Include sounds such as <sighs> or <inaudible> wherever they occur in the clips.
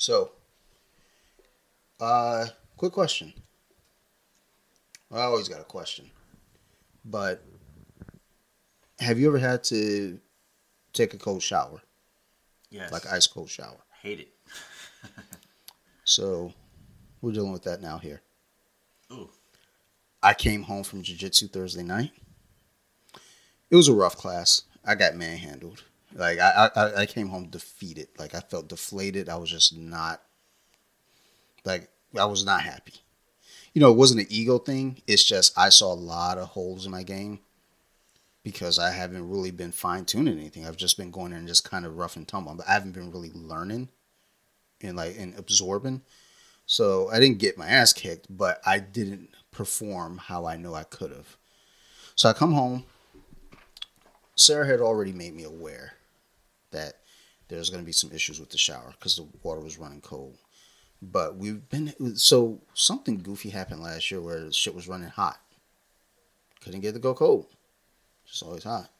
So, uh, quick question. I always got a question, but have you ever had to take a cold shower, Yes. like ice cold shower? hate it. <laughs> So, we're dealing with that now here. Ooh. I came home from jiu-jitsu Thursday night. It was a rough class. I got manhandled. Like I, I, I came home defeated. Like I felt deflated. I was just not like I was not happy. You know, it wasn't an ego thing. It's just I saw a lot of holes in my game because I haven't really been fine tuning anything. I've just been going in and just kind of rough and tumble. But I haven't been really learning and like and absorbing. So I didn't get my ass kicked, but I didn't perform how I know I could have. So I come home. Sarah had already made me aware that there's going to be some issues with the shower because the water was running cold. But we've been so something goofy happened last year where the shit was running hot. Couldn't get it to go cold. Just always hot.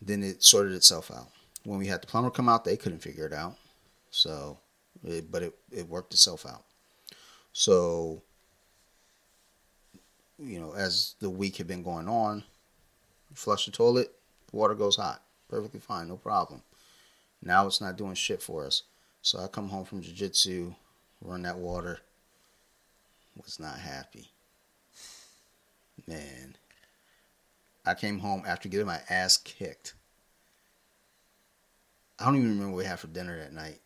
Then it sorted itself out. When we had the plumber come out, they couldn't figure it out. So, it, but it, it worked itself out. So, you know, as the week had been going on, flush the toilet, water goes hot. Perfectly fine, no problem. Now it's not doing shit for us. So I come home from jiu-jitsu, run that water, was not happy. Man. I came home after getting my ass kicked. I don't even remember what we had for dinner that night.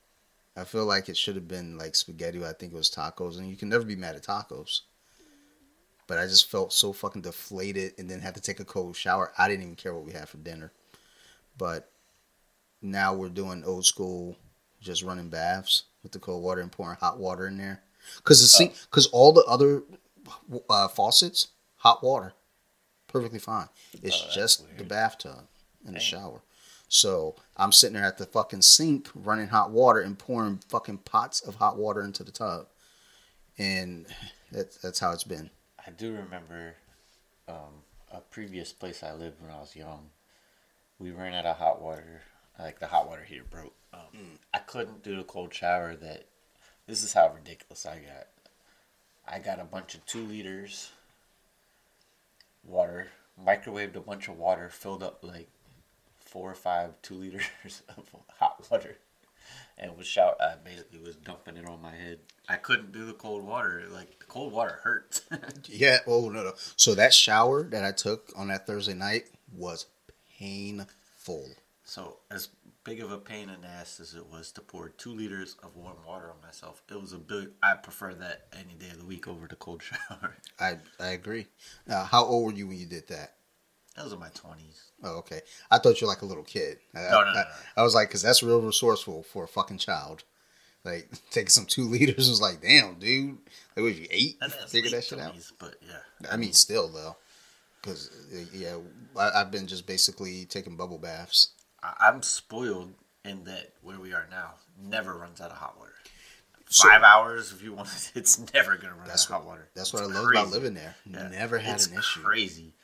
I feel like it should have been like spaghetti. I think it was tacos, and you can never be mad at tacos. But I just felt so fucking deflated, and then had to take a cold shower. I didn't even care what we had for dinner. But now we're doing old school, just running baths with the cold water and pouring hot water in there. Cause the sink, cause all the other uh, faucets, hot water, perfectly fine. It's Oh, just the bathtub and the shower. So I'm sitting there at the fucking sink running hot water and pouring fucking pots of hot water into the tub, and that's that's how it's been. I do remember um, a previous place I lived when I was young. We ran out of hot water. Like the hot water heater broke. Um, I couldn't do the cold shower. That this is how ridiculous I got. I got a bunch of two liters water, microwaved a bunch of water, filled up like four or five two liters <laughs> of hot water, and was shout. I basically was dumping it on my head. I couldn't do the cold water. Like the cold water hurts. <laughs> Yeah. Oh no no. So that shower that I took on that Thursday night was painful. So, as big of a pain in the ass as it was to pour two liters of warm water on myself, it was a big. I prefer that any day of the week over the cold <laughs> shower. I I agree. Uh, how old were you when you did that? that was in my twenties. Oh, okay. I thought you were like a little kid. I, No, no, I, no, no. I was like, because that's real resourceful for a fucking child. Like <laughs> taking some two <laughs> liters was like, damn, dude. Like, was you eight? Figure that shit out. But yeah, I mean, still though, because yeah, I, I've been just basically taking bubble baths. I'm spoiled in that where we are now never runs out of hot water. So- Five hours if you want. It <laughs> it's never gonna run out of hot water. That's what It's I love about living there. Yeah. Never had It's an issue. Crazy.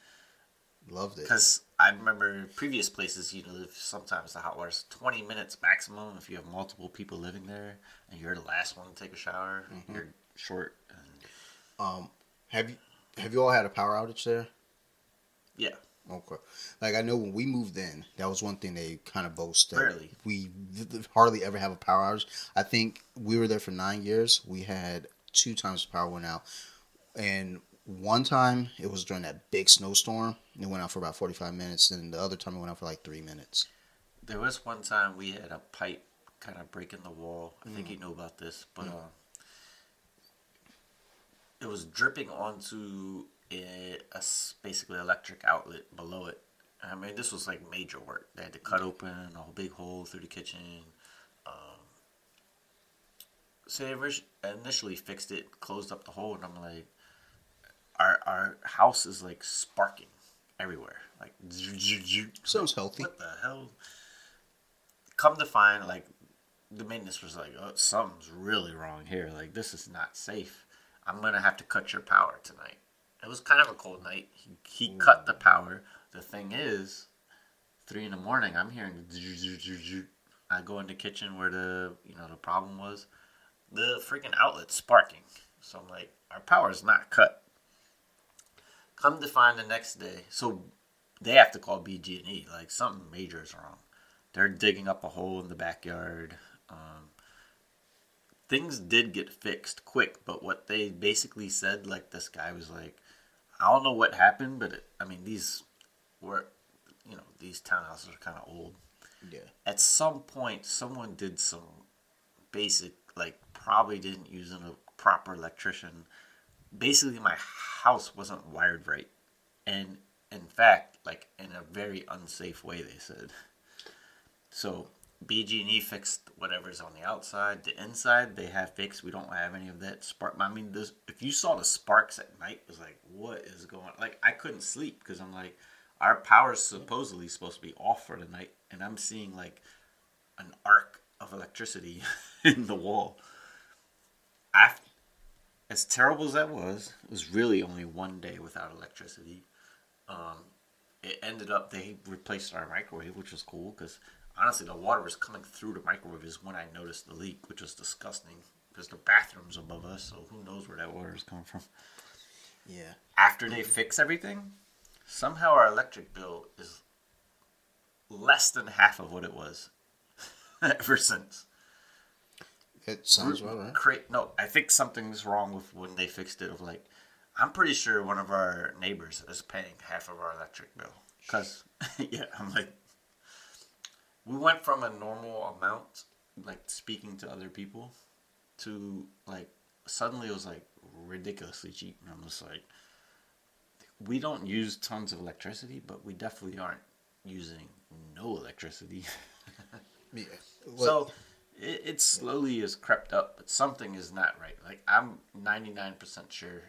Loved it. Because I remember previous places, you know, if sometimes the hot water's 20 minutes maximum if you have multiple people living there and you're the last one to take a shower, Mm-hmm. you're short. And Um, have you have you all had a power outage there? Yeah, Okay. Like I know when we moved in, that was one thing they kind of boasted. we hardly ever have a power outage. I think we were there for nine years. We had two times the power went out, and one time it was during that big snowstorm. It went out for about forty five minutes, and the other time it went out for like three minutes. there was one time we had a pipe kind of breaking the wall. I Mm. think you know about this, but uh, it was dripping onto a, basically electric outlet below it. I mean, this was like major work. They had to cut open a whole big hole through the kitchen. Um, so they initially fixed it, closed up the hole, and I'm like, our our house is like sparking everywhere, like. Sounds healthy. What the hell? Come to find, like, the maintenance was like, oh, something's really wrong here. Like, this is not safe. I'm gonna have to cut your power tonight. It was kind of a cold night. He, he cut the power. The thing is, three in the morning, I'm hearing, I go in the kitchen where the you know the problem was, the freaking outlet's sparking. So I'm like, our power is not cut. Come to find the next day, so they have to call BG&E. Like something major is wrong. They're digging up a hole in the backyard. Um, things did get fixed quick, but what they basically said, like this guy was like, I don't know what happened, but it, I mean these were, you know, these townhouses are kind of old. Yeah. At some point, someone did some basic, like probably didn't use a proper electrician. Basically, my house wasn't wired right, and in fact, like in a very unsafe way, they said. So BG&E fixed whatever's on the outside. The inside they have fixed. We don't have any of that spark. I mean, this, if you saw the sparks at night, it was like, what is going? Like I couldn't sleep because I'm like, our power's supposedly supposed to be off for the night, and I'm seeing like an arc of electricity <laughs> in the wall. As terrible as that was, it was really only one day without electricity. Um, it ended up they replaced our microwave, which was cool because honestly, the water was coming through the microwave is when I noticed the leak, which was disgusting because the bathroom's above us, so who knows where that water is coming from. Yeah. After they fix everything, somehow our electric bill is less than half of what it was <laughs> ever since. It sounds well, right? Cra- no, I think something's wrong with when they fixed it. Of like, I'm pretty sure one of our neighbors is paying half of our electric bill. Cause <laughs> yeah, I'm like, we went from a normal amount, like speaking to other people, to like suddenly it was like ridiculously cheap, and I'm just like, we don't use tons of electricity, but we definitely aren't using no electricity. <laughs> Yeah. So it, it slowly has crept up, but something is not right. Like I'm 99% sure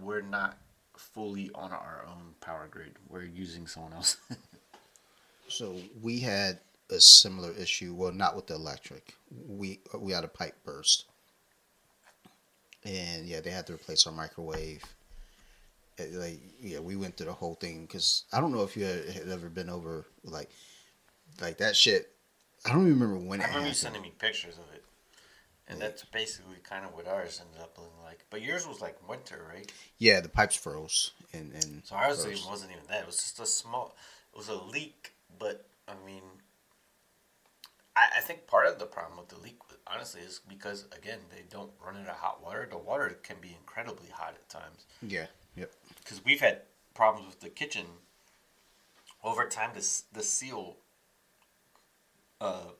we're not fully on our own power grid. We're using someone else. <laughs> So we had a similar issue. Well, not with the electric. We we had a pipe burst, and yeah, they had to replace our microwave. It, like yeah, we went through the whole thing because I don't know if you had, had ever been over like like that shit. I don't even remember when it I remember you sending me pictures of it. And that's basically kind of what ours ended up looking like. But yours was like winter, right? Yeah, the pipes froze and and So ours wasn't even that. It was just a small. It was a leak, but I mean, I, I think part of the problem with the leak, honestly, is because again they don't run out of hot water. The water can be incredibly hot at times. yeah, yep. Because we've had problems with the kitchen. Over time, this the seal uh,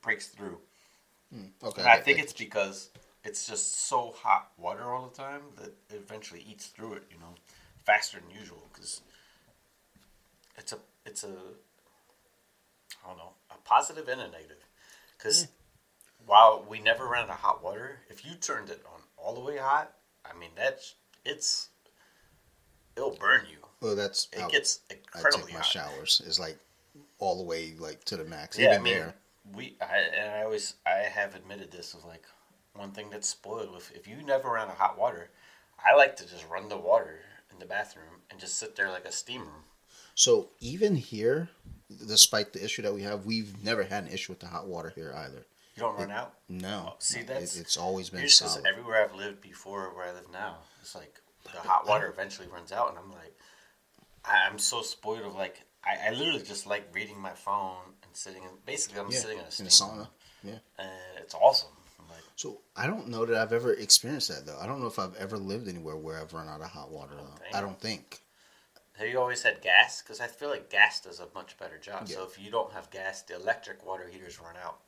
breaks through. Okay, And I get think it's because it's just so hot water all the time that it eventually eats through it, you know, faster than usual. Because it's a it's a I don't know positive and a negative. Because while we never ran out of hot water, if you turned it on all the way hot, I mean that's it's it'll burn you. well, that's It how gets I incredibly take my hot. showers. is like all the way like to the max. Yeah, Even I mean, there. we I, and I always I have admitted this of like one thing that's spoiled with if you never ran out of hot water, I like to just run the water in the bathroom and just sit there like a steam room. So even here, despite the issue that we have, we've never had an issue with the hot water here either. You don't run out. No, Oh, see, It- that's- it's always been solid. everywhere I've lived before where I live now. It's like the hot water eventually runs out, and I'm like, I, I'm so spoiled of like I, I literally just like reading my phone and sitting in. Basically, I'm yeah, sitting in a in the sauna. Yeah. and it's awesome. Like, So I don't know that I've ever experienced that though. I don't know if I've ever lived anywhere where I've run out of hot water. Though. Oh, I don't think. Have you always had gas? Because I feel like gas does a much better job. So if you don't have gas, the electric water heaters run out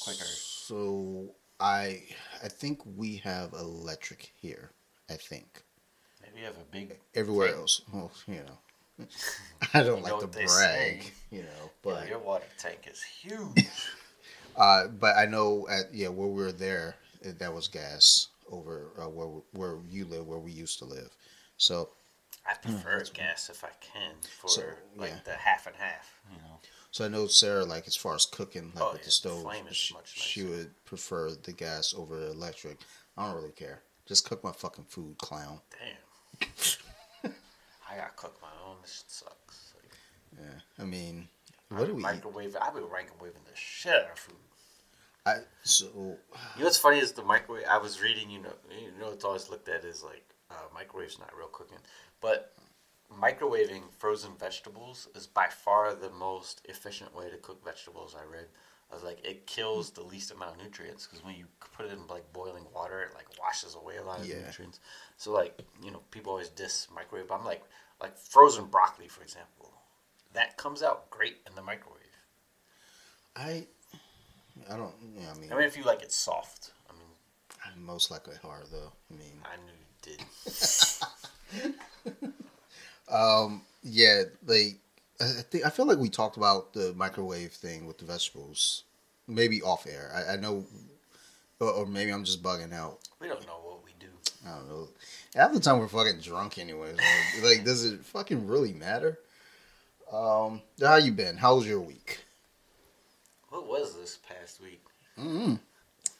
quicker. So I I think we have electric here. I think Maybe you have a big. everywhere else, well, you know, <laughs> I don't You like to brag, say. you know, Yeah, but your water tank is huge. <laughs> uh, but I know at yeah where we were there, that was gas over uh, where where you live, where we used to live. So I prefer gas if I can for So, like yeah. the half and half. You know. So I know Sarah, like as far as cooking, like Oh, with yeah, the stove, is she, she would prefer the gas over the electric. I don't really care. Just cook my fucking food, clown. Damn. <laughs> I gotta cook my own. This shit sucks. Like, Yeah, I mean, What do we microwave? I've been microwaving the shit out of food. I so You know what's funny is the microwave. I was reading, you know, you know, it's always looked at as like uh, microwave's not real cooking, but microwaving frozen vegetables is by far the most efficient way to cook vegetables. I read. I was like, it kills the least amount of nutrients because when you put it in like boiling water, it like washes away a lot of Yeah. nutrients. So like, you know, people always diss microwave. But I'm like, like frozen broccoli, for example, that comes out great in the microwave. I I don't. Yeah, I mean, I mean, if you like it soft. I mean, I'm most likely hard though. I mean, I knew you did. <laughs> <laughs> um, yeah, like I think I feel like we talked about the microwave thing with the vegetables, maybe off air. I, I know, or, or maybe I'm just bugging out. We don't know what we do. I don't know. Half the time we're fucking drunk anyways. Like, like, does it fucking really matter? Um, how you been? How was your week? What was this past week? mm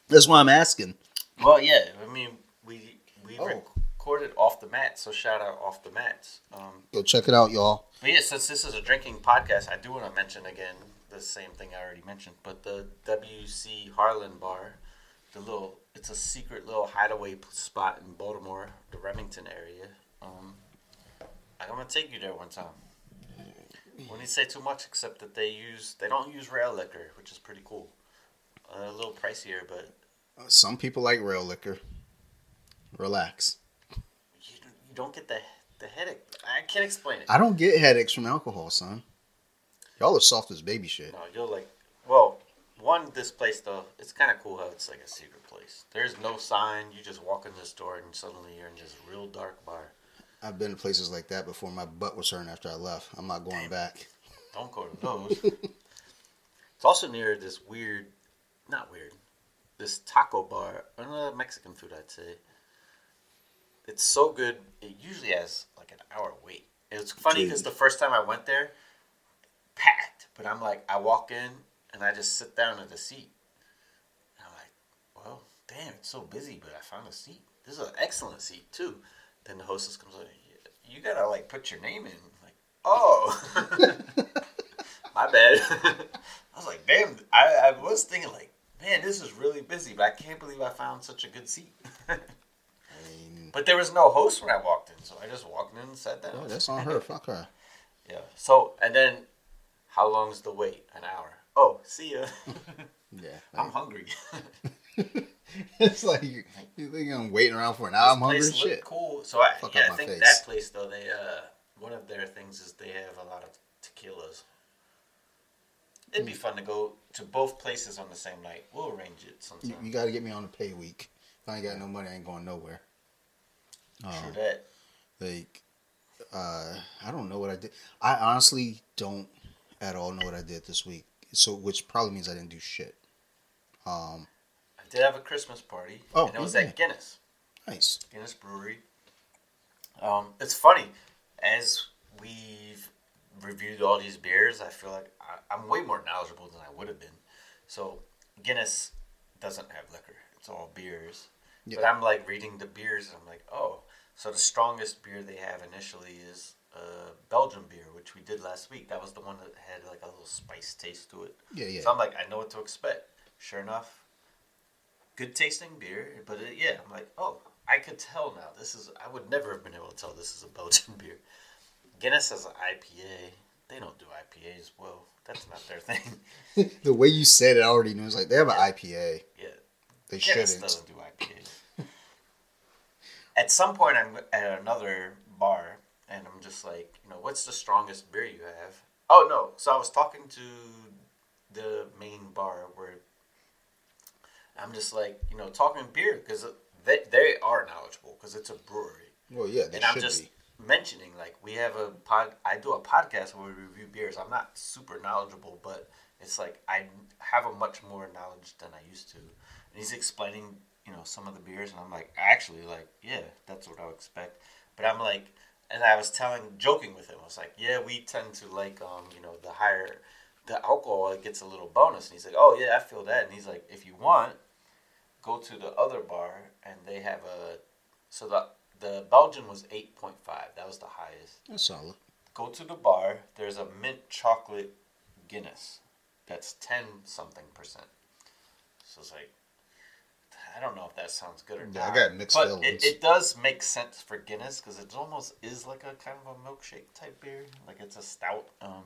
That's why I'm asking. Well, yeah, I mean, we we Oh. Recorded off the mat, so shout out off the mats. Um, Go check it out, y'all. but yeah, since this is a drinking podcast, I do want to mention again the same thing I already mentioned, but the WC Harlan Bar, the little, it's a secret little hideaway spot in Baltimore, the Remington area. Um, I'm gonna take you there one time. Wouldn't you say too much, except that they use they don't use rail liquor, which is pretty cool. Uh, a little pricier, but Some people like real liquor. Relax. You don't, get the the headache. I can't explain it. I don't get headaches from alcohol, son. Y'all are soft as baby shit. No, you're like, well, one this place though, it's kind of cool how it's like a secret place. There's no sign. You just walk in this door and suddenly you're in this real dark bar. I've been to places like that before. My butt was hurting after I left. I'm not going back. Don't go to those. <laughs> it's also near this weird, not weird, this taco bar, another Mexican food I'd say. It's so good. It usually has like an hour wait. It's funny because the first time I went there, packed. But I'm like, I walk in and I just sit down at the seat. And I'm like, well, damn, it's so busy, but I found a seat. This is an excellent seat too. Then the hostess comes like, you gotta like put your name in. I'm like, oh. <laughs> My bad. <laughs> I was like, damn. I, I was thinking like, man, this is really busy, but I can't believe I found such a good seat. <laughs> I mean, but there was no host when I walked in, so I just walked in and sat down. oh, that's on her. Fuck her. Yeah. So and then, how long's the wait? An hour. Oh, see ya. <laughs> Yeah. <laughs> I'm hungry. <laughs> it's like you you think I'm waiting around for an hour. I'm hungry as place shit. Cool. So I, Fuck yeah, I think face. that place though they uh one of their things is they have a lot of tequilas. It'd be Hmm. fun to go to both places on the same night. We'll arrange it sometime. You, you got to get me on the pay week. If I ain't got no money, I ain't going nowhere. True Um, that. like, uh, I don't know what I did. I honestly don't at all know what I did this week. So, which probably means I didn't do shit. Um, I did have a Christmas party. Oh, and it was yeah. at Guinness. nice. Guinness Brewery. Um, it's funny as we've reviewed all these beers. I feel like I, I'm way more knowledgeable than I would have been. So Guinness doesn't have liquor; it's all beers. Yeah. But I'm like reading the beers, and I'm like, oh, so the strongest beer they have initially is uh, Belgian beer, which we did last week. That was the one that had like a little spice taste to it. Yeah, yeah. So I'm like, I know what to expect. Sure enough, good tasting beer, but it, yeah, I'm like, oh, I could tell now. This is I would never have been able to tell this is a Belgian <laughs> beer. Guinness has an IPA. They don't do IPAs. Well, that's not their thing. <laughs> the way you said it, I already knew. It's like they have an IPA. Yeah, They Guinness shouldn't. doesn't do IPAs. At some point, I'm at another bar, and I'm just like, you know, what's the strongest beer you have? Oh no! So I was talking to the main bar where I'm just like, you know, talking beer because they they are knowledgeable because it's a brewery, Well, yeah, they and I'm just be. mentioning like we have a pod. I do a podcast where we review beers. I'm not super knowledgeable, but it's like I have a much more knowledge than I used to. And he's explaining, you know, some of the beers, and I'm like, actually, like, yeah, that's what I would expect. But I'm like, and I was telling, joking with him, I was like, yeah, we tend to like, um, you know, the higher the alcohol, it gets a little bonus. And he's like, oh yeah, I feel that. And he's like, if you want, go to the other bar, and they have a, so the the Belgian was eight point five. That was the highest That's solid. go to the bar. There's a mint chocolate Guinness. That's ten something percent. So it's like, I don't know if that sounds good or Yeah, I not. got mixed but feelings. It, it does make sense for Guinness because it almost is like a kind of a milkshake type beer. Like it's a stout. Um,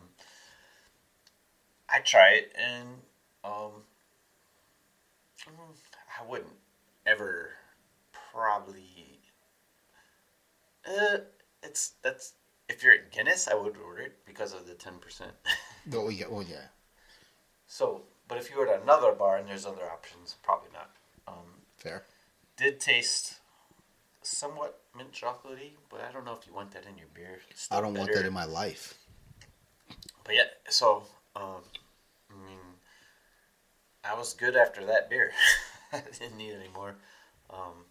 I try it and um, mm, I wouldn't ever probably. Uh, it's that's if you're at Guinness, I would order it because of the ten percent. Oh yeah, oh yeah. <laughs> So, but if you were at another bar and there's other options, probably not. Fair. did taste somewhat mint chocolatey, but I don't know if you want that in your beer. I don't want that in my life. But yeah, so um, I mean, I was good after that beer. <laughs> I didn't need any more. Um,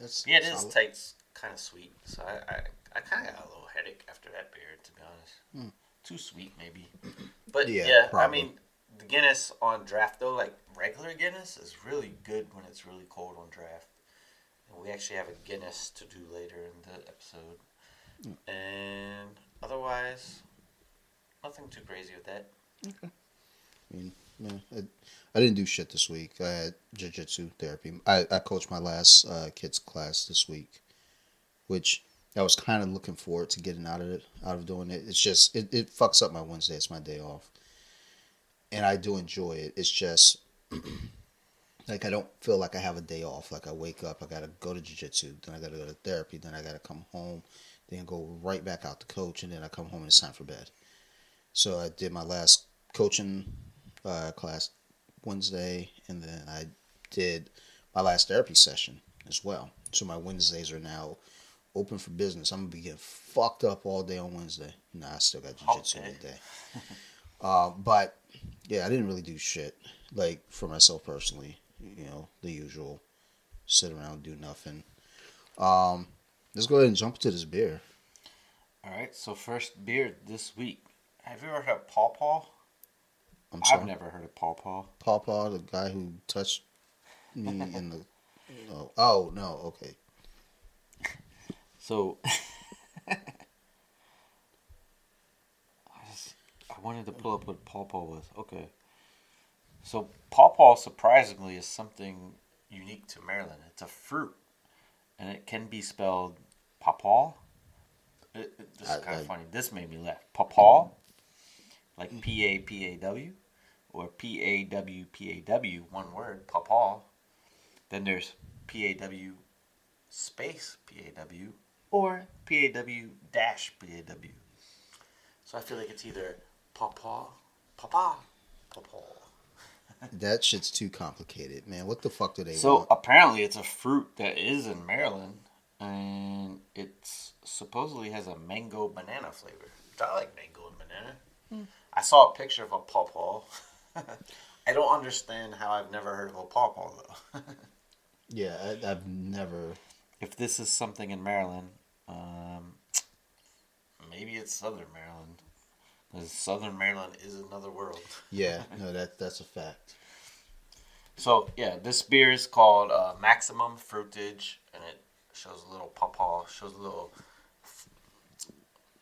That's yeah, it is solid. tight, kind of sweet. So I, I, I kind of got a little headache after that beer, to be honest. Too sweet, maybe. <clears throat> But. Yeah, yeah, I mean, the Guinness on draft though, like regular Guinness, is really good when it's really cold on draft. And we actually have a Guinness to do later in the episode. Hmm. And otherwise, nothing too crazy with that. I mean, yeah, I, I didn't do shit this week. I had jiu-jitsu therapy. I, I coached my last uh, kids class this week, which I was kind of looking forward to getting out of it, out of doing it. It's just it, it fucks up my Wednesday. It's my day off, and I do enjoy it. It's just <clears throat> like I don't feel like I have a day off. Like I wake up, I gotta go to jiu-jitsu, then I gotta go to therapy, then I gotta come home, then go right back out to coach, and then I come home and it's time for bed. So I did my last coaching uh, class Wednesday, and then I did my last therapy session as well. So my Wednesdays are now open for business. I'm gonna be getting fucked up all day on Wednesday. Nah, I still got jujitsu Okay. all day. <laughs> uh, but yeah, I didn't really do shit like for myself personally. You know, the usual, sit around do nothing. Um, let's go ahead and jump to this beer. All right, so first beer this week. Have you ever heard of Paw Paw? I'm sorry. I've never heard of Paw Paw. Pawpaw, the guy who touched me in the. <laughs> Oh, oh no, okay. So <laughs> I just I wanted to pull up what Paw Paw was. Okay. So Paw Paw surprisingly is something unique to Maryland. It's a fruit, and it can be spelled Papaw. It, it, this is I- kind I- of funny. This made me laugh. Papaw, like mm. P A P A W, or P A W P A W, one word, Papaw. Then there's P A W space P A W or P A W dash P A W. So I feel like it's either Papa, Papa, Papa. <laughs> That shit's too complicated, man. What the fuck do they So want? apparently it's a fruit that is in Maryland, and it's supposedly has a mango banana flavor. Which I like mango and banana. I saw a picture of a pawpaw. <laughs> I don't understand how I've never heard of a pawpaw though. <laughs> Yeah, I, I've never. if this is something in Maryland, um, maybe it's Southern Maryland. Southern Maryland is another world. Yeah, <laughs> no, that that's a fact. So yeah, this beer is called uh, Maximum Fruitage, and it shows a little pawpaw. Shows a little f-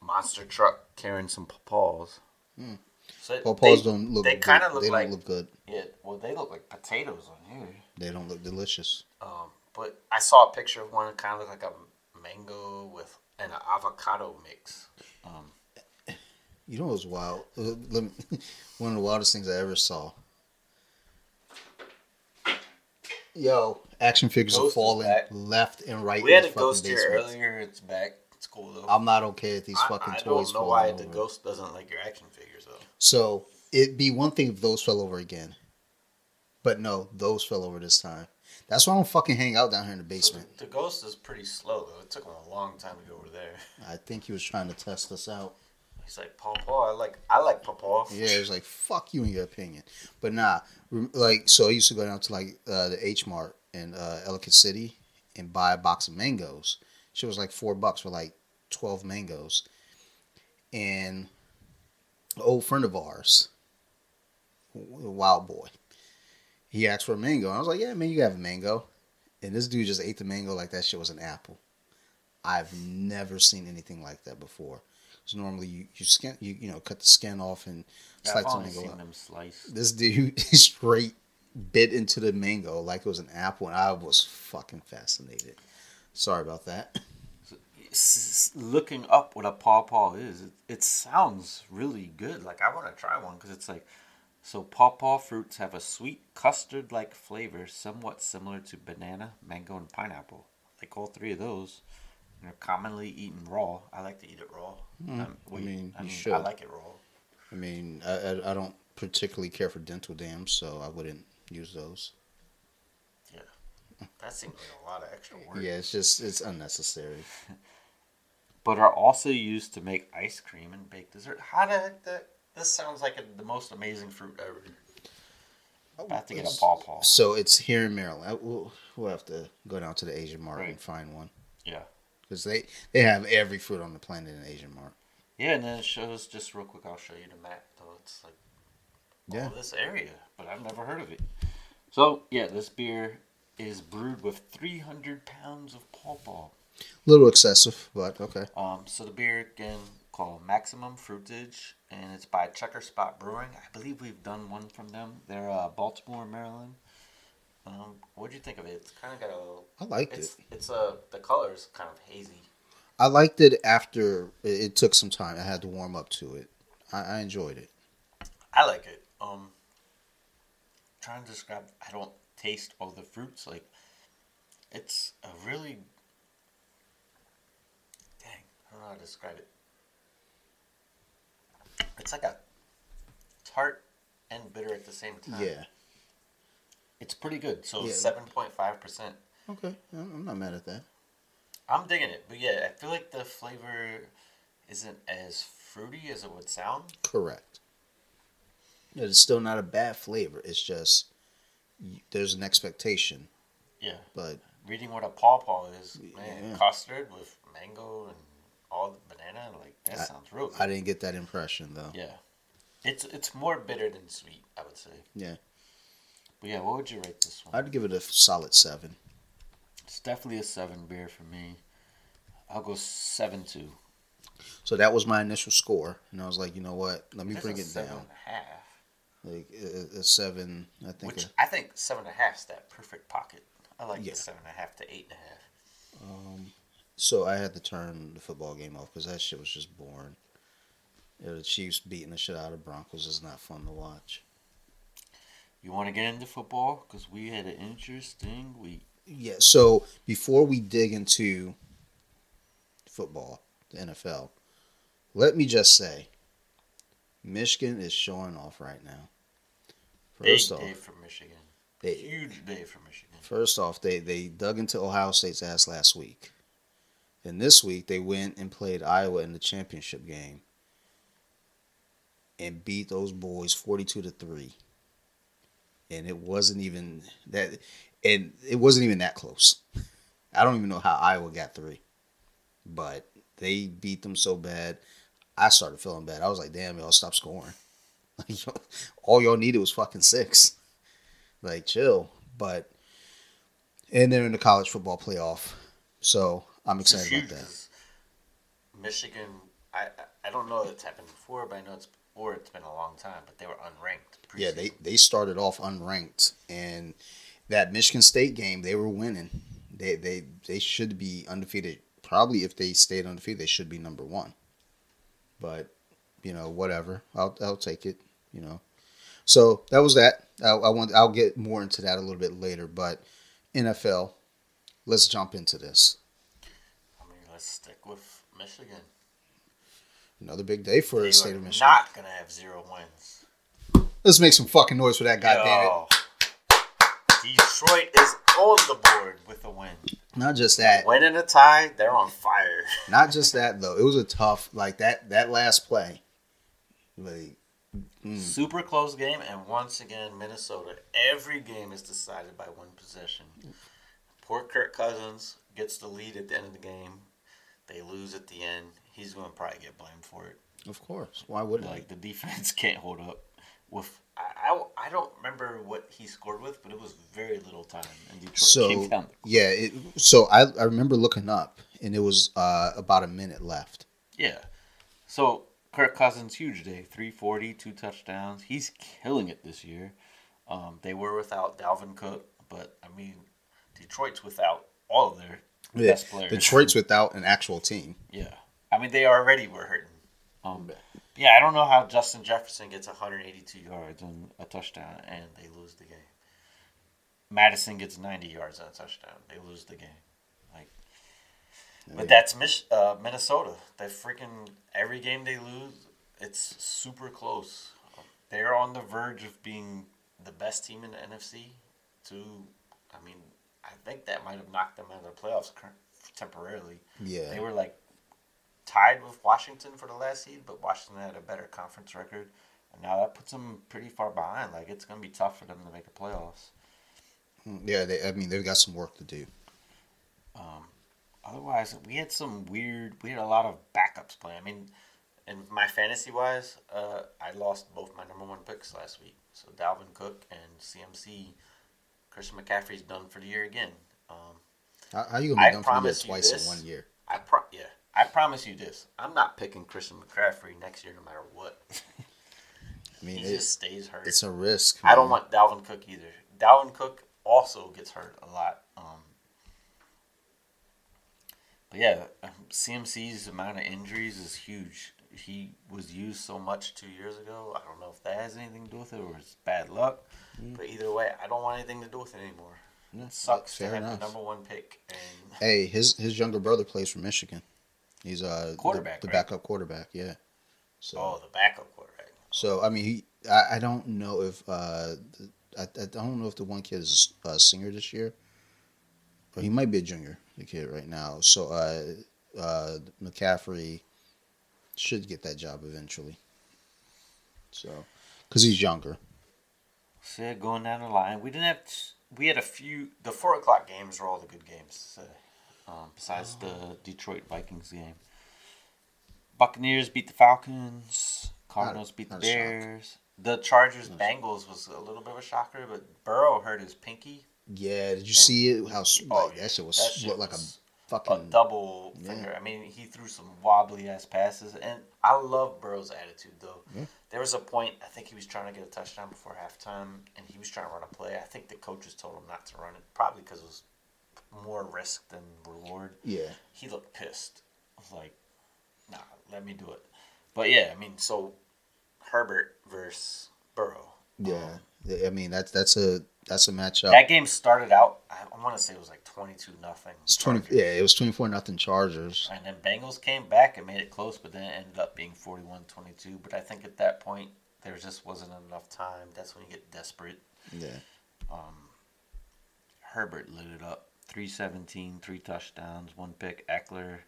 monster truck carrying some pawpaws. Hmm. So Pawpaws they, don't look. They kind of look They like don't look good. yeah. Well, they look like potatoes on here. They don't look delicious. Um, but I saw a picture of one that kind of looked like a mango with an avocado mix. Um, You know what's wild? Uh, let me- <laughs> One of the wildest things I ever saw. Yo, action figures are Ghost is falling left and right. we had a ghost here earlier. It's back. It's cool though. I'm not okay with these I, fucking I toys don't know why over. the ghost doesn't like your action figures though. So it'd be one thing if those fell over again, but no, those fell over this time. That's why I don't fucking hang out down here in the So basement. the, the ghost is pretty slow though. It took him a long time to go over there. I think he was trying to test us out. He's like, Paw Paw, I like I like Paw Paw. Yeah, it's like fuck you and your opinion. But nah, like so I used to go down to like uh, the H Mart in uh, Ellicott City and buy a box of mangoes. She was like four bucks for like twelve mangoes. And an old friend of ours, w- Wild Boy, he asked for a mango. And I was like, yeah, man, you have a mango. And this dude just ate the mango like that shit was an apple. I've never seen anything like that before. So normally you you skin you you know cut the skin off and slice the mango. seen them sliced. This dude <laughs> straight bit into the mango like it was an apple, and I was fucking fascinated. Sorry about that. Looking up what a paw paw is, it, it sounds really good. Like I want to try one because it's like so. Paw paw fruits have a sweet custard-like flavor, somewhat similar to banana, mango, and pineapple. Like all three of those, they're commonly eaten raw. I like to eat it raw. Um, I mean, I mean, should. I like it raw. I mean, I, I, I don't particularly care for dental dams, so I wouldn't use those. Yeah, that seems like a lot of extra work. Yeah, it's just it's unnecessary. <laughs> But are also used to make ice cream and bake dessert. How the heck that? This sounds like a, the most amazing fruit ever. About to get a paw paw. So it's here in Maryland. I- We'll, we'll have to go down to the Asian Mart and find one Yeah. Because they they have every fruit on the planet in Asian Mart. Yeah, and then it shows just real quick. I'll show you the map. Though it's like Yeah. this area, but I've never heard of it. So yeah, this beer is brewed with 300 pounds of pawpaw. A little excessive, but okay. Um, so the beer again called Maximum Fruitage, and it's by Checkerspot Brewing. I believe we've done one from them. They're uh, Baltimore, Maryland. Um, what do you think of it? It's kind of got a. I liked It's it. it's a the colors kind of hazy. I liked it after it, it took some time. I had to warm up to it. I, I enjoyed it. I like it. Um, trying to describe, I don't taste all the fruits. Like, it's a really dang. I don't know how to describe it. It's like a tart and bitter at the same time. Yeah. It's pretty good. So Yeah. seven point five percent. Okay. I'm I'm not mad at that. I'm digging it, but yeah, I feel like the flavor isn't as fruity as it would sound. Correct. It's still not a bad flavor. It's just y- there's an expectation, Yeah. but reading what a pawpaw is, man, Yeah. custard with mango and all the banana, like that I- sounds real good. I didn't get that impression though. yeah, it's it's more bitter than sweet, I would say. Yeah. But yeah, what would you rate this one? I'd give it a solid seven. It's definitely a seven beer for me. I'll go seven two. So that was my initial score, and I was like, you know what? Let me bring it seven down. and a half, Like a, a seven, I think. which a- I think seven and a half is that perfect pocket. I like Yeah. the seven and a half to eight and a half. Um, so I had to turn the football game off because that shit was just boring. You know, the Chiefs beating the shit out of Broncos is not fun to watch. You want to get into football because we had an interesting week. Yeah. So before we dig into football, the NFL, let me just say, Michigan is showing off right now. Big First off, day for Michigan. they, Huge day for Michigan. First off, they, they dug into Ohio State's ass last week. And this week, they went and played Iowa in the championship game and beat those boys 42 to 3. And it wasn't even that and it wasn't even that close. I don't even know how Iowa got 3. But they beat them so bad. I started feeling bad. I was like, "Damn, y'all stop scoring." <laughs> Like y'all- all y'all needed was fucking 6. Like chill, but and they're in the college football playoff, so I'm excited about that. Michigan, I I- I don't know if it's happened before, but I know it's or it's been a long time. But they were unranked. Yeah, they they started off unranked, and that Michigan State game they were winning. They they they should be undefeated. Probably if they stayed undefeated, they should be number one. But you know, whatever. I'll I'll take it. You know, so that was that. I, I want I'll get more into that a little bit later. But NFL, let's jump into this. I mean, let's stick with Michigan. Another big day for the state of Michigan. not gonna have zero wins. Let's make some fucking noise for that. Goddamn it! Detroit is on the board with a win. Not just that. Win and a tie, they're on fire. <laughs> Not just that though. It was a tough like that that last play. Like mm, Super close game, and once again, Minnesota. Every game is decided by one possession. Poor Kirk Cousins gets the lead at the end of the game. They lose at the end. He's going to probably get blamed for it. of course. Why wouldn't Like the defense <laughs> can't hold up. With I, I, I don't remember what he scored with, but it was very little time, and Detroit So came down. yeah, it, so I I remember looking up and it was uh, about a minute left. Yeah. So Kirk Cousins, huge day, 340, two touchdowns. He's killing it this year. Um, they were without Dalvin Cook, but I mean, Detroit's without all of their Yeah, best players. Detroit's without an actual team. Yeah, I mean they already were hurting. Um, yeah, I don't know how Justin Jefferson gets 182 yards and a touchdown and they lose the game. Mattison gets 90 yards and a touchdown. They lose the game. Like, but that's Mich- uh, Minnesota. They freaking every game they lose, it's super close. They're on the verge of being the best team in the NFC. To, I mean, I think that might have knocked them out of the playoffs temporarily. Yeah. They were like tied with Washington for the last seed, but Washington had a better conference record, and now that puts them pretty far behind. Like it's gonna be tough for them to make the playoffs. Yeah, they, I mean they've got some work to do. Um, otherwise, we had some weird. We had a lot of backups playing. I mean, in my fantasy wise, uh, I lost both my number one picks last week. So Dalvin Cook and CMC. Christian McCaffrey's done for the year again. Um, How, how you gonna be I done for the year twice this. in one year? I pro- yeah, I promise you this. I'm not picking Christian McCaffrey next year, no matter what. <laughs> <laughs> I mean, He it, just stays hurt. it's a risk. I don't want Dalvin Cook either. Dalvin Cook also gets hurt a lot. Um, but yeah, um, CMC's amount of injuries is huge. He was used so much two years ago. I don't know if that has anything to do with it or it's bad luck. But either way, I don't want anything to do with it anymore. Yeah, It sucks fair to have enough. the number one pick and Hey, his his younger brother plays for Michigan. He's uh the- Quarterback, the, right? backup quarterback. Yeah. So oh, the backup quarterback. so I mean, he I, I don't know if uh the- I, I don't know if the one kid is a singer this year, but he might be a junior. The kid right now. So uh uh McCaffrey should get that job eventually. So because he's younger. So going down the line, we didn't have. T- we had a few. The four o'clock games were all the good games. Uh, um, besides the Detroit Vikings game, Buccaneers beat the Falcons. Cardinals beat the. Bears. The Chargers Bengals was a little bit of a shocker, but Burrow hurt his pinky. Yeah, did you see it? How Oh, like, that shit was that shit like a was A fucking double Yeah. finger. I mean, he threw some wobbly ass passes, and I love Burrow's attitude though. Yeah. There was a point I think he was trying to get a touchdown before halftime, and he was trying to run a play. I think the coaches told him not to run it, probably because it was more risk than reward. yeah. He looked pissed. I was like, "Nah, let me do it." But yeah, I mean, so Herbert versus Burrow. Yeah, I mean that's that's a that's a matchup. That game started out. I, I want to say it was like twenty-two nothing. It's twenty. Yeah, it was twenty four nothing Chargers. And then Bengals came back and made it close, but then it ended up being 41-22. But I think at that point there just wasn't enough time. That's when you get desperate. Yeah, Um, Herbert lit it up. 317, three touchdowns, one pick. Ekeler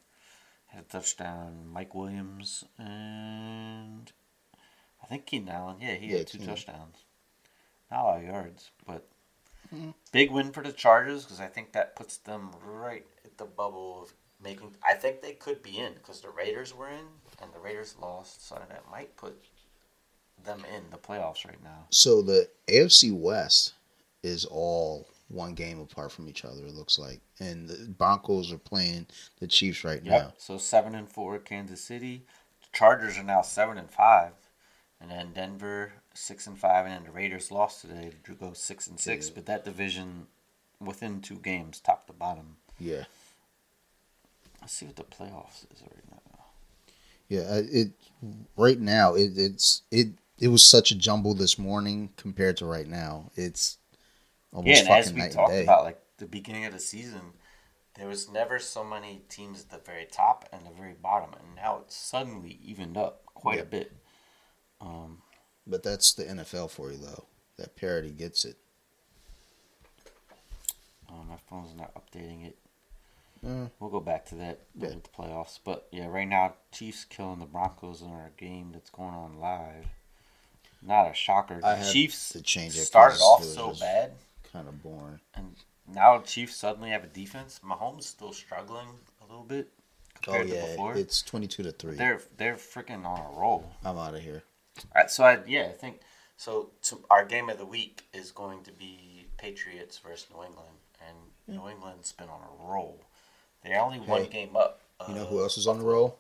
had a touchdown. Mike Williams and I think Keenan Allen. Yeah, he Yeah, had two Keenan. touchdowns. Not a lot of yards, but mm-hmm. big win for the Chargers because I think that puts them right at the bubble of making. I think they could be in because the Raiders were in and the Raiders lost, so that might put them in the playoffs right now. So the AFC West is all one game apart from each other. It looks like, and the Broncos are playing the Chiefs right now. So seven and four, Kansas City. Chargers are now seven and five, and then Denver six and five, and then the Raiders lost today to go six and six. Yeah. But that division, within two games, top to bottom. Yeah, Let's see what the playoffs is right now. yeah. uh, It right now it, it's it it was such a jumble this morning compared to right now. It's almost yeah, as we talked about, like the beginning of the season, there was never so many teams at the very top and the very bottom, and now it's suddenly evened up quite Yeah. a bit. Um, But that's the NFL for you, though. That parity gets it. oh, my phone's not updating it. Uh, We'll go back to that Yeah. with the playoffs. But yeah, right now Chiefs killing the Broncos in our game that's going on live. Not a shocker. I Chiefs to change it started off so bad, kind of boring. and now Chiefs suddenly have a defense. Mahomes still struggling a little bit Oh compared to yeah, before. it's twenty-two to three. They're they're freaking on a roll. I'm out of here. All right, so I yeah I think so. To, our game of the week is going to be Patriots versus New England, and New England's been on a roll. They're only one game up. You know uh, who else is on the roll?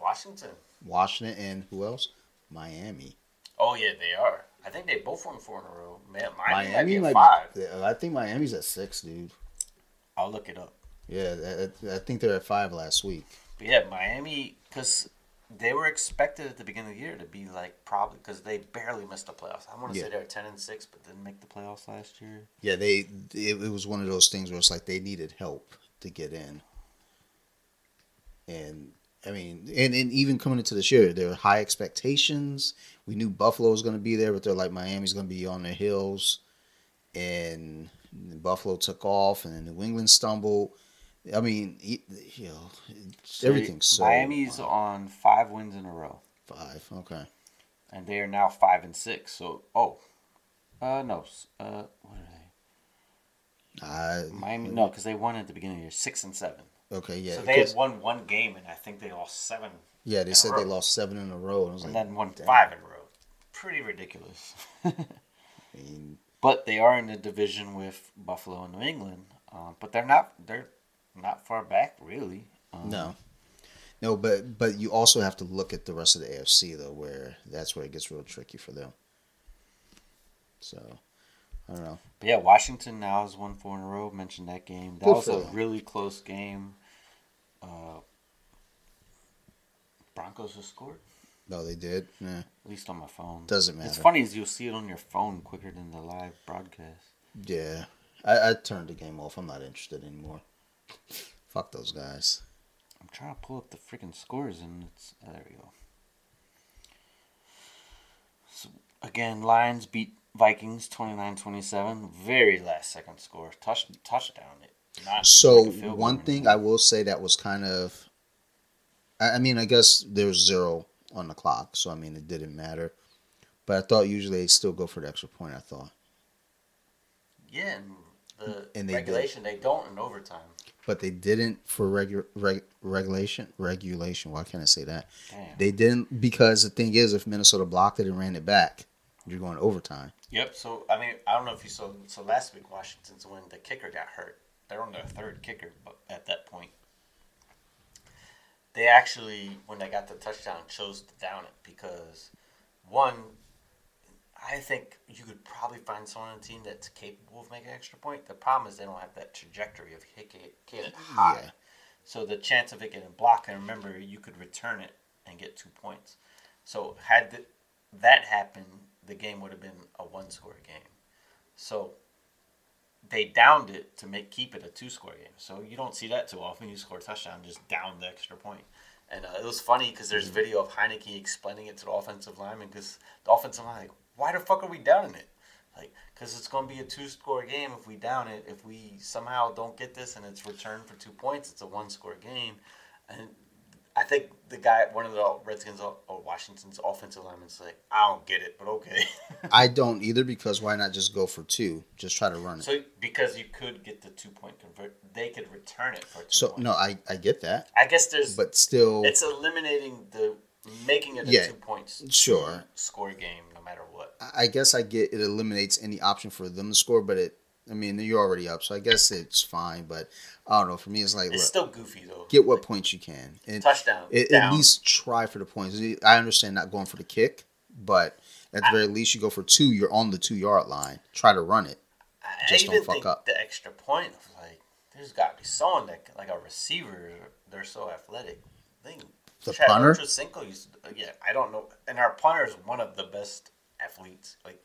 Washington. Washington, and who else? Miami. Oh yeah, they are. I think they both won four in a row. Man, Miami, Miami might five. yeah, uh, I think Miami's at six, dude. I'll look it up. Yeah, I, I- I think they're at five last week. But yeah, Miami, because they were expected at the beginning of the year to be like probably because they barely missed the playoffs. I want to Yeah. say they're ten and six, but didn't make the playoffs last year. Yeah, they it, it was one of those things where it's like they needed help to get in. And I mean, and, and even coming into this year, there were high expectations. We knew Buffalo was going to be there, but they're like Miami's going to be on their heels, and Buffalo took off, and then New England stumbled. I mean, you know, So everything's so Miami's on five wins in a row, five. Okay, and they are now five and six. So oh, uh no, uh what are they? I Miami no, because they won at the beginning of the year, six and seven. Okay, yeah, so they had won one game, and I think they lost seven, yeah. They said they lost seven in a row, and I was and like, then won damn. five in a row. Pretty ridiculous. <laughs> I mean, But they are in the division with Buffalo and New England. Uh, but they're not they're not far back really. Um, No, no, but but you also have to look at the rest of the AFC though, where that's where it gets real tricky for them. So, I don't know. But yeah, Washington now has won four in a row. Mentioned that game. That Good was a them. really close game. Uh, Broncos just scored. No, they did. Yeah, At least on my phone. doesn't matter. It's funny is you'll see it on your phone quicker than the live broadcast. Yeah, I, I turned the game off. I'm not interested anymore. Fuck those guys. I'm trying to pull up the freaking scores and it's oh, there we go. So again, Lions beat Vikings 29-27. Very last second score. Touch touchdown. It not So one thing I will say that was kind of, I, mean, I guess there was zero on the clock, so I mean it didn't matter. But I thought usually they still go for the extra point. I thought. Yeah, and the And they regulation they don't in overtime. but they didn't for regu- reg- regulation regulation. Why can't I say that? Damn. They didn't because the thing is, if Minnesota blocked it and ran it back, you're going to overtime. Yep. So I mean, I don't know if you saw. So last week, Washington's when the kicker got hurt. They're on their third kicker, but at that point, they actually, when they got the touchdown, chose to down it because one, I think you could probably find someone on the team that's capable of making an extra point. The problem is they don't have that trajectory of hitting it, high. Yeah. So the chance of it getting blocked, and remember, you could return it and get two points. So had th- that happened, the game would have been a one-score game. So they downed it to make keep it a two-score game. So you don't see that too often. You score a touchdown, just down the extra point. And uh, it was funny because there's video of Heinicke explaining it to the offensive lineman because the offensive line like, why the fuck are we downing it? Like, because it's going to be a two-score game if we down it. If we somehow don't get this and it's returned for two points, it's a one-score game. And I think the guy, one of the Redskins uh, or Washington's offensive linemen's like, I don't get it, but okay. <laughs> I don't either because why not just go for two? Just try to run it. so because you could get the two-point convert, they could return it for two So no, I I get that, I guess there's, but still, it's eliminating the making it a Yeah, two points sure. score game no matter what. I- I guess I get it eliminates any option for them to score, but it. I mean, you're already up, so I guess it's fine. But I don't know. For me, it's like It's look, still goofy though. get what points you can, and touchdown. at, at least try for the points. I understand not going for the kick, but at the very least, you go for two. You're on the two yard line. Try to run it. I just don't fuck up. the extra point of like there's got to be someone that like a receiver. They're so athletic. I think The Chad punter? Ochocinco used to, yeah, I don't know. And our punter is one of the best athletes. Like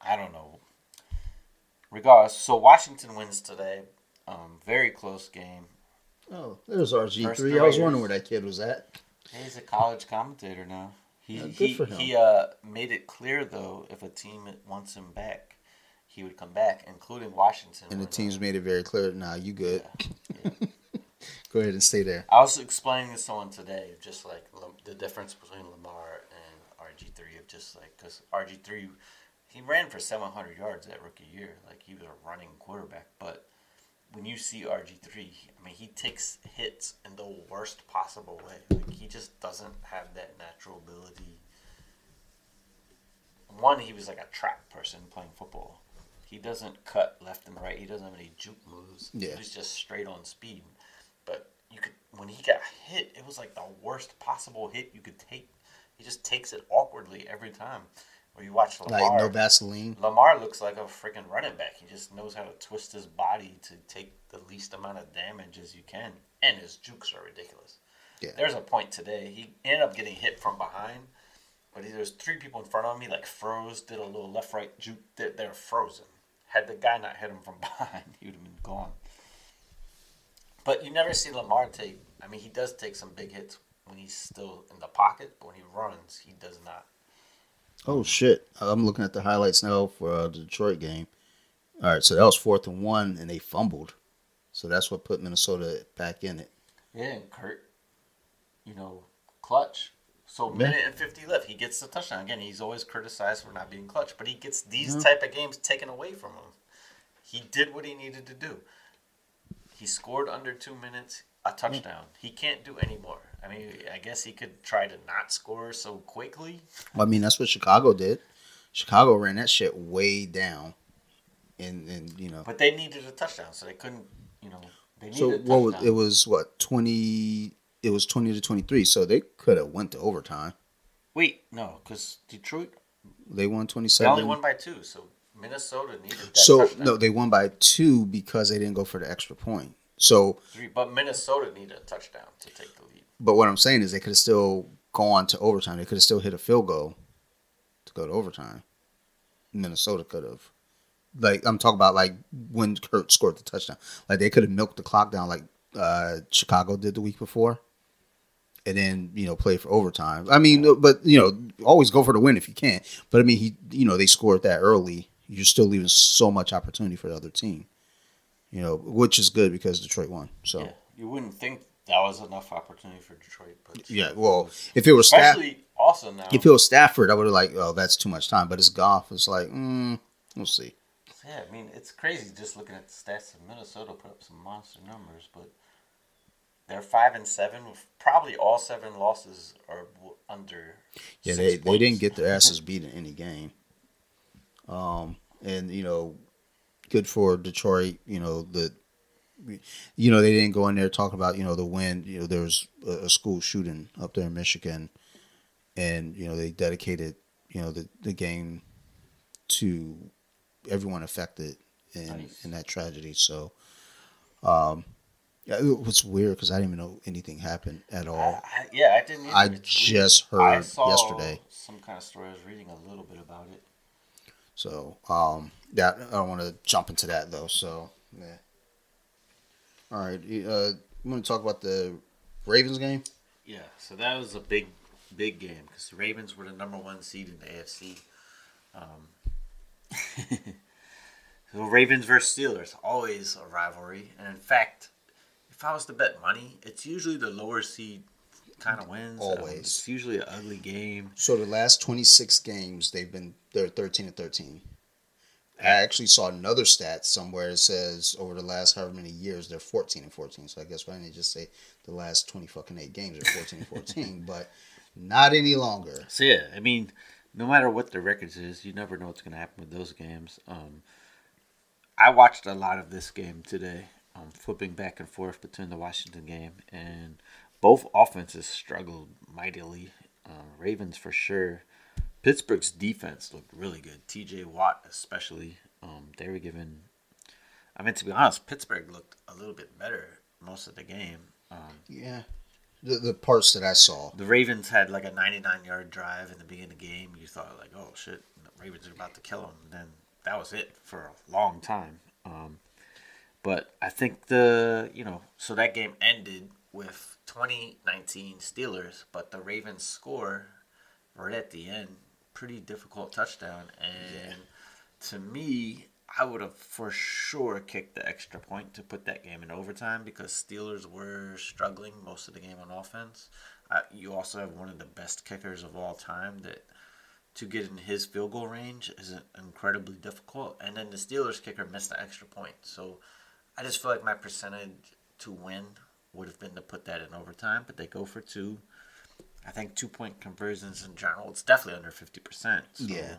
I don't know. Regardless, so Washington wins today. Um, very close game. Oh, there's RG three. I was wondering where that kid was at. He's a college commentator now. He Yeah, good he, for him. he uh, made it clear though if a team wants him back, he would come back, including Washington. And the teams made it very clear. Nah, you good. yeah. <laughs> Go ahead and stay there. I was explaining to someone today, just like the difference between Lamar and RG three of just like because RG three, he ran for seven hundred yards that rookie year, like he was a running quarterback. But when you see RG three, I mean, he takes hits in the worst possible way. Like he just doesn't have that natural ability. One, he was like a track person playing football. He doesn't cut left and right. He doesn't have any juke moves. Yeah. He was just straight on speed. but you could when he got hit, it was like the worst possible hit you could take. He just takes it awkwardly every time. Where you watch Lamar, Like no Vaseline. Lamar looks like a freaking running back. He just knows how to twist his body to take the least amount of damage as you can, and his jukes are ridiculous. Yeah. There's a point today. He ended up getting hit from behind, but he, there's three people in front of me, like froze, did a little left right juke. They're, they're frozen. Had the guy not hit him from <laughs> behind, he would have been gone. But you never see Lamar take. I mean, he does take some big hits when he's still in the pocket, but when he runs, he does not. Oh shit! I'm looking at the highlights now for uh, the Detroit game. All right, so that was fourth and one, and they fumbled. So that's what put Minnesota back in it. Yeah, and Kirk, you know, clutch. So minute and fifty left, he gets the touchdown again. He's always criticized for not being clutch, but he gets these type of games taken away from him. He did what he needed to do. He scored under two minutes, a touchdown. He can't do any more. I mean, I guess he could try to not score so quickly. I mean, that's what Chicago did. Chicago ran that shit way down, and and you know. But they needed a touchdown, so they couldn't. You know, they needed So a what was it? Was what twenty? It was twenty to twenty three. So they could have went to overtime. Wait, no, because Detroit They won twenty seven. they only won by two, so Minnesota needed that So touchdown. no, they won by two because they didn't go for the extra point. So, but Minnesota needed a touchdown to take the lead. But what I'm saying is they could have still gone to overtime. They could have still hit a field goal to go to overtime. Minnesota could have. Like I'm talking about, like when Kirk scored the touchdown, like they could have milked the clock down, like uh, Chicago did the week before, and then you know play for overtime. I mean, but you know, always go for the win if you can. But I mean, he, you know, they scored that early. You're still leaving so much opportunity for the other team, you know, which is good because Detroit won. So Yeah, you wouldn't think that was enough opportunity for Detroit, but yeah, well, if it was Staff, especially also now. if it was Stafford, I would have like, oh, that's too much time. But it's Goff. It's like, mm, we'll see. yeah, I mean it's crazy just looking at the stats of Minnesota put up some monster numbers, but they're five and seven. With probably all seven losses are under. Yeah, they, they didn't get their <laughs> asses beat in any game. Um, and you know, good for Detroit. You know the, you know they didn't go in there talking about you know the win. You know there was a, school shooting up there in Michigan, and you know they dedicated you know the the game to everyone affected in Nice. in that tragedy. So, um, yeah, it was weird because I didn't even know anything happened at all. I, yeah, I didn't. Either. I It's weird. just I heard saw yesterday. Some kind of story. I was reading a little bit about it. So, um, that I don't want to jump into that though. So, yeah. All right, uh, you want to talk about the Ravens game? Yeah, so that was a big, big game because the Ravens were the number one seed in the AFC. Um, <laughs> so Ravens versus Steelers, always a rivalry. And in fact, if I was to bet money, it's usually the lower seed kind of wins. Um, Always. it's usually an ugly game. So the last twenty six games, they've been they're thirteen and thirteen. I actually saw another stat somewhere that says over the last however many years they're fourteen and fourteen. So I guess why didn't they just say the last twenty fucking eight games are fourteen and fourteen? <laughs> But not any longer. So yeah, I mean, no matter what the records is, you never know what's going to happen with those games. Um, I watched a lot of this game today, um, flipping back and forth between the Washington game and both offenses struggled mightily. Uh, Ravens for sure. Pittsburgh's defense looked really good. T.J. Watt especially. Um, they were given. I mean, to be honest, Pittsburgh looked a little bit better most of the game. Um, Yeah, the the parts that I saw. the Ravens had like a 99 yard drive in the beginning of the game. You thought like, oh shit, the Ravens are about to kill them. And then that was it for a long time. Um, but I think the you know so that game ended with 2019 Steelers, but the Ravens score right at the end, pretty difficult touchdown, and to me. I would have for sure kicked the extra point to put that game in overtime because Steelers were struggling most of the game on offense. Uh, you also have one of the best kickers of all time that to get in his field goal range is incredibly difficult. And then the Steelers kicker missed the extra point. So I just feel like my percentage to win would have been to put that in overtime, but they go for two. I think two point conversions in general, it's definitely under 50%. So Yeah.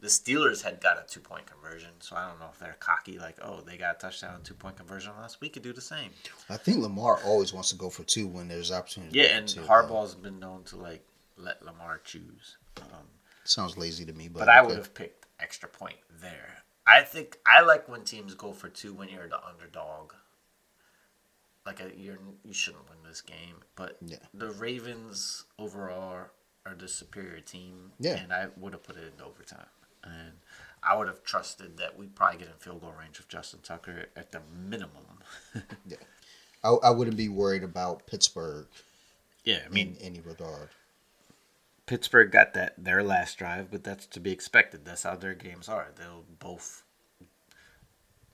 the Steelers had got a two point conversion, so I don't know if they're cocky, like, oh, they got a touchdown, two point conversion on us. We could do the same. I think Lamar always wants to go for two when there's opportunity. Yeah, and two, Harbaugh's been known to like let Lamar choose. Um, sounds lazy to me, but, but I okay. would have picked extra point there. I think I like when teams go for two when you're the underdog. Like a, you're you shouldn't win this game, but Yeah. the Ravens overall are the superior team. Yeah. and I would have put it in overtime, and I would have trusted that we'd probably get in field goal range of Justin Tucker at the minimum. <laughs> I, I wouldn't be worried about Pittsburgh yeah, I mean in any regard. Pittsburgh got that their last drive, but that's to be expected. That's how their games are. They'll both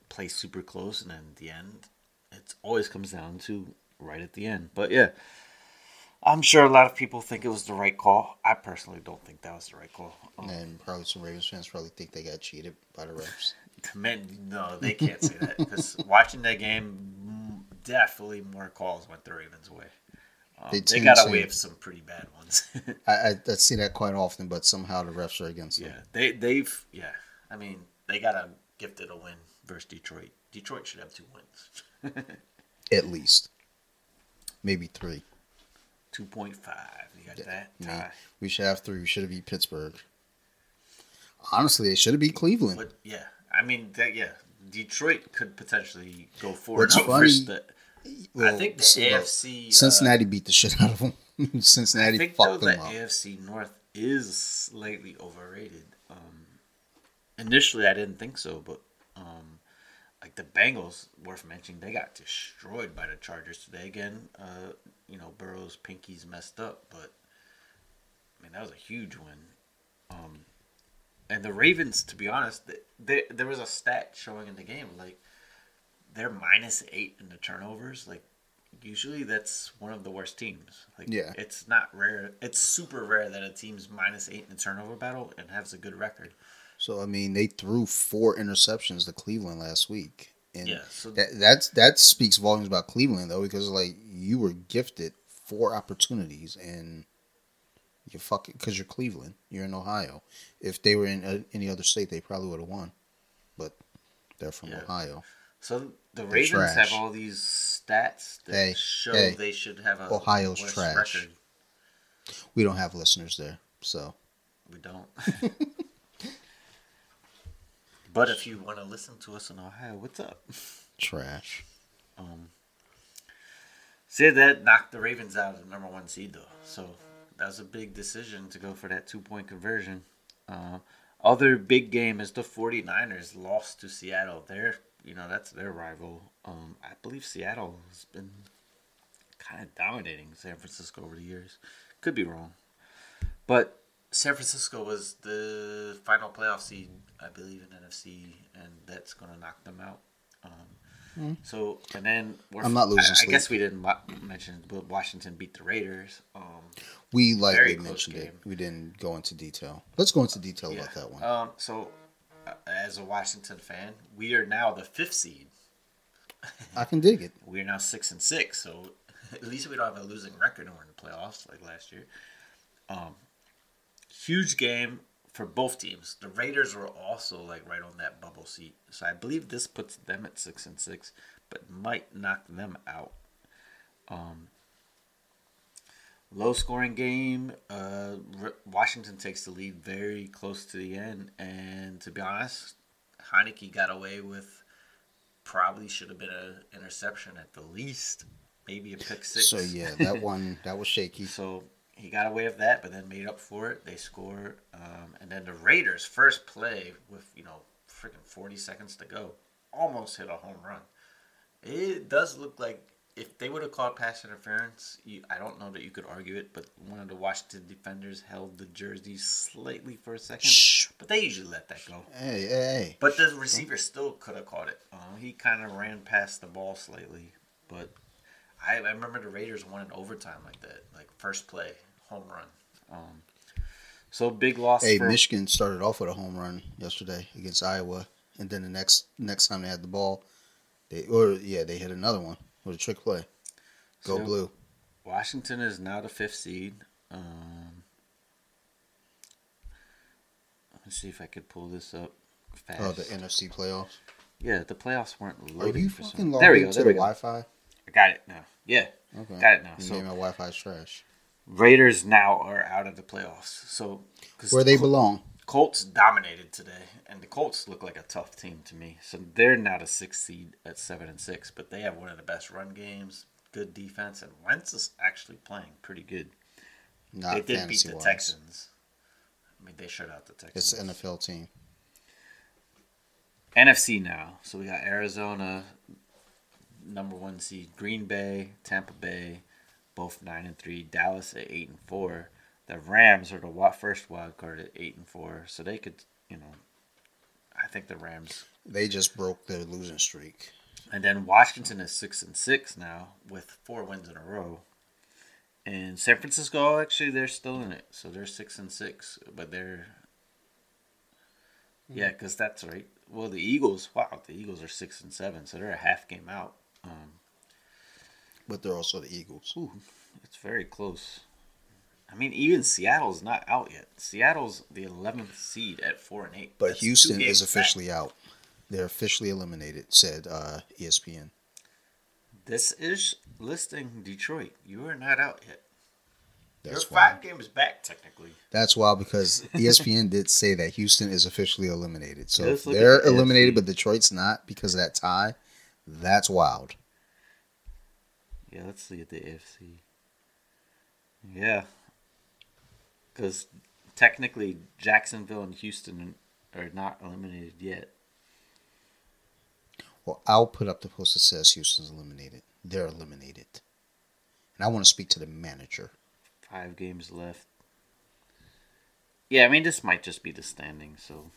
play super close, and then at the end, it always comes down to right at the end. But yeah, I'm sure a lot of people think it was the right call. I personally don't think that was the right call. Um, And probably some Ravens fans probably think they got cheated by the refs. <laughs> Man, no, they can't say that because watching that game, definitely more calls went the Ravens' way. Um, They they got away with some pretty bad ones. <laughs> I, I, I see that quite often, but somehow the refs are against them. Yeah, they they've yeah. I mean, they got a gifted a win versus Detroit. Detroit should have two wins. <laughs> At least. Maybe three. Two point five. You got Yeah, that we should have three. We should have beat Pittsburgh. Honestly, they should have beat Cleveland. But yeah, I mean that yeah. Detroit could potentially go forward. What's over funny- the- I think the so- AFC. uh, Cincinnati beat the shit out of them. <laughs> Cincinnati I think though fucked the them up. AFC North is slightly overrated. Um, initially, I didn't think so, but um, like the Bengals, worth mentioning, they got destroyed by the Chargers today. Again, uh, you know, Burrow's pinkies messed up, but I mean that was a huge win. Um, and the Ravens, to be honest, th- there there was a stat showing in the game like they're minus eight in the turnovers. Like usually that's one of the worst teams. Like Yeah. it's not rare. It's super rare that a team's minus eight in a turnover battle and has a good record. So I mean, they threw four interceptions to Cleveland last week, and Yeah, so- that that's that speaks volumes about Cleveland though, because like you were gifted four opportunities and you fucking because you're Cleveland, you're in Ohio. If they were in uh, any other state, they probably would have won, but they're from Yeah. Ohio. So the Ravens trash. have all these stats that Hey, show hey. they should have a Ohio's trash. record. We don't have listeners there, so We don't. <laughs> <laughs> but if you want to listen to us in Ohio, what's up? trash. Um, say that knocked the Ravens out of the number one seed, though. So that was a big decision to go for that two point conversion. Uh, other big game is the 49ers lost to Seattle. They're, you know, that's their rival. Um, I believe Seattle has been kind of dominating San Francisco over the years. Could be wrong. But San Francisco was the final playoff seed, I believe, in NFC, and that's going to knock them out. Um, So, and then we're, I'm not losing I, I guess we didn't mention, but Washington beat the Raiders. Um, We lightly close mentioned it. We didn't go into detail. Let's go into detail yeah. about that one. Um, so, uh, as a Washington fan, we are now the fifth seed. I can dig it. <laughs> We are now six and six, so <laughs> at least we don't have a losing record when we're in the playoffs like last year. Um, huge game for both teams. The Raiders were also like right on that bubble seat, so I believe this puts them at six and six, but might knock them out. Um, low scoring game. Uh, Washington takes the lead very close to the end, and to be honest, Heinicke got away with probably should have been an interception at the least, maybe a pick six. So yeah, that one that was shaky. <laughs> So he got away with that, but then made up for it. They score, um, and then the Raiders' first play with you know freaking forty seconds to go, almost hit a home run. It does look like if they would have called pass interference, you, I don't know that you could argue it, but one of the Washington defenders held the jersey slightly for a second, Shh. but they usually let that go. Hey, hey, hey. But the receiver still could have caught it. Uh, he kind of ran past the ball slightly, but I, I remember the Raiders won in overtime like that, like first play, home run. Um, so big loss. Hey, for, Michigan started off with a home run yesterday against Iowa, and then the next next time they had the ball, they or yeah they hit another one with a trick play. Go So- blue. Washington is now the fifth seed. Um, Let's see if I could pull this up fast. Oh, the NFC playoffs. yeah, the playoffs weren't Are loading you for fucking some. logged There we go. into There the go. Wi-Fi? I got it now. Yeah, Okay. got it now. You So my Wi-Fi's trash. Raiders now are out of the playoffs. So Where they Col- belong. Colts dominated today, and the Colts look like a tough team to me. So they're not a six seed at seven and six, but they have one of the best run games, good defense, and Wentz is actually playing pretty good. Not they did beat the wise. Texans. I mean, they shut out the Texans. It's an NFL team. NFC now. So we got Arizona, number one seed, Green Bay, Tampa Bay, both nine and three. Dallas at eight and four. The Rams are the wa- first wild card at eight and four, so they could, you know, I think the Rams. They just broke their losing streak. And then Washington is six and six now with four wins in a row. And San Francisco, actually, they're still in it, so they're six and six, but they're. Yeah, because that's right. Well, the Eagles, wow, the Eagles are six and seven, so they're a half game out. Um, But they're also the Eagles. ooh, it's very close. I mean, even Seattle's not out yet. Seattle's the eleventh seed at four and eight. But That's Houston is back. officially out. They're officially eliminated, said uh, ESPN. This is listing Detroit. You are not out yet. That's You're five games back technically. That's wild because ESPN <laughs> did say that Houston is officially eliminated. So Let's if look at they're eliminated, but Detroit's not because of that tie. That's wild. Yeah, let's see at the AFC. Yeah. Because technically, Jacksonville and Houston are not eliminated yet. Well, I'll put up the post that says Houston's eliminated. They're eliminated. And I want to speak to the manager. Five games left. Yeah, I mean, this might just be the standing, so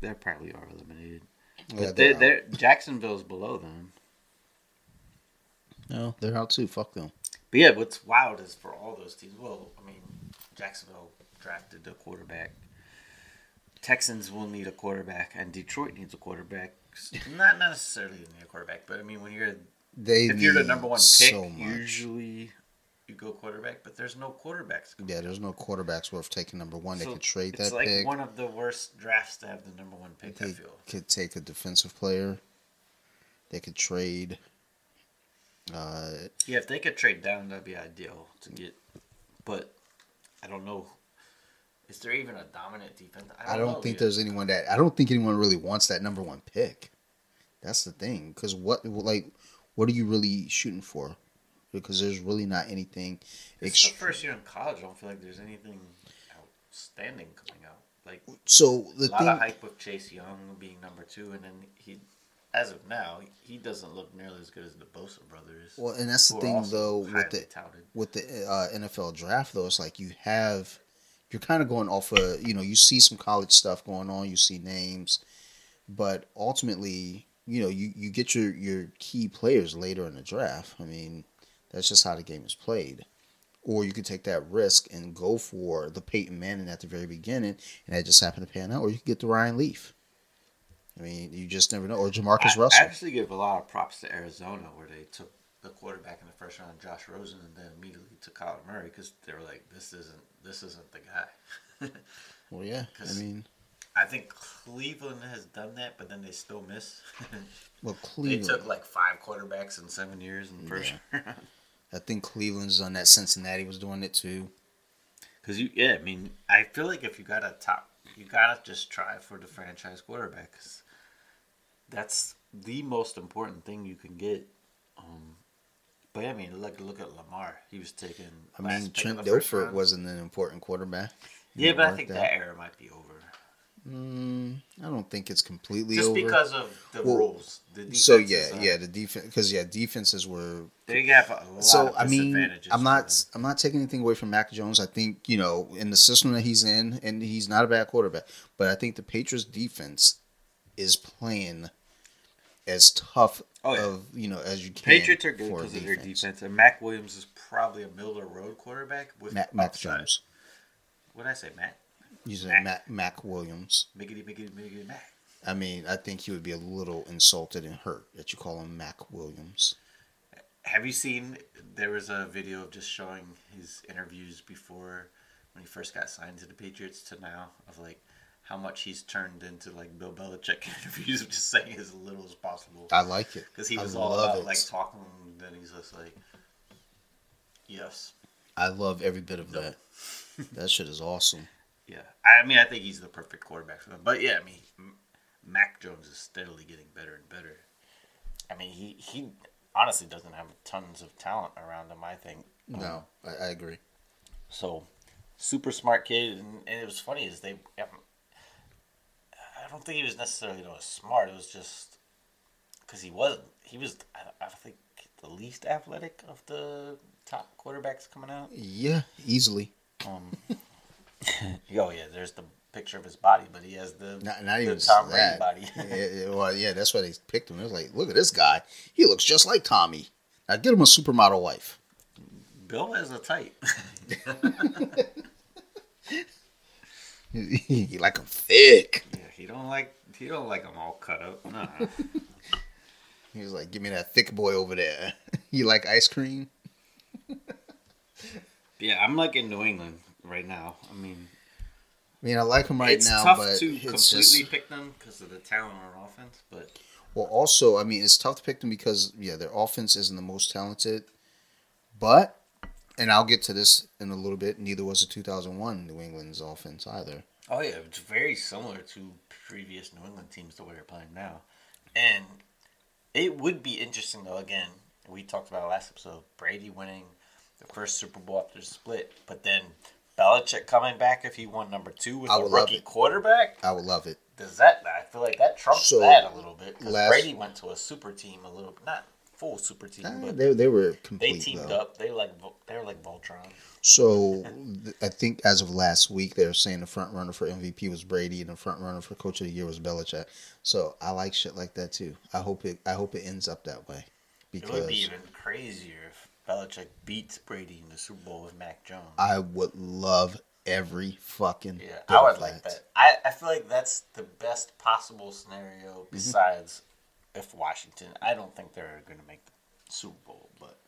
they probably are eliminated. But Yeah, they're, they're, they're, <laughs> Jacksonville's below them. Out. No, they're out too. Fuck them. But yeah, what's wild is for all those teams. Well, I mean, Jacksonville drafted a quarterback. Texans will need a quarterback, and Detroit needs a quarterback. Not necessarily need a quarterback, but I mean, when you're They if you're the number one pick, so usually you go quarterback. But there's no quarterbacks. Yeah, there's no quarterbacks worth taking number one. They could trade it's that like pick. one of the worst drafts to have the number one pick. I They feel. could take a defensive player. They could trade. Uh, Yeah, if they could trade down, that'd be ideal to get. But I don't know. Is there even a dominant defense? I don't know think yet. there's anyone that I don't think anyone really wants that number one pick. That's the thing, because what like what are you really shooting for? Because there's really not anything. It's the first year in college. I don't feel like there's anything outstanding coming out. Like so a the lot thing, of hype with Chase Young being number two, and then he, as of now, he doesn't look nearly as good as the Bosa brothers. well, and that's the thing though with the touted. with the uh, NFL draft though, it's like you have you're kind of going off of you know you see some college stuff going on, you see names, but ultimately you know you, you get your your key players later in the draft. I mean that's just how the game is played. Or you could take that risk and go for the Peyton Manning at the very beginning, and that just happened to pan out. Or you could get the Ryan Leaf. I mean, you just never know. Or Jamarcus I Russell. I actually give a lot of props to Arizona, where they took the quarterback in the first round, Josh Rosen, and then immediately took Kyler Murray because they were like, "This isn't this isn't the guy." <laughs> well, yeah. I 'Cause- mean, I think Cleveland has done that, but then they still miss. <laughs> well, they Cleveland. took like five quarterbacks in seven years in the first <laughs> round. I think Cleveland's done that. Cincinnati was doing it too. Because you, yeah, I mean, I feel like if you got a top, you gotta just try for the franchise quarterback. That's the most important thing you can get. Um, but I mean, look look at Lamar. He was taken. I last mean, Trent Dilfer wasn't an important quarterback. He Yeah, but I think that era might be over. Mm, I don't think it's completely Just over. because of the Well, rules. The so yeah, uh, yeah, the defense because yeah, defenses were. They have a lot So of I mean, I'm not. I'm not taking anything away from Mac Jones. I think you know in the system that he's in, and he's not a bad quarterback, but I think the Patriots defense is playing as tough Oh, yeah. of you know as you can. Patriots are good because of their defense, and Mac Williams is probably a middle of road quarterback with Mac, Mac. Jones. What did I say, Mac? You said Mac. Mac, Mac Williams. Miggity, miggity, miggity, Mac. I mean, I think he would be a little insulted and hurt that you call him Mac Williams. Have you seen? There was a video of just showing his interviews before when he first got signed to the Patriots to now of like how much he's turned into like Bill Belichick <laughs> interviews of just saying as little as possible. I like it Because he was all about it. like talking, and then he's just like, yes, I love every bit of that. that shit is awesome. <laughs> yeah. I mean, I think he's the perfect quarterback for them. But yeah, I mean, Mac Jones is steadily getting better and better. I mean, he he honestly doesn't have tons of talent around him. I think. Um, no, I, I agree. So, super smart kid, and, and it was funny is they. Um, I don't think he was necessarily you know, smart. It was just because he wasn't. He was. I, I think the least athletic of the top quarterbacks coming out. Yeah, easily. Um, <laughs> <laughs> oh yeah, there's the picture of his body, but he has the Not, not the even Tom Brady body. yeah, <laughs> yeah, well, yeah, that's why they picked him. It was like, look at this guy. He looks just like Tommy. Now get him a supermodel wife. Bill has a type. he like him thick. yeah, he don't like he don't like them all cut up. Nah. <laughs> He was like, give me that thick boy over there. <laughs> you like ice cream? <laughs> yeah, I'm like in New England right now. I mean, I mean, I like him right it's now, tough but to it's completely just pick them because of the talent on offense. But well. Also, I mean, it's tough to pick them because yeah, their offense isn't the most talented, but and I'll get to this in a little bit. Neither was the 2001 New England's offense either. Oh yeah, it's very similar to previous New England teams the way they're playing now, and it would be interesting though. Again, we talked about last episode Brady winning the first Super Bowl after the split, but then Belichick coming back if he won number two with I a rookie quarterback. I would love it. Does that? I feel like that trumps So, that a little bit because Brady went to a super team a little, not full super team, Uh, but they they were complete. they teamed though. up. They like they were like Voltron. So I think as of last week, they were saying the front runner for MVP was Brady, and the front runner for Coach of the Year was Belichick. So I like shit like that too. I hope it. I hope it ends up that way Because It would be even crazier if Belichick beats Brady in the Super Bowl with Mac Jones. I would love every fucking. yeah, I would like that. I, I feel like that's the best possible scenario besides if Washington. I don't think they're going to make the Super Bowl, but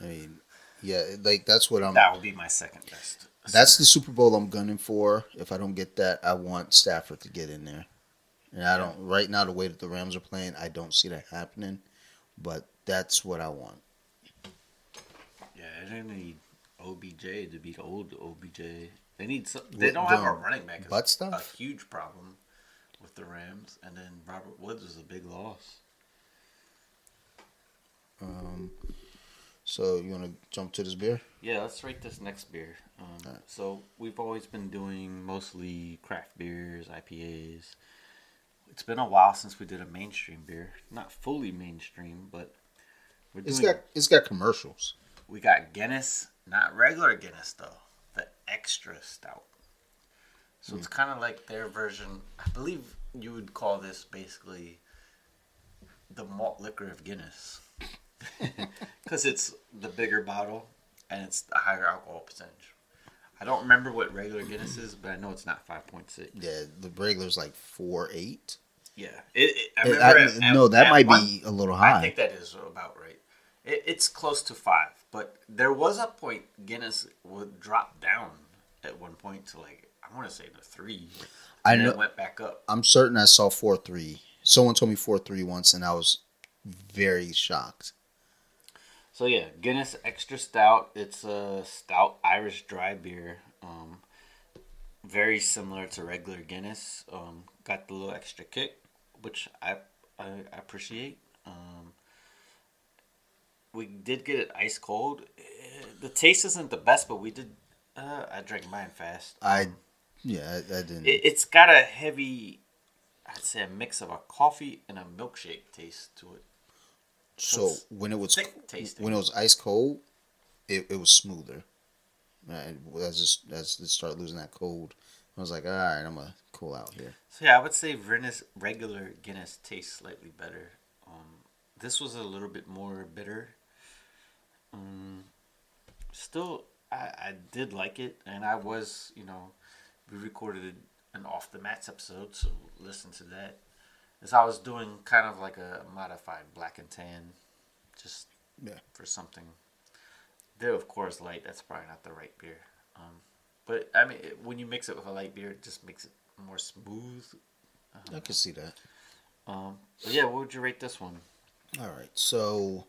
I mean, yeah, like that's what I'm. that would be my second best. That's the Super Bowl I'm gunning for. If I don't get that, I want Stafford to get in there. And I don't. Right now, the way that the Rams are playing, I don't see that happening. But that's what I want. Yeah, they need OBJ to beat old OBJ. They need some. They don't have a running back. Butt stuff? A huge problem with the Rams, and then Robert Woods is a big loss. Um, so you want to jump to this beer? Yeah, let's rate this next beer. Um, Alright. So we've always been doing mostly craft beers, IPAs. It's been a while since we did a mainstream beer. Not fully mainstream, but we're It's doing. got it's got commercials. we got Guinness, not regular Guinness though, the extra stout. So it's hmm. kind of like their version. I believe you would call this basically the malt liquor of Guinness, <laughs> because it's the bigger bottle and it's the higher alcohol percentage. I don't remember what regular Guinness is, but I know it's not five point six. Yeah, the regular's like four eight. Yeah, it, it, I remember. I- at- no, that at might one- be a little high. I think that is about right. It, it's close to five, but there was a point Guinness would drop down at one point to like I want to say the three. I know- it went back up. I'm certain I saw four three. Someone told me four three once, and I was very shocked. So yeah, Guinness Extra Stout. It's a stout Irish dry beer. Um, very similar to regular Guinness. Um, got the little extra kick, which I I appreciate. Um, we did get it ice cold. Eh, The taste isn't the best, but we did. Uh, I drank mine fast. I yeah, I, I didn't. It, it's got a heavy, I'd say, a mix of a coffee and a milkshake taste to it. so it's when it was when it was ice cold, it, it was smoother. Right, as just as it started losing that cold, I was like, all right, I'm gonna cool out here. So yeah, I would say Guinness, regular Guinness tastes slightly better. Um, this was a little bit more bitter. Um, still, I, I did like it, and I was, you know, we recorded an off the mats episode, so listen to that. As I was doing kind of like a modified black and tan, just Yeah. for something. They're of course light. That's probably not the right beer. Um, but I mean, it- when you mix it with a light beer, it just makes it more smooth. I can see that. Um, yeah, what would you rate this one? All right, so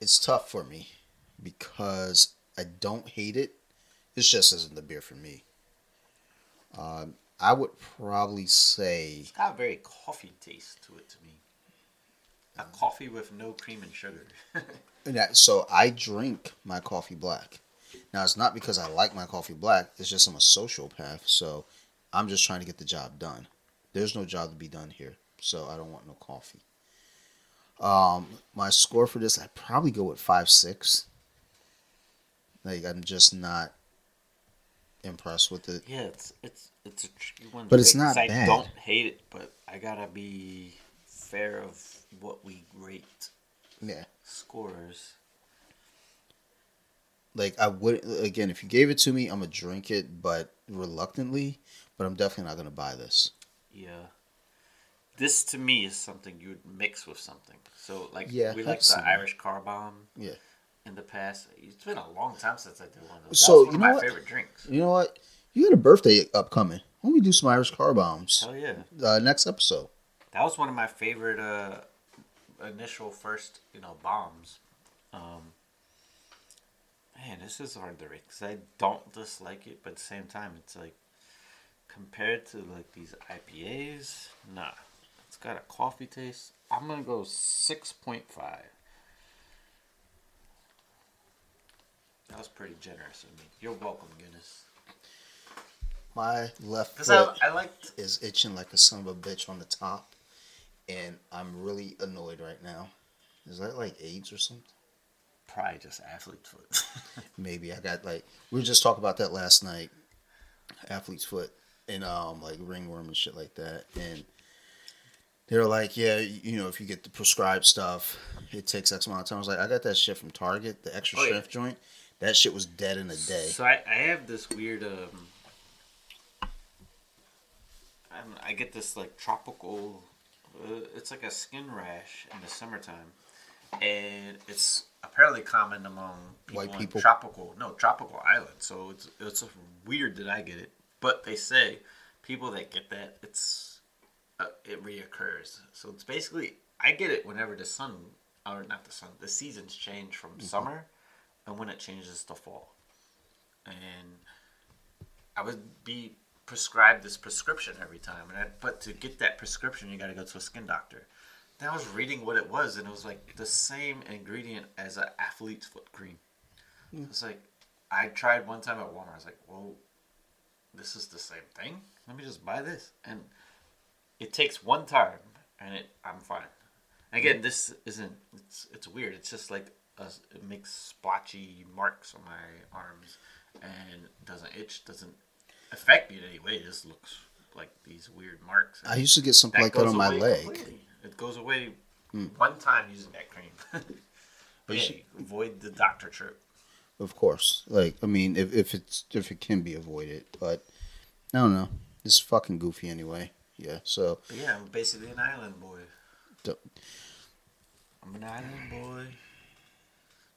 it's tough for me because I don't hate it. It just isn't the beer for me. Um, I would probably say It's got a very coffee taste to it to me. A coffee with no cream and sugar. <laughs> That, so I drink my coffee black. Now it's not because I like my coffee black. It's just I'm a sociopath. So I'm just trying to get the job done. There's no job to be done here. So I don't want no coffee. Um, my score for this, I'd probably go with five six. Like I'm just not impressed with it. yeah, it's it's it's a tricky one. But it's not bad. I don't hate it, but I gotta be fair of what we rate Yeah. scores. Like I would again, if you gave it to me, I'm gonna drink it, but reluctantly. But I'm definitely not gonna buy this. Yeah. This to me is something you would mix with something. So like Yeah, we like the. Irish car bomb Yeah. In the past. It's been a long time since I did one of those. So, you know my what? favorite drinks. You know what? You got a birthday upcoming. Don't we do some Irish car bombs? Hell yeah. Uh, next episode. That was one of my favorite uh, initial first, you know, bombs. Um, man, this is hard to rate because I don't dislike it, but at the same time, it's like compared to like these IPAs, nah. It's got a coffee taste. I'm gonna go six point five. That was pretty generous of me. You're welcome, Guinness. My left Because I, foot I liked is itching like a son of a bitch on the top, and I'm really annoyed right now. Is that like AIDS or something? probably just athlete's foot. <laughs> Maybe I got like we were just talking about that last night. Athlete's foot and um like ringworm and shit like that, and they're like, yeah, you know, if you get the prescribed stuff, it takes X amount of time. I was like, I got that shit from Target, the extra Oh, yeah. strength joint. That shit was dead in a day. So I, I have this weird um I, don't I get this like tropical uh, it's like a skin rash in the summertime and it's apparently common among people White in people? tropical no tropical islands so it's it's weird that I get it but they say people that get that it's uh, it reoccurs so it's basically I get it whenever the sun or not the sun the seasons change from Mm-hmm. summer and when it changes to fall and I would be prescribed this prescription every time. And I, but to get that prescription, you got to go to a skin doctor. Then I was reading what it was, and it was like the same ingredient as an athlete's foot cream. Mm. It's like I tried one time at Walmart. I was like, "Well, this is the same thing. Let me just buy this." And it takes one time, and it I'm fine. Again, mm. this isn't. It's it's weird. It's just like it makes splotchy marks on my arms, and doesn't itch. Doesn't affect me in any way. It just looks like these weird marks. I used to get something like that on my leg. completely. It goes away hmm. one time using that cream. <laughs> but yeah, should- avoid the doctor trip. Of course. Like, I mean, if, if it's if it can be avoided, but I don't know. It's fucking goofy anyway. Yeah. So But yeah, I'm basically an island boy. I'm an island boy,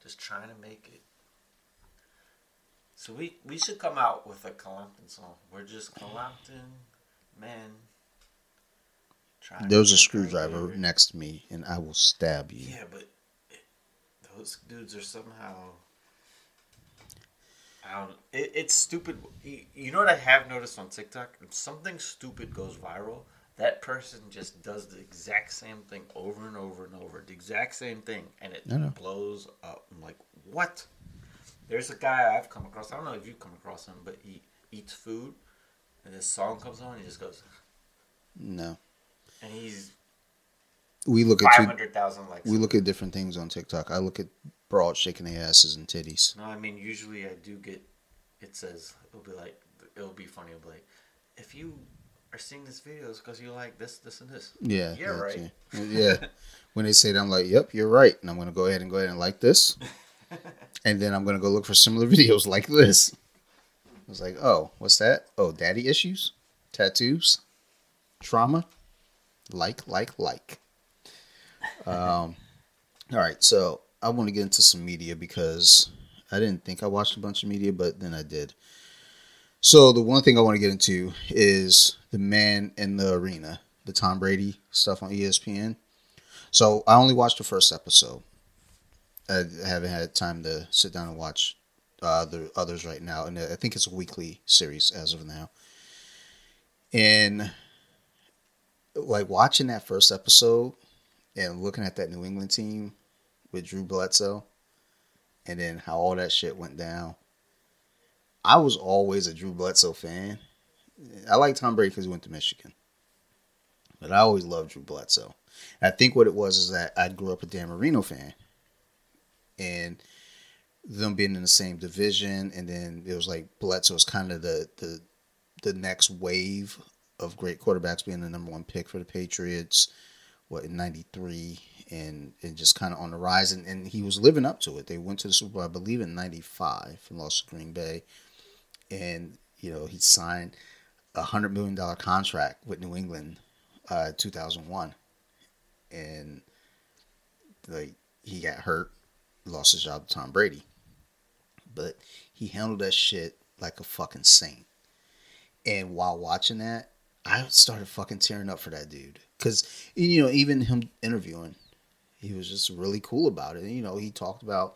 just trying to make it. So we we should come out with a Compton song. We're just Compton men. there's a screwdriver it. next to me, and I will stab you. Yeah, but it, those dudes are somehow. I don't. It, it's stupid. You, you know what I have noticed on TikTok? If something stupid goes viral, that person just does the exact same thing over and over and over, the exact same thing, and it blows up. I'm like, what? There's a guy I've come across. I don't know if you've come across him, but he eats food, and this song comes on, and he just goes, No. and he's We look at five two, hundred thousand likes. we look at different things on TikTok. I look at broads shaking their asses and titties. No, I mean usually I do get. It says it'll be like it'll be funny. It'll be like if you are seeing this video, it's because you like this, this, and this. Yeah. Yeah, right. too. Yeah. <laughs> when they say that, I'm like, yep, you're right, and I'm gonna go ahead and go ahead and like this, <laughs> and then I'm gonna go look for similar <laughs> videos like this. I was like, oh, what's that? Oh, daddy issues, tattoos, trauma, like, like, like. Um, all right, so I want to get into some media because I didn't think I watched a bunch of media, but then I did. So the one thing I want to get into is the man in the arena, the Tom Brady stuff on ESPN. So I only watched the first episode. I haven't had time to sit down and watch uh, the others right now, and I think it's a weekly series as of now. And like watching that first episode and looking at that New England team with Drew Bledsoe, and then how all that shit went down. I was always a Drew Bledsoe fan. I like Tom Brady because he went to Michigan, but I always loved Drew Bledsoe. I think what it was is that I grew up a Dan Marino fan, and them being in the same division, and then it was like Bledsoe was kind of the the the next wave of great quarterbacks, being the number one pick for the Patriots, what in '93, and and just kind of on the rise, and, and he was living up to it. They went to the Super Bowl, I believe, in '95 and lost to Green Bay, and you know he signed a hundred million dollar contract with New England, uh, 2001, and like he got hurt, lost his job to Tom Brady but he handled that shit like a fucking saint. And while watching that, I started fucking tearing up for that dude. Cause you know, even him interviewing, he was just really cool about it. And, you know, he talked about,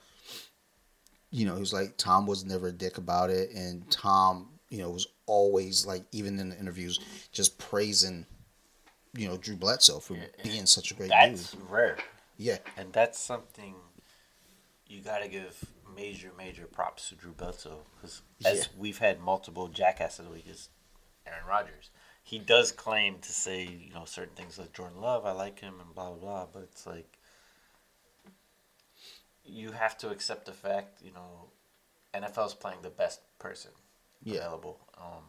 you know, he was like Tom was never a dick about it, and Tom, you know, was always like, even in the interviews, just praising, you know, Drew Bledsoe for being such a great that's dude. That's rare. Yeah, and that's something you got to give major, major props to Drew Bledsoe because as yeah. we've had multiple jackasses of the week is Aaron Rodgers. He does claim to say you know certain things like Jordan Love, I like him, and blah blah blah. But it's like you have to accept the fact you know NFL's playing the best person yeah. available. Um,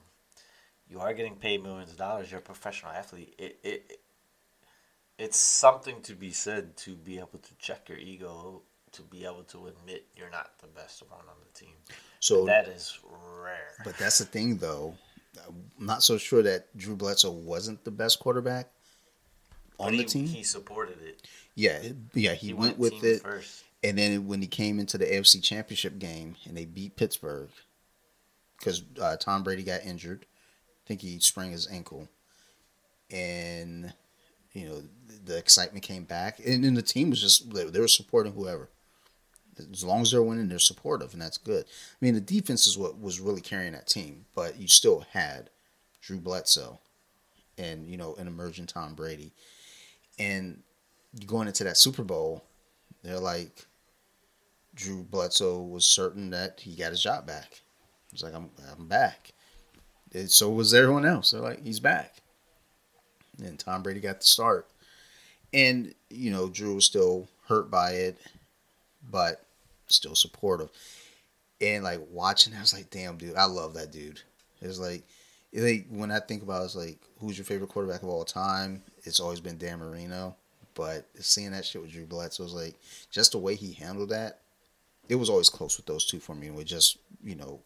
you are getting paid millions of dollars. You're a professional athlete. It, it it's something to be said to be able to check your ego to be able to admit you're not the best one on the team. So that is rare. But that's the thing, though. I'm not so sure that Drew Bledsoe wasn't the best quarterback on he, the team. He supported it. Yeah, yeah, he, he went, went with it. First. And then when he came into the AFC Championship game and they beat Pittsburgh, because uh, Tom Brady got injured, I think he sprained his ankle, and you know the excitement came back, and then the team was just they were supporting whoever as long as they're winning, they're supportive, and that's good. I mean, the defense is what was really carrying that team, but you still had Drew Bledsoe and, you know, an emerging Tom Brady. And going into that Super Bowl, they're like, Drew Bledsoe was certain that he got his job back. He's like, I'm, I'm back. And so was everyone else. They're like, he's back. And Tom Brady got the start. And, you know, Drew was still hurt by it, but still supportive. And like watching, I was like, damn, dude, I love that dude. It's like, like when I think about, it, it's like, who's your favorite quarterback of all time? It's always been Dan Marino. But seeing that shit with Drew Bledsoe was like, just the way he handled that, it was always close with those two for me. And was just, you know,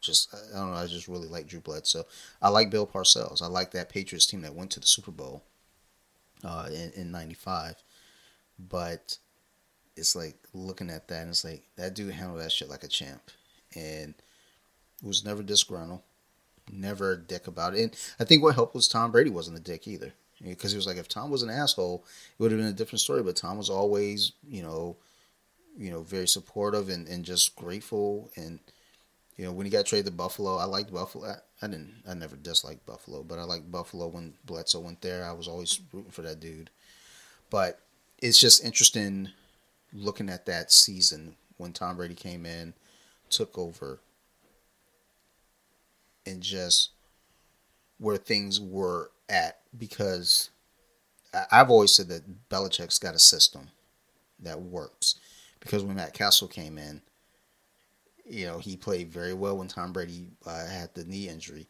just I don't know. I just really like Drew Bledsoe. I like Bill Parcells. I like that Patriots team that went to the Super Bowl uh, in '95. But it's like looking at that and it's like that dude handled that shit like a champ and was never disgruntled, never a dick about it. And I think what helped was Tom Brady wasn't a dick either. Because he was like, if Tom was an asshole, it would have been a different story. But Tom was always, you know, you know, very supportive and, and just grateful. And you know, when he got traded to Buffalo, I liked Buffalo. I, I didn't, I never disliked Buffalo, but I liked Buffalo when Bledsoe went there. I was always rooting for that dude. But it's just interesting looking at that season when Tom Brady came in, took over, and just where things were at because I've always said that Belichick's got a system that works. Because when Matt Cassel came in, you know, he played very well when Tom Brady uh, had the knee injury.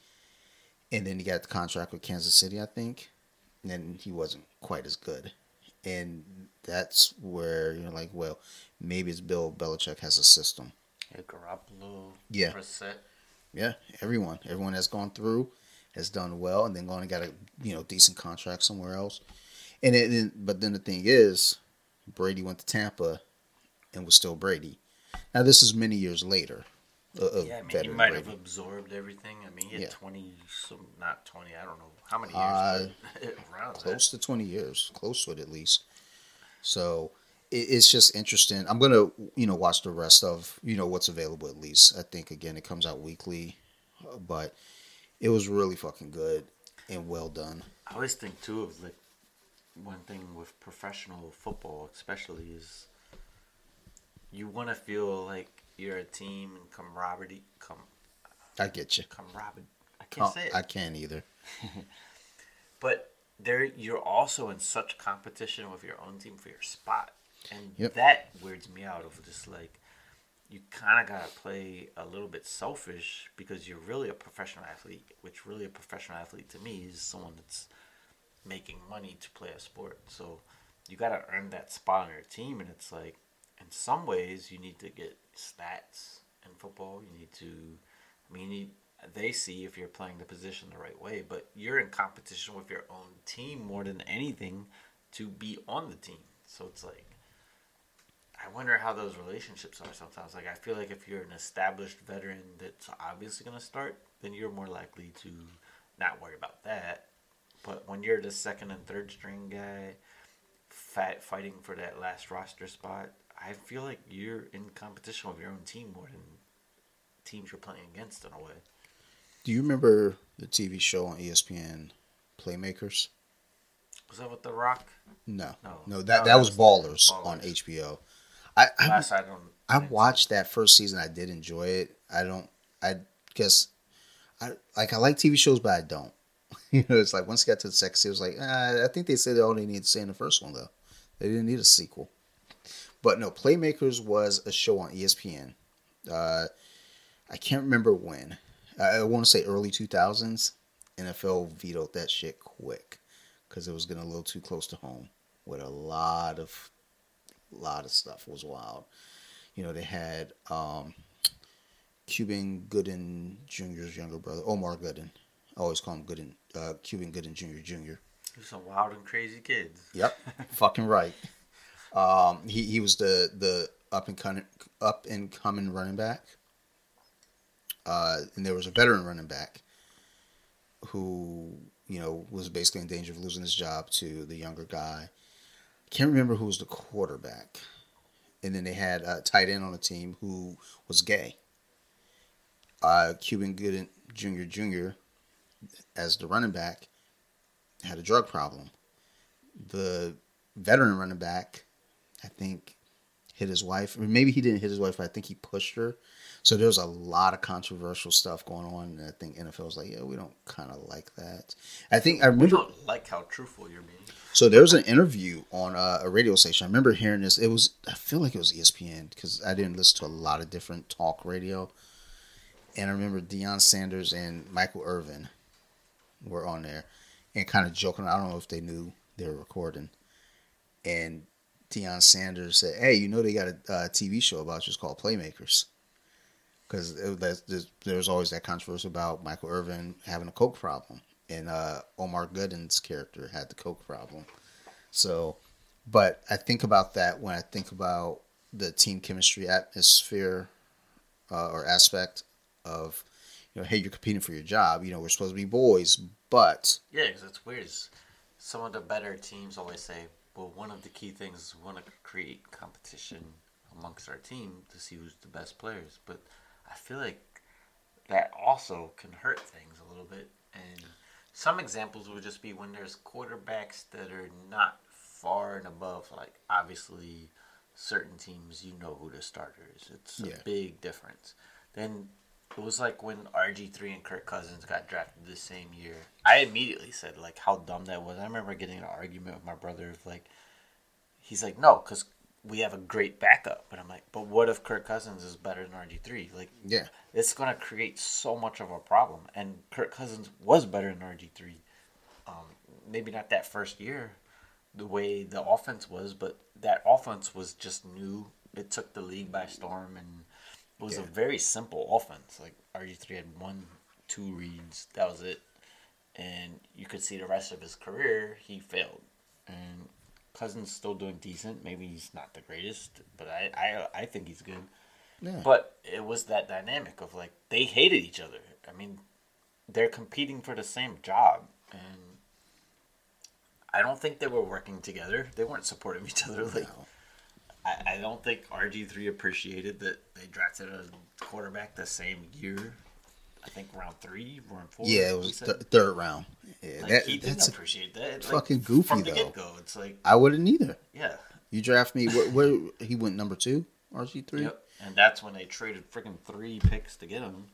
And then he got the contract with Kansas City, I think. And then he wasn't quite as good. And that's where you're like, well, maybe it's Bill Belichick has a system. Yeah, Garoppolo, yeah, Brissett. yeah, everyone, everyone that's gone through has done well, and then gone and got a you know decent contract somewhere else. And it, but then the thing is, Brady went to Tampa, and was still Brady. Now this is many years later, a Yeah, I mean, he might Brady. have absorbed everything. I mean, he had Yeah. 20, some, not 20, I don't know how many Uh, years. but <laughs> around that. close to 20 years close to it at least so it, it's just interesting i'm gonna you know watch the rest of you know what's available at least i think again it comes out weekly uh, but it was really fucking good and well done I always think too of like one thing with professional football, especially, is you want to feel like you're a team and camaraderie. Com, i get you camaraderie. I can't Oh, say it. i can't either <laughs> but there, you're also in such competition with your own team for your spot, and Yep. that weirds me out. Of just like you kind of gotta play a little bit selfish because you're really a professional athlete. Which really a professional athlete to me is someone that's making money to play a sport. So you gotta earn that spot on your team, and it's like in some ways you need to get stats in football. You need to, I mean, need, they see if you're playing the position the right way, but you're in competition with your own team more than anything to be on the team. So it's like, I wonder how those relationships are sometimes. Like, I feel like if you're an established veteran that's obviously going to start, then you're more likely to not worry about that. But when you're the second and third string guy, fat fighting for that last roster spot, I feel like you're in competition with your own team more than teams you're playing against in a way. do you remember the tv show on espn playmakers Was that with The Rock? no No. no, No, that, that that was was ballers, Ballers. on hbo i i, I watched that first season. I did enjoy it. I don't i guess i like i like tv shows but i don't. <laughs> You know it's like once it got to the second season it was like uh, i think they said they only needed to say in the first one though. They didn't need a sequel. But no playmakers was a show on espn uh i can't remember when. I, I want to say early 2000s nfl vetoed that shit quick because it was getting a little too close to home with a lot of lot of stuff was wild you know they had um Cuba Gooden Jr.'s younger brother, Omar Gooden. I always call him Gooden, uh, Cuba Gooden Jr. Jr. Some wild and crazy kids. Yep, <laughs> fucking right. Um, he he was the the up and coming up and coming running back. Uh, and there was a veteran running back who you know was basically in danger of losing his job to the younger guy. Can't remember who was the quarterback. And then they had a tight end on the team who was gay. Uh, Cuba Gooden Jr. Jr. as the running back had a drug problem the veteran running back, I think, hit his wife. Maybe he didn't hit his wife, but I think he pushed her. So there's a lot of controversial stuff going on, and I think NFL was like, "Yeah, we don't kind of like that." I think I We don't like how truthful you're being. So there was an interview on uh, a radio station. I remember hearing this. It was I feel like it was ESPN because I didn't listen to a lot of different talk radio. And I remember Deion Sanders and Michael Irvin were on there and kind of joking. I don't know if they knew they were recording. And Deion Sanders said, "Hey, you know they got a uh, TV show about you. It's called Playmakers." Because there was always that controversy about Michael Irvin having a coke problem, and uh, Omar Gooden's character had the coke problem. So, but I think about that when I think about the team chemistry atmosphere uh, or aspect of, you know, hey, you're competing for your job. You know, we're supposed to be boys, but Yeah, because it's weird. Some of the better teams always say, well, one of the key things is we want to create competition amongst our team to see who's the best players. But I feel like that also can hurt things a little bit. And some examples would just be when there's quarterbacks that are not far and above, like obviously certain teams, you know who the starter is. It's a Yeah. big difference. Then it was like when RG3 and Kirk Cousins got drafted the same year. I immediately said like how dumb that was. I remember getting in an argument with my brother of like, he's like, no, because we have a great backup. But I'm like, but what if Kirk Cousins is better than RG3? Like, yeah, it's gonna create so much of a problem. And Kirk Cousins was better than RG three. Um, maybe not that first year, the way the offense was, but that offense was just new. It took the league by storm, and it was a very simple offense. Like RG three had one, two reads. That was it. And you could see the rest of his career, he failed. And Cousins still doing decent. Maybe he's not the greatest, but I, I, I think he's good. Yeah. But it was that dynamic of like they hated each other. I mean, they're competing for the same job, and I don't think they were working together. They weren't supporting each other. Like, No. I, I don't think RG three appreciated that they drafted a quarterback the same year. I think round three, round four. Yeah, it was th- third round. Yeah, like that, he didn't that's appreciate that. Like, fucking goofy, from the though. get go. It's like, I wouldn't either. yeah, You draft me. Where, where he went number two, RG three. yep. And that's when they traded freaking three picks to get him.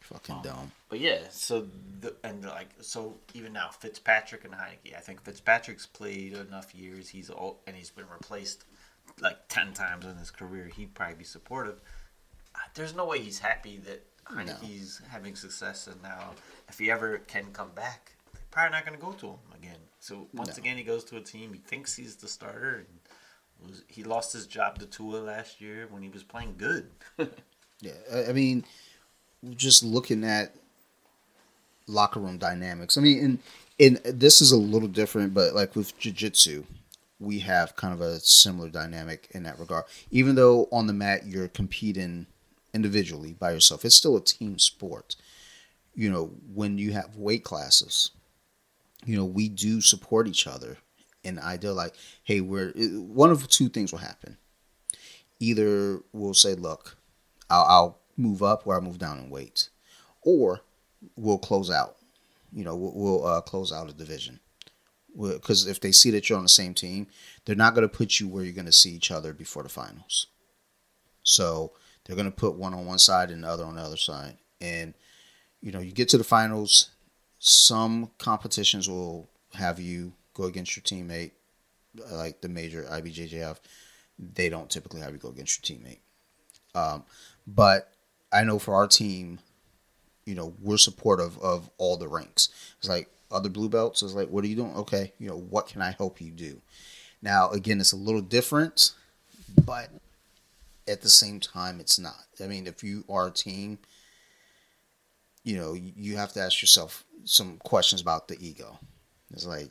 Fucking um, dumb. But yeah, so the and like so even now Fitzpatrick and Heinicke, I think Fitzpatrick's played enough years. He's all and he's been replaced like ten times in his career. He'd probably be supportive. There's no way he's happy that Heinicke's having success, and now if he ever can come back, they're probably not going to go to him again. So once No. again, he goes to a team he thinks he's the starter, and was, he lost his job to Tua last year when he was playing good. <laughs> Yeah, I- I mean, just looking at locker room dynamics. I mean, and and this is a little different, but like with jiu-jitsu, we have kind of a similar dynamic in that regard. Even though on the mat you're competing individually by yourself, it's still a team sport. You know, when you have weight classes, you know, we do support each other. And I do like, hey, we're one of two things will happen. Either we'll say, look, I'll, I'll move up or I'll move down in weight, or we'll close out. You know, we'll, we'll uh, close out a division. Because if they see that you're on the same team, they're not going to put you where you're going to see each other before the finals. So they're going to put one on one side and the other on the other side. And, you know, you get to the finals, some competitions will have you go against your teammate, like the major IBJJF. They don't typically have you go against your teammate. Um, but I know for our team, you know, we're supportive of all the ranks. It's like other blue belts is like, what are you doing? Okay, you know, what can I help you do? Now, again, it's a little different, but at the same time, it's not. I mean, if you are a team, you know, you- have to ask yourself some questions about the ego. It's like,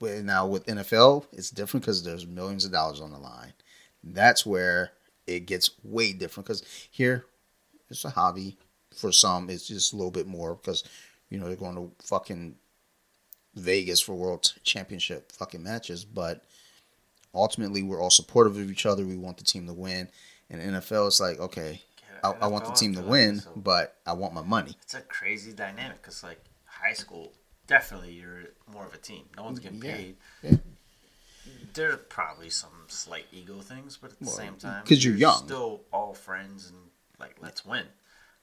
now with NFL, it's different because there's millions of dollars on the line. That's where it gets way different because here it's a hobby. For some, it's just a little bit more because you know they're going to fucking Vegas for World Championship fucking matches. But ultimately, we're all supportive of each other. We want the team to win. And NFL, it's like okay, I, I want the team to win, but I want my money. It's a crazy dynamic because, like, high school, definitely you're more of a team. No one's getting Yeah. paid. Yeah. There's probably some slight ego things, but at the Well, same because you're young. still all friends and like let's win.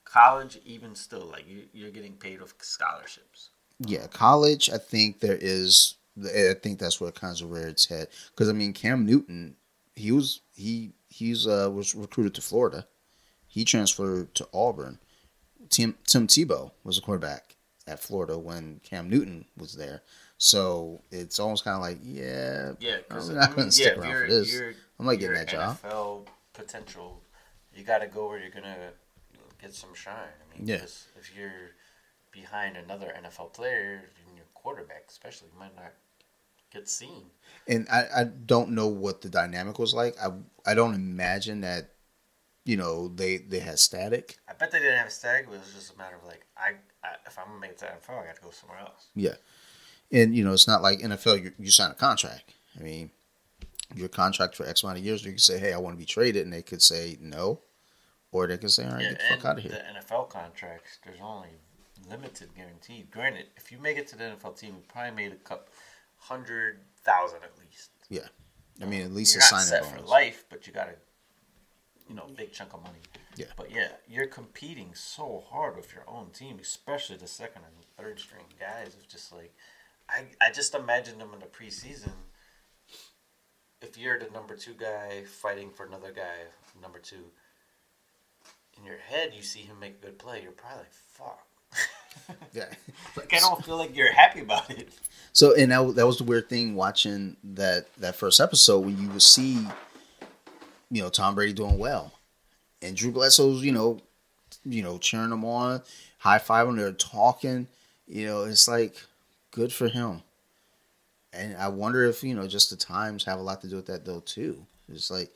College, even still, like you, you're getting paid with scholarships. Yeah, college. I think there is. I think that's where it kind of reared its head. Because I mean, Cam Newton, he was he he's uh was recruited to Florida. He transferred to Auburn. Tim Tim Tebow was a quarterback at Florida when Cam Newton was there. So it's almost kind of like, yeah, Yeah, because I'm not gonna stick around for this. I'm not getting that job. NFL potential, you got to go where you're gonna get some shine. I mean, Yeah. if you're behind another NFL player your quarterback, especially, you might not get seen. And I, I don't know what the dynamic was like. I I don't imagine that, you know, they they had static. I bet they didn't have a stag. But it was just a matter of like, I, I if I'm gonna make it to NFL, I got to go somewhere else. Yeah, and you know it's not like NFL. You, you sign a contract. I mean, your contract for X amount of years. You can say, "Hey, I want to be traded," and they could say no, or they could say, "All right, Yeah, get the fuck out of here." the NFL contracts, there's only limited guaranteed. Granted, if you make it to the NFL team, you probably made a couple hundred thousand at least. Yeah, I mean, at least you're a signing set bonus. for life, but you got a you know big chunk of money. Yeah. But yeah, you're competing so hard with your own team, especially the second and third string guys. It's just like I I just imagine them in the preseason. If you're the number two guy fighting for another guy, number two, in your head you see him make a good play, you're probably like, fuck. <laughs> Yeah. like I don't feel like you're happy about it. So, and that, that was the weird thing watching that that first episode when you would see, you know, Tom Brady doing well, and Drew Bledsoe's, you know, you know, cheering him on, high fiving, they're talking. You know, it's like good for him. And I wonder if you know, just the times have a lot to do with that though too. It's like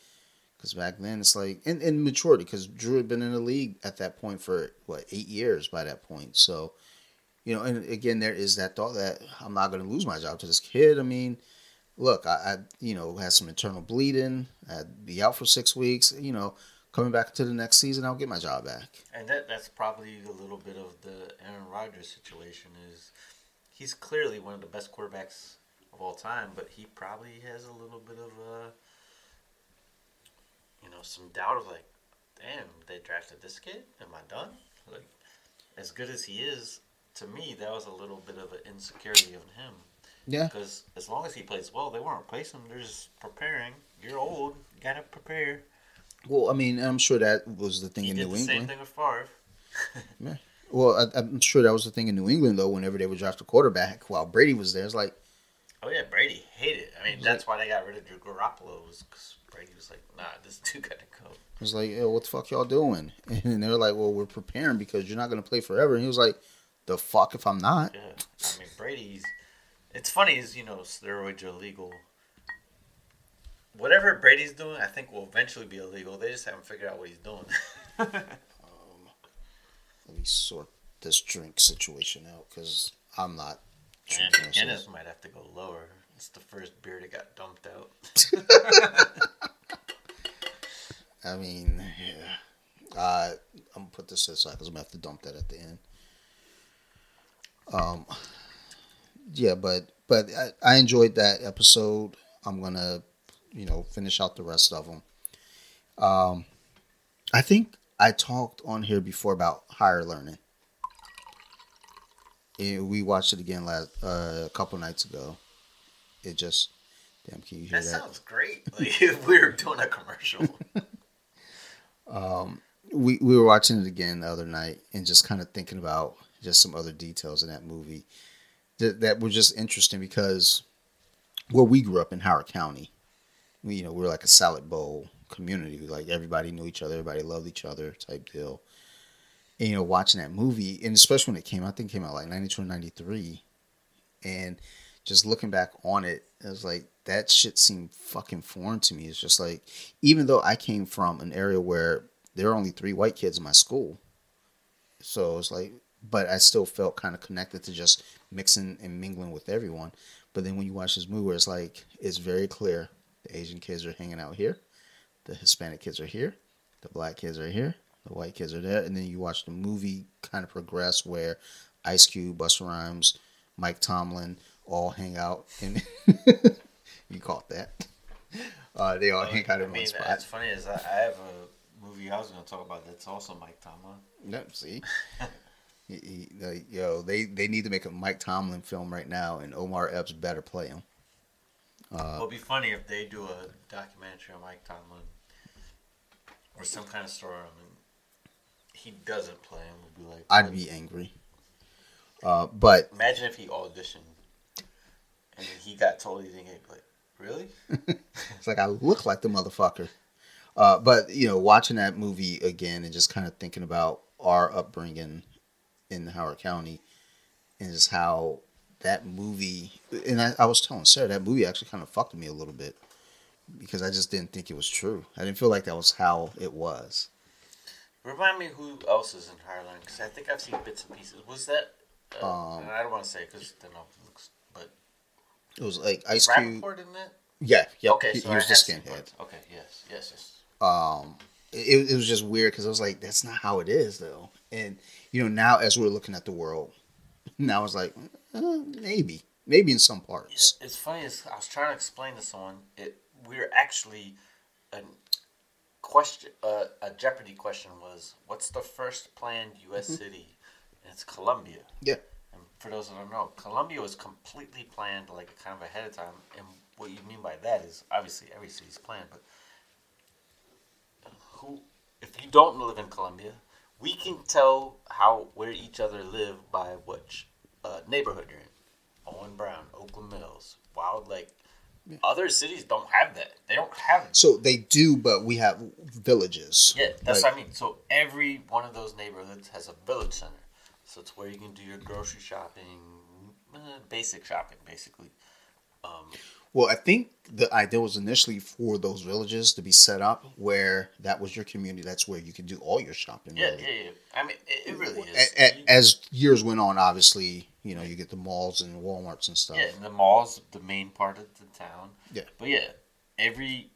Because back then it's like, and, and maturity, because Drew had been in the league at that point for what eight years by that point. So, you know, and again, there is that thought that I'm not going to lose my job to this kid. I mean, look, I, I you know had some internal bleeding. I'd be out for six weeks. You know, coming back to the next season, I'll get my job back. And that that's probably a little bit of the Aaron Rodgers situation. Is he's clearly one of the best quarterbacks of all time, but he probably has a little bit of a some doubt of like, damn, they drafted this kid. Am I done? Like, as good as he is, to me, that was a little bit of an insecurity of him. Yeah. Because as long as he plays well, they won't replace him. They're just preparing. You're old. You gotta prepare. Well, I mean, I'm sure that was the thing He in New the England. same thing with Favre. <laughs> Yeah. Well, I, I'm sure that was the thing in New England though. Whenever they would draft a quarterback, while Brady was there, it's like, Oh yeah, Brady hated. it. I mean, that's why they got rid of Drew Garoppolo was because Brady was like, "Nah, this <laughs> dude got to go." it was like, yo, what the fuck y'all doing? <laughs> And they were like, well, we're preparing because you're not going to play forever. And he was like, the fuck if I'm not. Yeah, I mean Brady's. It's funny is you know steroids are illegal. Whatever Brady's doing, I think will eventually be illegal. They just haven't figured out what he's doing. <laughs> Um, let me sort this drink situation out because I'm not and. Guinness might have to go lower. It's the first beer that got dumped out. <laughs> I mean, yeah. Uh, I'm gonna put this aside because I'm gonna have to dump that at the end. Um, yeah, but but I, I enjoyed that episode. I'm gonna, you know, finish out the rest of them. Um, I think I talked on here before about higher learning. And we watched it again last uh, a couple nights ago. It just, damn, can you hear that that? sounds great. <laughs> Like if we were doing a commercial. <laughs> Um, we we were watching it again the other night and just kind of thinking about just some other details in that movie that that were just interesting because where we grew up in Howard County, we, you know, we were like a salad bowl community. Like everybody knew each other, everybody loved each other, type deal. And, you know, watching that movie, and especially when it came out, I think it came out like 92 or 93. And just looking back on it, it was like, that shit seemed fucking foreign to me. It's just like, even though I came from an area where there were only three white kids in my school. So it's like, but I still felt kind of connected to just mixing and mingling with everyone. But then when you watch this movie, where it's like, it's very clear the Asian kids are hanging out here, the Hispanic kids are here, the black kids are here, the white kids are there. And then you watch the movie kind of progress where Ice Cube, Busta Rhymes, Mike Tomlin all hang out. And <laughs> you caught that. Uh, they all hang out I in mean, one spot. it's funny is I, I have a movie I was going to talk about that's also Mike Tomlin. Yep, see. <laughs> He- he- like, yo, they, they need to make a Mike Tomlin film right now, and Omar Epps better play him. Uh, It'll be funny if they do a documentary on Mike Tomlin or some kind of story on him. He doesn't play him. Would be like, I'd be angry. Uh, but imagine if he auditioned and he got told he didn't get like, really? <laughs> it's like I look like the motherfucker. Uh, but you know, watching that movie again and just kind of thinking about our upbringing in Howard County and just how that movie and I, I was telling Sarah that movie actually kind of fucked me a little bit because I just didn't think it was true. I didn't feel like that was how it was. Remind me who else is in Harlan because I think I've seen bits and pieces. Was that? Uh, Um, I don't want to say because then I'll looks, but It was like Ice Cube. Rapaport? Yeah, yeah. Okay, he, so he was the skinhead. Okay, yes, yes, yes. um it, it was just weird because I was like, that's not how it is though. And you know, now as we're looking at the world, <laughs> now it's like, uh, maybe, maybe in some parts. It's funny. Is I was trying to explain to someone. It we're actually a question. Uh, a Jeopardy question was, "What's the first planned U.S. city?" And it's Columbia. Yeah. For those that don't know, Columbia was completely planned, like kind of ahead of time. And what you mean by that is obviously every city's planned, but who, if you don't live in Columbia, we can tell how where each other live by which uh, neighborhood you're in. Owen Brown, Oakland Mills, Wild Lake. Other cities don't have that. They don't have. it. So they do, but we have villages. Yeah, that's Like, what I mean. So every one of those neighborhoods has a village center. So it's where you can do your grocery shopping, eh, basic shopping, basically. Um, Well, I think the idea was initially for those villages to be set up where that was your community. That's where you could do all your shopping. Yeah, really. yeah, yeah. I mean, it, it really is. a- You- as years went on, obviously, you know, you get the malls and WalMarts and stuff. Yeah, and the mall's the main part of the town. Yeah. But yeah, every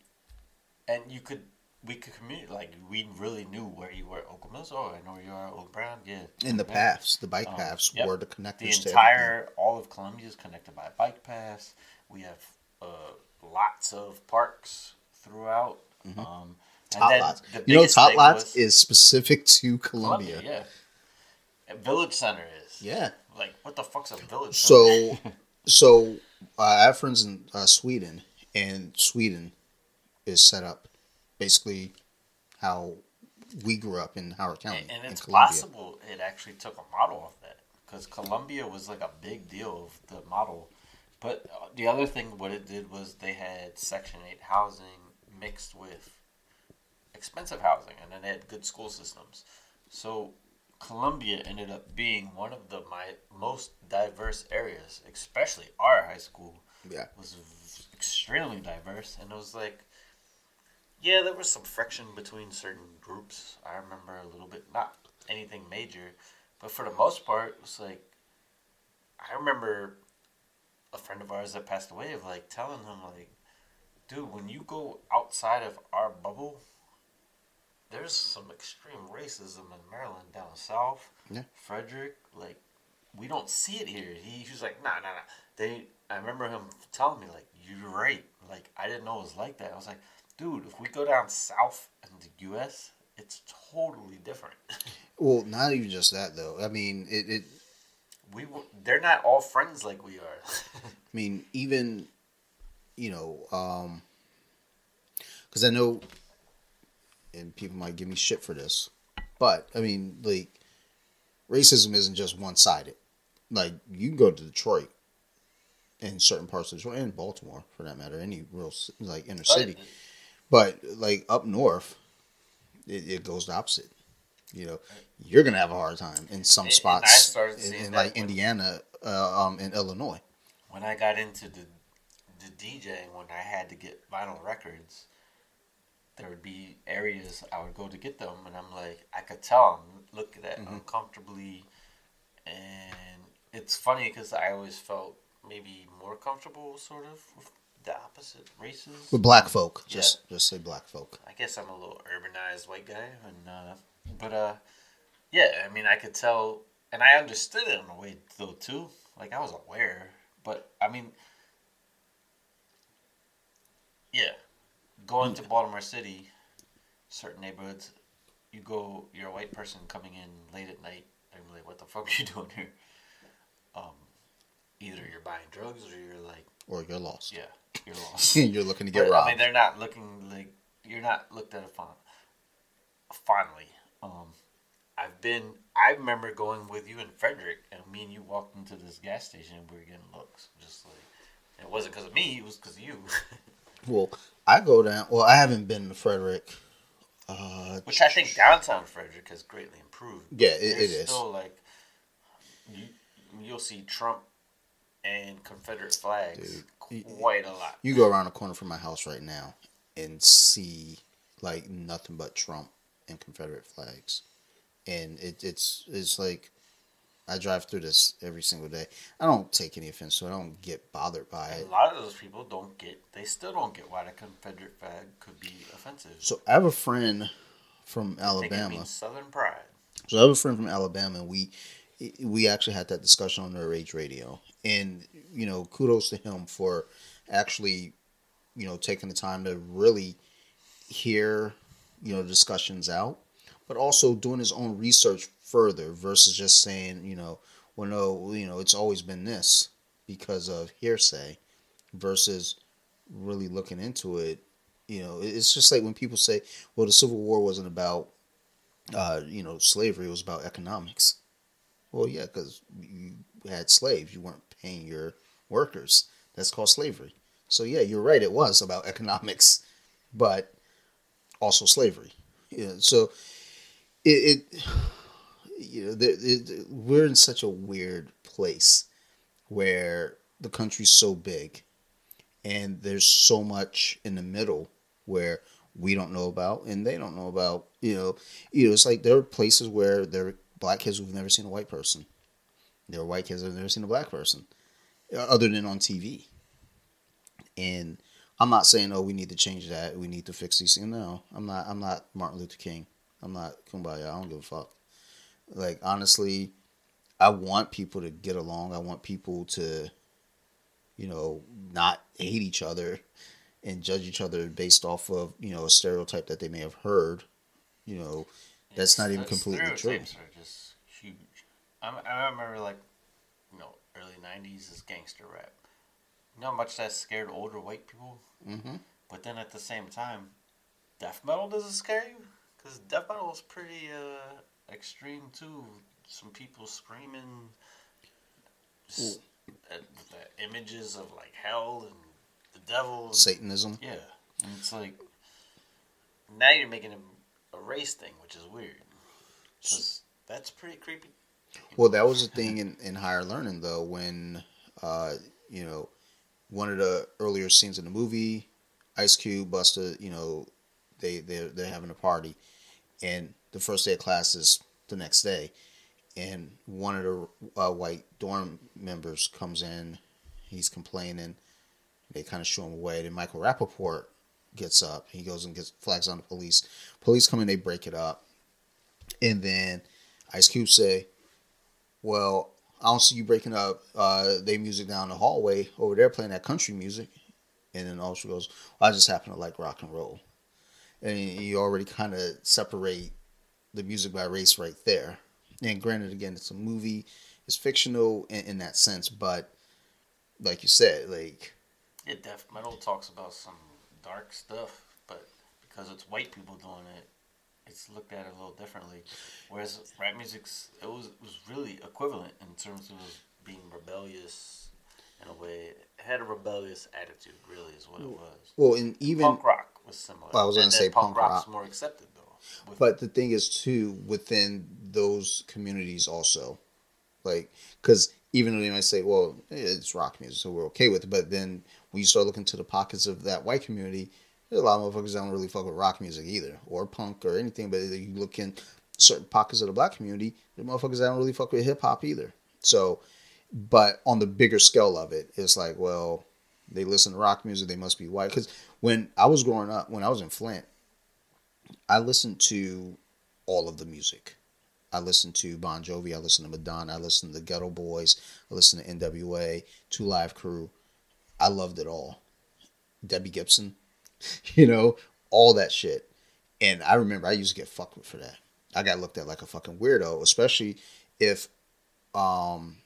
and you could we could communicate like we really knew where you were at Oak Mills. Oh, I know where you are at Oak Brown. Yeah. And the Yeah. paths, the bike Um, paths, yep. were the The connectors to entire all of Columbia is connected by a bike paths. We have uh, lots of parks throughout. Um, and Mm-hmm. Tot then lots. the You know, Tot lots is specific to Columbia. Columbia. Yeah. Village Center is. Yeah. Like what the fuck's a village? Center? So, <laughs> so uh, I have friends in uh, Sweden, and Sweden is set up basically how we grew up in Howard County And, and it's possible it actually took a model of that because Columbia was like a big deal of the model. But uh, the other thing, what it did was they had Section 8 housing mixed with expensive housing, and then they had good school systems. So Columbia ended up being one of the my most diverse areas, especially our high school Yeah. was v- extremely diverse, and it was like, yeah, there was some friction between certain groups. I remember a little bit, not anything major, but for the most part, it was like, I remember a friend of ours that passed away of like telling him like, dude, when you go outside of our bubble, there's some extreme racism in Maryland down south. Yeah. Frederick, like, we don't see it here. He, he was like, nah, nah, nah. They, I remember him telling me like, you're right. Like, I didn't know it was like that. I was like, dude, if we go down south in the U.S., it's totally different. <laughs> Well, not even just that though. I mean, it. it we, w- they're not all friends like we are. <laughs> I mean, even you know, um, because I know, and people might give me shit for this, but I mean, like, racism isn't just one sided. Like, you can go to Detroit, in certain parts of Detroit, and Baltimore for that matter, any real like inner city, but like up north, it, it goes the opposite. You know, you're gonna have a hard time in some And- and I spots, started in, seeing in like Indiana, uh, um, in Illinois. when I got into the the DJing, when I had to get vinyl records, there would be areas I would go to get them, and I'm like, I could tell I'm look at that uncomfortably, and it's funny because I always felt maybe more comfortable, sort of, with the opposite races. With black folk, Yeah. just just say black folk. I guess I'm a little urbanized white guy, and uh, but uh, yeah, I mean, I could tell, and I understood it in a way though too. Like I was aware, but I mean, yeah, going to Baltimore City, certain neighborhoods, you go, you're a white person coming in late at night. They're like, "What the fuck are you <laughs> doing here?" Um, either you're buying drugs or you're like, Or you're lost. yeah, you're <laughs> lost. you're looking to get But, robbed. I mean, they're not looking like you're not looked at a fond, fondly. Um, I've been. I remember going with you and Frederick, and me and you walked into this gas station, and we were getting looks, just like it wasn't because of me; it was because of you. <laughs> well, I go down. Well, I haven't been to Frederick. Uh, Which I think downtown Frederick has greatly improved. Yeah, it- it is. Still, like you, you'll see Trump and Confederate flags Dude, quite a lot. you go around the corner from my house right now and see like nothing but Trump and Confederate flags, and it, it's it's like I drive through this every single day. I don't take any offense so. I don't get bothered by it. a lot of those people don't get. They still don't get why the Confederate flag could be offensive. So I have a friend from I think it Alabama. Southern pride. So I have a friend from Alabama, and we we actually had that discussion on the Rage Radio, and you know, kudos to him for actually, you know, taking the time to really hear, you know, discussions out, but also doing his own research further versus just saying, you know, well, no, you know, it's always been this because of hearsay, versus really looking into it. You know, it's just like when people say, well, the Civil War wasn't about uh, you know, slavery it was about economics. Well, yeah, because you had slaves, you weren't paying your workers. That's called slavery. So yeah, you're right. It was about <laughs> economics, but also slavery. Yeah. So it, it <sighs> you know, the, we're in such a weird place where the country's so big, and there's so much in the middle where we don't know about and they don't know about. You know, you know, it's like there are places where there black kids who've never seen a white person. There are white kids who've never seen a black person, uh, other than on TV. And I'm not saying, oh, we need to change that. We need to fix these things. No, I'm not. I'm not Martin Luther King. I'm not Kumbaya. I don't give a fuck. Like honestly, I want people to get along. I want people to, you know, not hate each other and judge each other based off of you know a stereotype that they may have heard. You know, that's not even completely true. Stereotypes are just huge. I, I remember like, you know, early '90s is gangster rap. You know how much that scared older white people. Mm-hmm. But then at the same time, death metal doesn't scare you because death metal is pretty uh, extreme too. Some people screaming, s- the images of like hell and the devil. Satanism. Yeah, and it's like now you're making a, a race thing, which is weird. 'Cause that's pretty creepy. Well, that was the thing in, in higher learning though, when uh, you know, one of the earlier scenes in the movie, Ice Cube, Busta, you know, they they're they're having a party, and the first day of class is the next day, and one of the uh, white dorm members comes in, he's complaining, they kind of shoo him away. Then Michael Rapaport gets up, he goes and gets flags on the police. Police come in, they break it up, and then Ice Cube say, well, I don't see you breaking up uh, they music down the hallway over there playing that country music. And then also goes, I just happen to like rock and roll. And you already kind of separate the music by race right there. And granted, again, it's a movie, it's fictional in, in that sense, but like you said, like, Yeah, death metal talks about some dark stuff, but because it's white people doing it, it's looked at a little differently. Whereas rap music's it was it was really equivalent in terms of being rebellious in a way. It had a rebellious attitude, really, is what it was. well, and even, punk rock was similar. I was gonna say punk, punk rock's rock. more accepted though. But the thing is, too, within those communities, also, like, because even though they might say, "Well, it's rock music, so we're okay with it," but then when you start looking to the pockets of that white community, there's a lot of motherfuckers that don't really fuck with rock music either, or punk or anything. But you look in certain pockets of the black community, the motherfuckers that don't really fuck with hip hop either. So, but on the bigger scale of it, it's like, well, they listen to rock music, they must be white. Because when I was growing up, when I was in Flint, I listened to all of the music. I listened to Bon Jovi, I listened to Madonna, I listened to Geto Boys, I listened to NWA, Two Live Crew. I loved it all. Debbie Gibson, <laughs> you know, all that shit. And I remember I used to get fucked with for that. I got looked at like a fucking weirdo, especially if um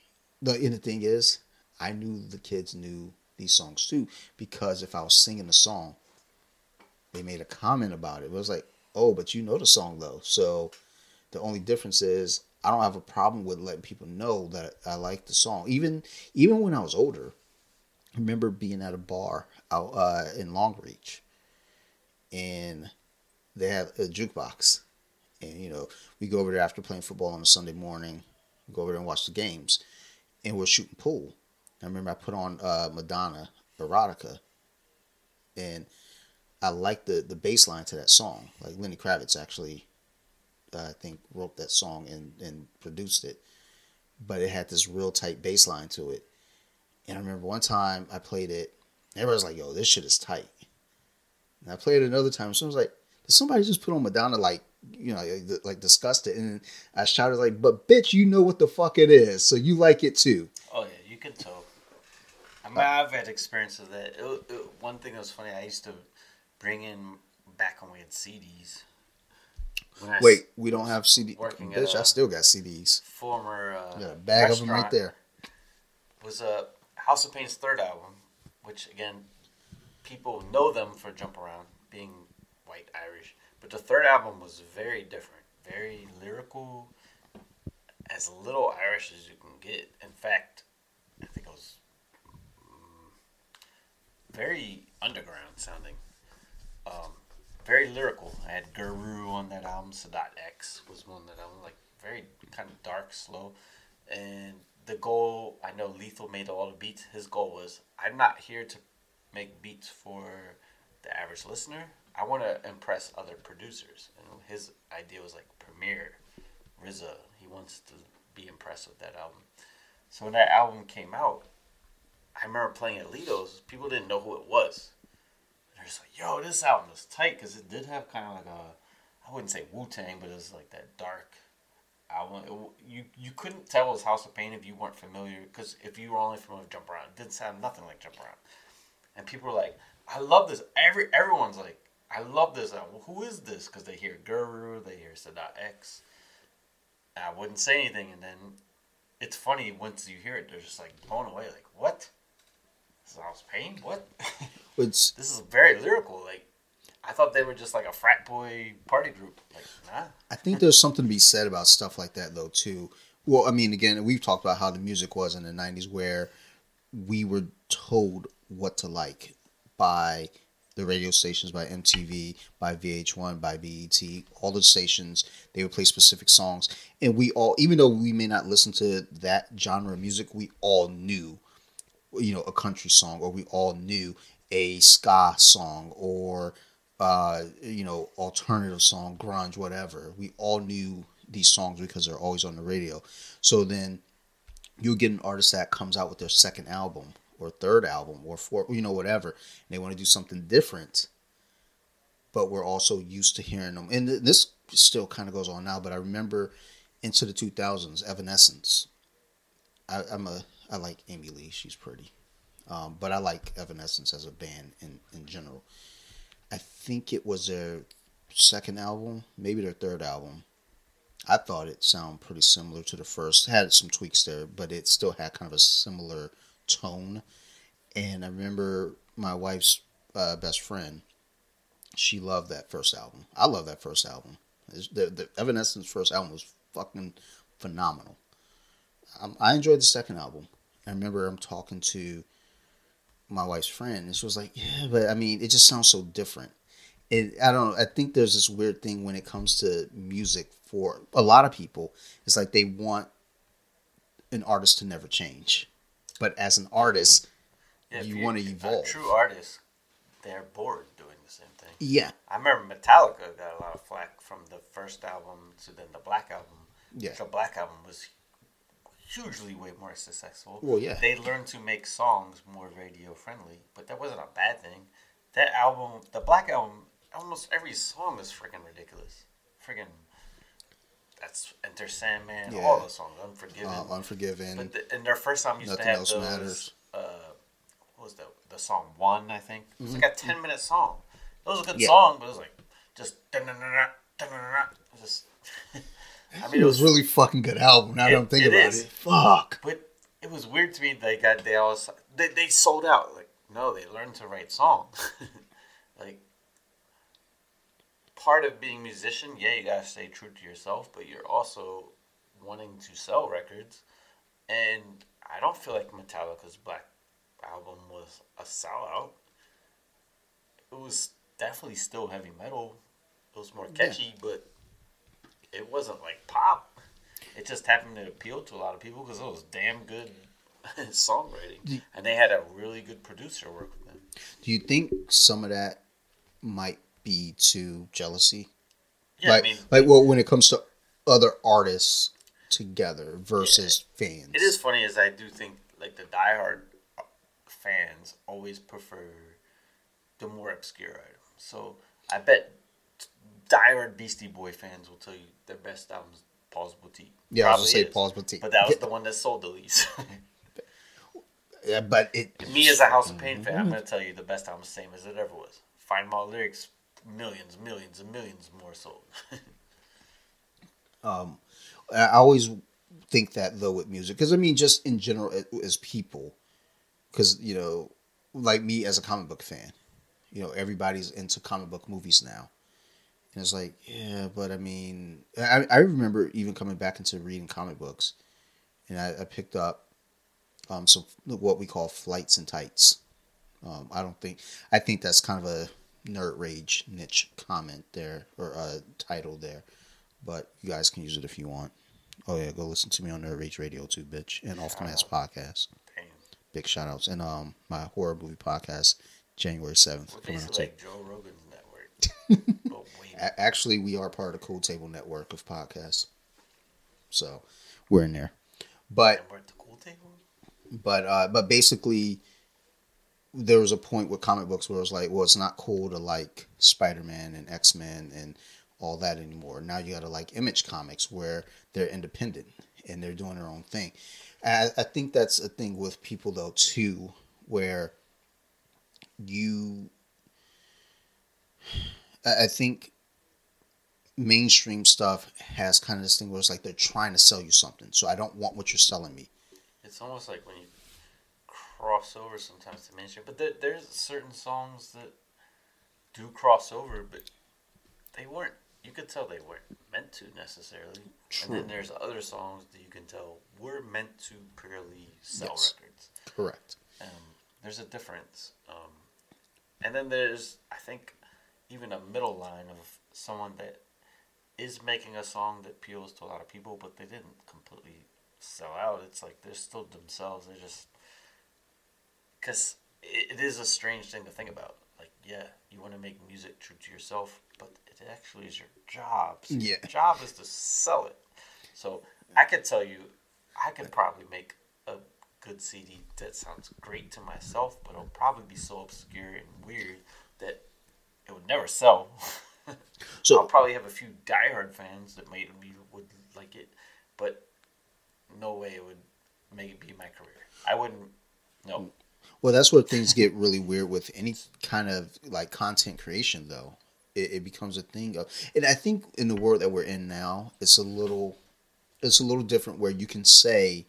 the and the thing is, I knew the kids knew these songs too, because if I was singing the song, they made a comment about it. It was like, oh, but you know the song though. So the only difference is I don't have a problem with letting people know that I like the song. Even even when I was older, I remember being at a bar out uh, in Long Reach, and they have a jukebox, and you know we go over there after playing football on a Sunday morning, go over there and watch the games, and we're shooting pool. I remember I put on uh, Madonna erotica, and I liked the the bass line to that song. Like Lenny Kravitz actually, uh, I think wrote that song and and produced it, but it had this real tight bass line to it. And I remember one time I played it, everybody was like, "Yo, this shit is tight." And I played it another time, so I was like, "Did somebody just put on Madonna like?" You know, like, like disgusted, and I shouted like, "But bitch, you know what the fuck it is, so you like it too." Oh yeah, you can tell. I mean, I've had experience of that. It, it, one thing that was funny, I used to bring in back when we had CDs. When I s- Wait, we don't have CD. Bitch, I still got CDs. former uh, Got a bag of them right there. was uh, House of Pain's third album, which again, people know them for Jump Around, being white Irish, but the third album was very different, very lyrical, as little Irish as you can get. In fact, I think it was mm, very underground sounding. Um, very lyrical. I had Guru on that album. Sadat X was one that I was like. Very kind of dark, slow. And the goal, I know Lethal made all the beats. His goal was, I'm not here to make beats for the average listener. I want to impress other producers. And his idea was like Premier, RZA. He wants to be impressed with that album. So when that album came out, I remember playing at. People didn't know who it was. They're just like, "Yo, this album is tight," because it did have kind of like a, I wouldn't say Wu Tang, but it was like that dark album. It, you you couldn't tell it was House of Pain if you weren't familiar, because if you were only familiar with Jump Around, it didn't sound nothing like Jump Around. And people were like, "I love this." Every everyone's like, "I love this album." Who is this? Because they hear Guru, they hear Sadat X. I wouldn't say anything, and then it's funny once you hear it, they're just like blown away. Like, what? This is House Pain? What? <laughs> It's this is very lyrical. Like, I thought they were just like a frat boy party group. Like, nah. I think there's something to be said about stuff like that though too. Well, I mean, again, we've talked about how the music was in the '90s, where we were told what to like by the radio stations, by MTV, by VH1, by BET, all the stations. They would play specific songs, and we all, even though we may not listen to that genre of music, we all knew, you know, a country song, or we all knew a ska song, or uh, you know, alternative song, grunge, whatever. We all knew these songs because they're always on the radio. So then you'll get an artist that comes out with their second album or third album or fourth, you know, whatever. And they want to do something different. But we're also used to hearing them. And this still kind of goes on now, but I remember into the 2000s, Evanescence. I, I'm a, I like Amy Lee. She's pretty. Um, but I like Evanescence as a band in, in general. I think it was their second album, maybe their third album. I thought it sounded pretty similar to the first. Had some tweaks there, but it still had kind of a similar tone. And I remember my wife's uh, best friend. She loved that first album. I love that first album. The, the Evanescence first album was fucking phenomenal. Um, I enjoyed the second album. I remember I'm talking to my wife's friend, and she was like, "Yeah, but I mean, it just sounds so different." It, I don't. I think there's this weird thing when it comes to music for a lot of people. It's like they want an artist to never change, but as an artist, Yeah, you want to a evolve. true artists, they're bored doing the same thing. Yeah, I remember Metallica got a lot of flack from the first album to then the Black album. Yeah. The Black album was hugely way more successful. Well, yeah. They learned to make songs more radio friendly, but that wasn't a bad thing. That album, the Black album, almost every song is freaking ridiculous. Freaking. That's Enter Sandman, all Yeah. those songs, Unforgiven. um, Unforgiven. But the, and their first album used Nothing to have Else those. Matters. Uh, what was the the song one? I think it was like a ten minute song. It was a good Mm-hmm. Yeah. song, but it was like just just. <laughs> I mean, it was really fucking good album. Now that It- I'm thinking it about is. it, fuck. But it was weird to me. They got they all they they sold out. Like no, they learned to write songs. <laughs> part of being a musician, yeah, you gotta stay true to yourself, but you're also wanting to sell records. And I don't feel like Metallica's Black album was a sellout. It was definitely still heavy metal. It was more catchy, but it wasn't like pop. It just happened to appeal to a lot of people because it was damn good <laughs> songwriting, and they had a really good producer work with them. Do you think some of that might be to jealousy? Yeah, like, I mean, like well, when it comes to other artists together versus fans. it is funny as I do think like the diehard fans always prefer the more obscure items. So I bet diehard Beastie Boy fans will tell you their best albums Paul's Boutique. Yeah, I was gonna say is. Paul's Boutique. but that was the one that sold the least. <laughs> Yeah, but it. Me as a House of Pain fan, I'm mm-hmm. going to tell you the best album same as it ever was. Find my lyrics, millions, millions, and millions more sold. <laughs> Um, I always think that though with music, because I mean, just in general as people, because you know, like me as a comic book fan, you know, everybody's into comic book movies now, and it's like, yeah, but I mean, I, I remember even coming back into reading comic books, and I, I picked up um some what we call flights and tights. Um, I don't think I think that's kind of a nerd rage niche comment there or a title there, but you guys can use it if you want. Oh yeah, go listen to me on Nerd Rage Radio too, bitch, and Off the Mat podcast. Pain. Big shout outs and um my horror movie podcast, January seventh. Like Joe Rogan's network. <laughs> but wait, A- Actually, we are part of the Cool Table Network of podcasts, so we're in there. But at the cool table. but uh, but basically, there was a point with comic books where it was like, well, it's not cool to like Spider Man and X Men and all that anymore. Now you got to like Image Comics where they're independent and they're doing their own thing. I, I think that's a thing with people though too, where you, I I think mainstream stuff has kind of this thing where it's like they're trying to sell you something. So I don't want what you're selling me. It's almost like when you cross over sometimes to mainstream. But there, there's certain songs that do cross over, but they weren't. You could tell they weren't meant to necessarily. True. And then there's other songs that you can tell were meant to purely sell Yes. records. Correct. Um, there's a difference. Um, and then there's, I think, even a middle line of someone that is making a song that appeals to a lot of people, but they didn't completely sell out. It's like they're still themselves. They're just because it, it is a strange thing to think about. Like, yeah, you want to make music true to yourself, but it actually is your job. So Yeah. Your job is to sell it. So I could tell you, I could probably make a good CD that sounds great to myself, but it'll probably be so obscure and weird that it would never sell. <laughs> So I'll probably have a few diehard fans that maybe would like it, but no way it would make it be my career. I wouldn't. No. Well, that's where things get really weird with any kind of like content creation, though. It, it becomes a thing of, and I think in the world that we're in now, it's a little, it's a little different where you can say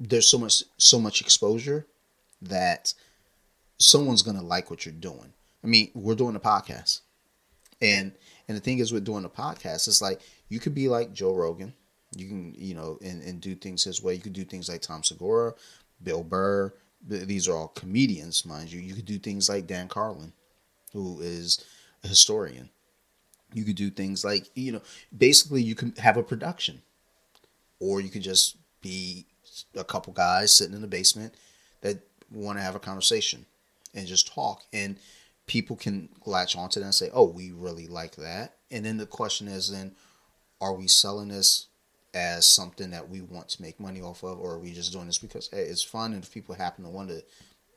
there's so much, so much exposure that someone's gonna like what you're doing. I mean, we're doing a podcast, and and the thing is, with doing a podcast, it's like you could be like Joe Rogan, you can you know, and and do things his way. You could do things like Tom Segura, Bill Burr. Th- These are all comedians, mind you. You could do things like Dan Carlin, who is a historian. You could do things like you know, basically you can have a production, or you could just be a couple guys sitting in the basement that want to have a conversation and just talk and people can latch onto that and say oh we really like that and then the question is then are we selling this as something that we want to make money off of or are we just doing this because hey, it's fun and if people happen to want to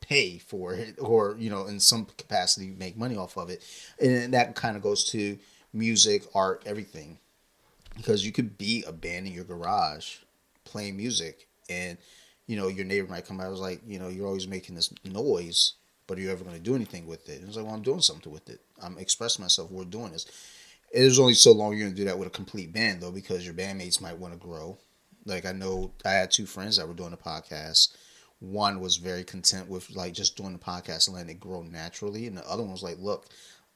pay for it or you know in some capacity make money off of it and that kind of goes to music art everything. Because you could be a band in your garage playing music and you know your neighbor might come out and was like you know you're always making this noise but are you ever going to do anything with it? And it's like well i'm doing something with it. I'm expressing myself. We're doing this there's only so long you're to do that with a complete band though because your bandmates might want to grow like i know i had two friends that were doing a podcast one was very content with like just doing the podcast and letting it grow naturally and the other one was like look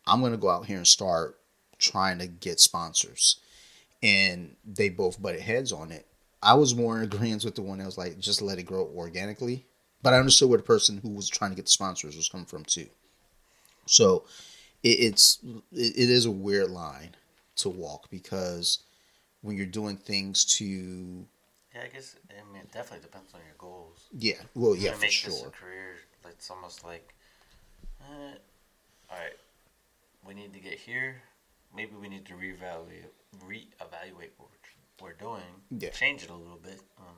i'm to go out here and start trying to get sponsors and they both butted heads on it I was more in agreement with the one that was like, just let it grow organically. But I understood where the person who was trying to get the sponsors was coming from too. So it, it's it, is a weird line to walk because when you're doing things to Yeah, I guess I mean it definitely depends on your goals. yeah, well yeah for make this a sure. career. It's almost like, eh, all right, we need to get here. Maybe we need to reevaluate reevaluate what we're, we're doing. Yeah. Change it a little bit. Um,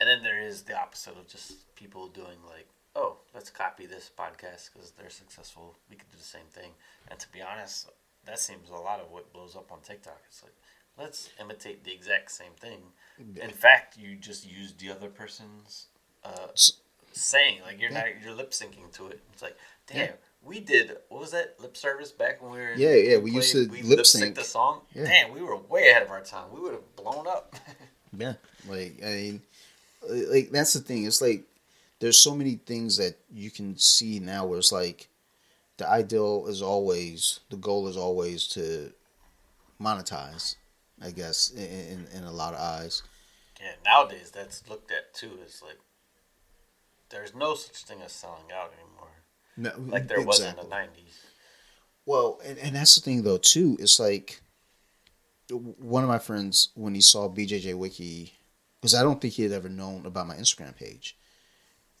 and then there is the opposite of just people doing like, oh, let's copy this podcast because they're successful. We could do the same thing. And to be honest, that seems a lot of what blows up on TikTok. It's like, let's imitate the exact same thing. In fact, you just used the other person's uh, saying. Like you're not you're lip syncing to it. It's like, damn, Yeah. we did what was that lip service back when we were Yeah, yeah, we used to we lip sync. the song. Yeah. Damn, we were way ahead of our time. We would have blown up. <laughs> Yeah, like I mean, like that's the thing. It's like there's so many things that you can see now where it's like the ideal is always the goal is always to monetize. I guess in in, in a lot of eyes. yeah, nowadays that's looked at too. It's like there's no such thing as selling out anymore. No, Like there was in the nineties. Well, and, and that's the thing though too. It's like one of my friends when he saw BJJ Wiki, because I don't think he had ever known about my Instagram page,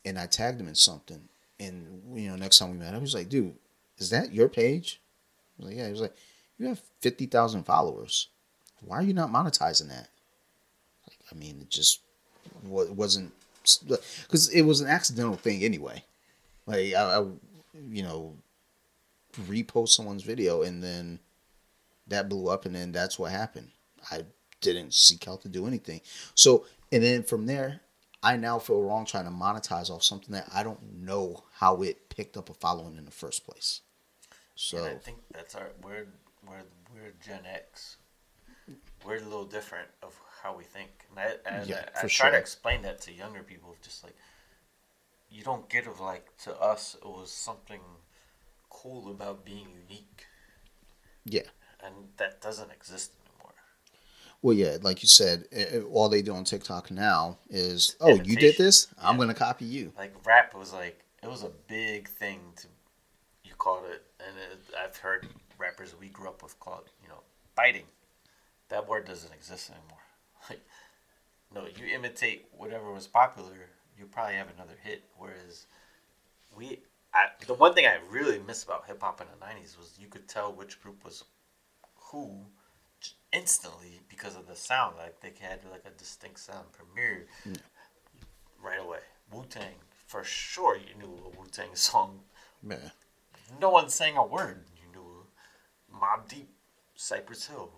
and I tagged him in something, and you know, next time we met, I was like, dude, is that your page? I was like, yeah. He was like, you have fifty thousand followers. Why are you not monetizing that? Like, I mean, it just wasn't because it was an accidental thing anyway. Like I, I, you know, repost someone's video and then that blew up, and then that's what happened. I didn't seek out to do anything. So, and then from there, I now feel wrong trying to monetize off something that I don't know how it picked up a following in the first place. So and I think that's our we're we're we're Gen X. We're a little different of how we think, and I, and Yeah, I, I try to explain that to younger people. Just like you don't get of like to us, it was something cool about being unique, yeah, and that doesn't exist. Well, yeah, like you said, eh, all they do on TikTok now is, oh, you did Imitation. this, I'm gonna copy you. Like rap was like it was a big thing to you called it, and it, I've heard rappers we grew up with call it you know biting. That word doesn't exist anymore. <laughs> Like no, you imitate whatever was popular, you probably have another hit. Whereas we, I, the one thing I really miss about hip hop in the '90s was you could tell which group was who instantly because of the sound. Like they had like a distinct sound. Premier right away. Wu Tang for sure. You knew a Wu Tang song. Yeah, No one sang a word. You knew Mobb Deep, Cypress Hill,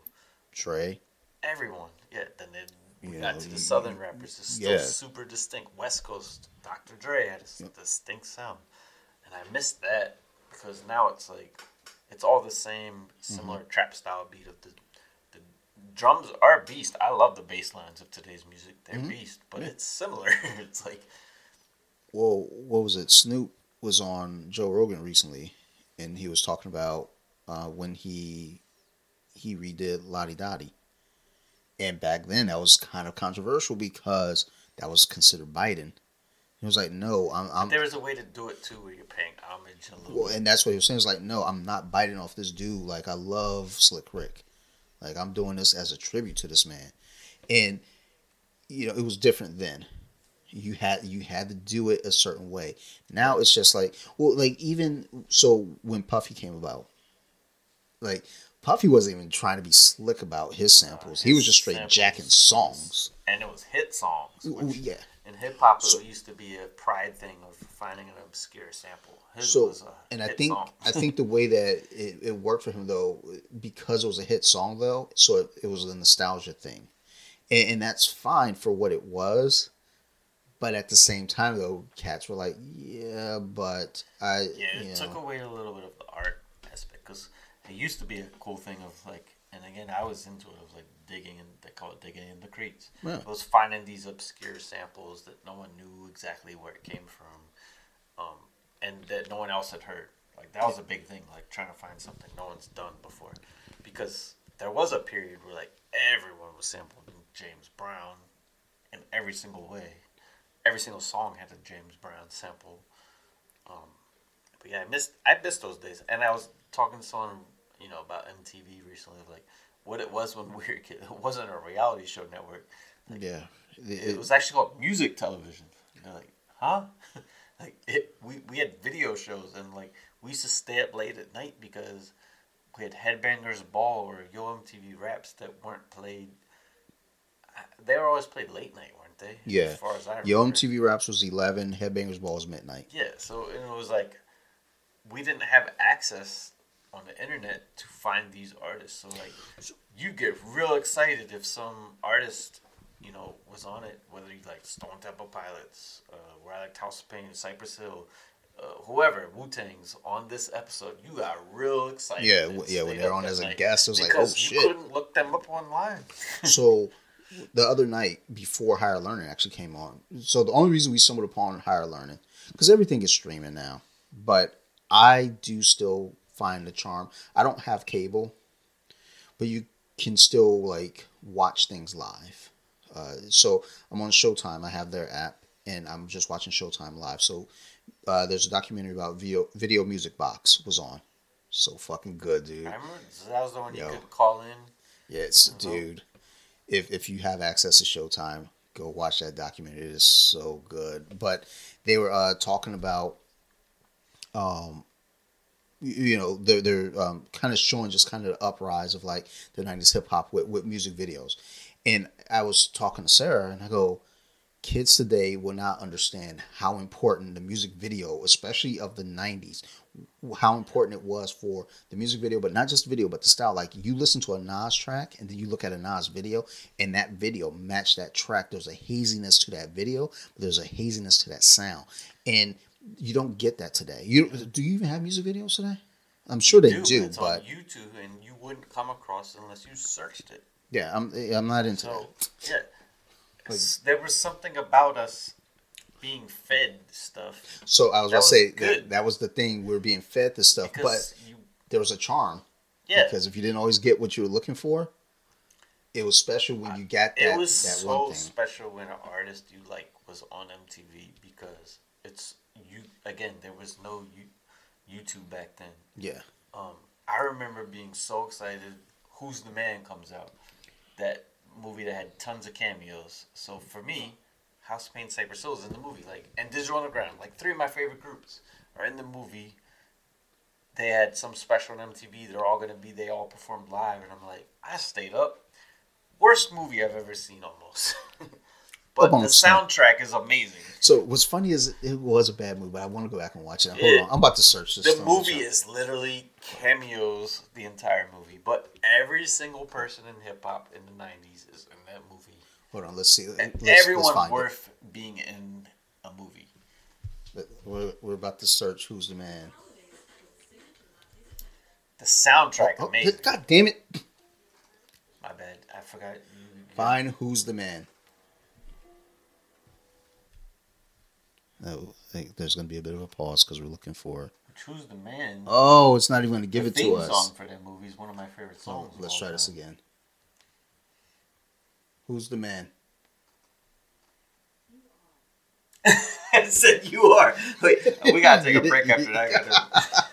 Trey. everyone. Yeah. Then they we You got to the southern rappers. It's still yeah. super distinct. West Coast, Dr. Dre had a s- distinct sound, and I missed that because now it's like it's all the same similar Mm-hmm. trap style beat of the. Drums are beast. I love the bass lines of today's music. They're beast, but Mm-hmm. Yeah. it's similar. <laughs> it's like well, what was it? Snoop was on Joe Rogan recently, and he was talking about uh, when he he redid Lodi Dodi, and back then that was kind of controversial because that was considered biting. He was like, "No, I'm." I'm there is a way to do it too, where you're paying homage a little. well, and that's what he was saying. It's like, "No, I'm not biting off this dude. Like, I love Slick Rick. Like, I'm doing this as a tribute to this man." And you know, it was different then. You had you had to do it a certain way. Now it's just like well, like even so when Puffy came about, like Puffy wasn't even trying to be slick about his samples. he was just straight Samples. jacking songs. and it was hit songs. Ooh, yeah. In hip hop, So- it used to be a pride thing of finding an obscure sample. His So was a and I think song. I think the way that it, it worked for him though, because it was a hit song though, so it, it was a nostalgia thing, and, and that's fine for what it was. But at the same time though, cats were like, "Yeah, but I, yeah, it took know, away a little bit of the art aspect because it used to be a cool thing of like, and again, I was into it of like digging and they call it digging in the crates. Yeah. It was finding these obscure samples that no one knew exactly where it came from, um, and that no one else had heard. Like that was a big thing, like trying to find something no one's done before, because there was a period where like everyone was sampling James Brown in every single way. Every single song had a James Brown sample. Um, but yeah, I missed I missed those days, and I was talking to someone you know about MTV recently, like what it was when <laughs> we were kids. It wasn't a reality show network. yeah, It, it, was actually called music television. Like, huh? <laughs> like it, we we had video shows, and like we used to stay up late at night because we had Headbangers Ball or Yo MTV Raps that weren't played. They were always played late night, weren't they? Yeah. As far as I remember. Yo. MTV Raps was eleven, Headbangers Ball was midnight. Yeah, so and it was like we didn't have access on the internet to find these artists. So like you get real excited if some artist, you know, was on it, whether you like Stone Temple Pilots, uh, where I like House of Pain, Cypress Hill, uh, whoever, Wu Tang's on this episode, you got real excited. Yeah, w- yeah, when they're on as a night guest, it was like, because oh, you shit. couldn't look them up online. <laughs> so the other night before higher learning actually came on so the only reason we stumbled upon higher learning because everything is streaming now but i do still find the charm i don't have cable but you can still like watch things live uh, so i'm on showtime i have their app and i'm just watching showtime live so uh, there's a documentary about video, video music box was on so fucking good dude I remember that was the one Yo. you could call in. Yes, dude. If if you have access to Showtime, go watch that documentary. It is so good. But they were uh, talking about um, you, know, they're they're um, kind of showing just kind of the uprise of like the '90s hip hop with with music videos. And I was talking to Sarah, and I go, kids today will not understand how important the music video, especially of the 90s, how important it was for the music video, but not just video, but the style. Like you listen to a Nas track and then you look at a Nas video, and that video matched that track. There's a haziness to that video, but there's a haziness to that sound. And you don't get that today. You do you even have music videos today? I'm sure they do, do it's but on YouTube and you wouldn't come across it unless you searched it. Yeah, I'm I'm not into So that. yeah, there was something about us being fed stuff So I was That gonna was say that, good. that was the thing. We are being fed this stuff, because but you there was a charm. yeah Because if you didn't always get what you were looking for, it was special when you got that, it was that so special when an artist you like was on MTV because it's you again there was no you, YouTube back then. Yeah. Um, I remember being so excited. Who's the Man comes out, that movie that had tons of cameos. So for me, House of Pain, Cypress Hill is in the movie, like and Digital Underground, like three of my favorite groups are in the movie. They had some special on MTV. They're all gonna be. They all performed live, and I'm like, I stayed up. Worst movie I've ever seen, almost. <laughs> but the soundtrack is amazing. So what's funny is it was a bad movie, but I want to go back and watch it. Hold Yeah. on, I'm about to search this. The movie is literally cameos the entire movie, but every single person in hip hop in the '90s is in that movie, Hold on, let's see. and Let's, let's everyone find worth being in a movie. We're, we're about to search who's the man. The soundtrack, Oh, oh, amazing. God damn it! My bad, I forgot. Find who's the man. Oh, I think there's going to be a bit of a pause because we're looking for. Choose the man. Oh, it's not even going to give the it to us. song for that movie is one of my favorite Oh, songs. of let's try this again. Who's the man? <laughs> I said you are. Wait, we gotta take a break after that.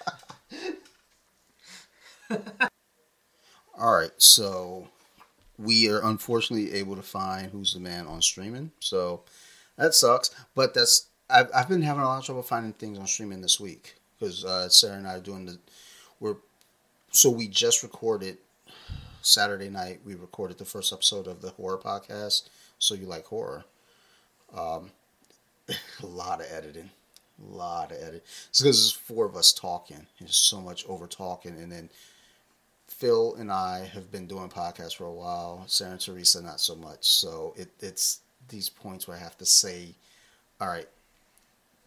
<laughs> All right, so we are unfortunately able to find Who's the Man on streaming. So that sucks, but that's I've, I've been having a lot of trouble finding things on streaming this week because uh, Sarah and I are doing the we're so we just recorded Saturday night. We recorded the first episode of the horror podcast. So you like horror? Um, <laughs> a lot of editing, a lot of editing. It's because there's four of us talking. There's so much over talking, and then Phil and I have been doing podcasts for a while. Sarah and Teresa, not so much. So it, it's these points where I have to say, all right,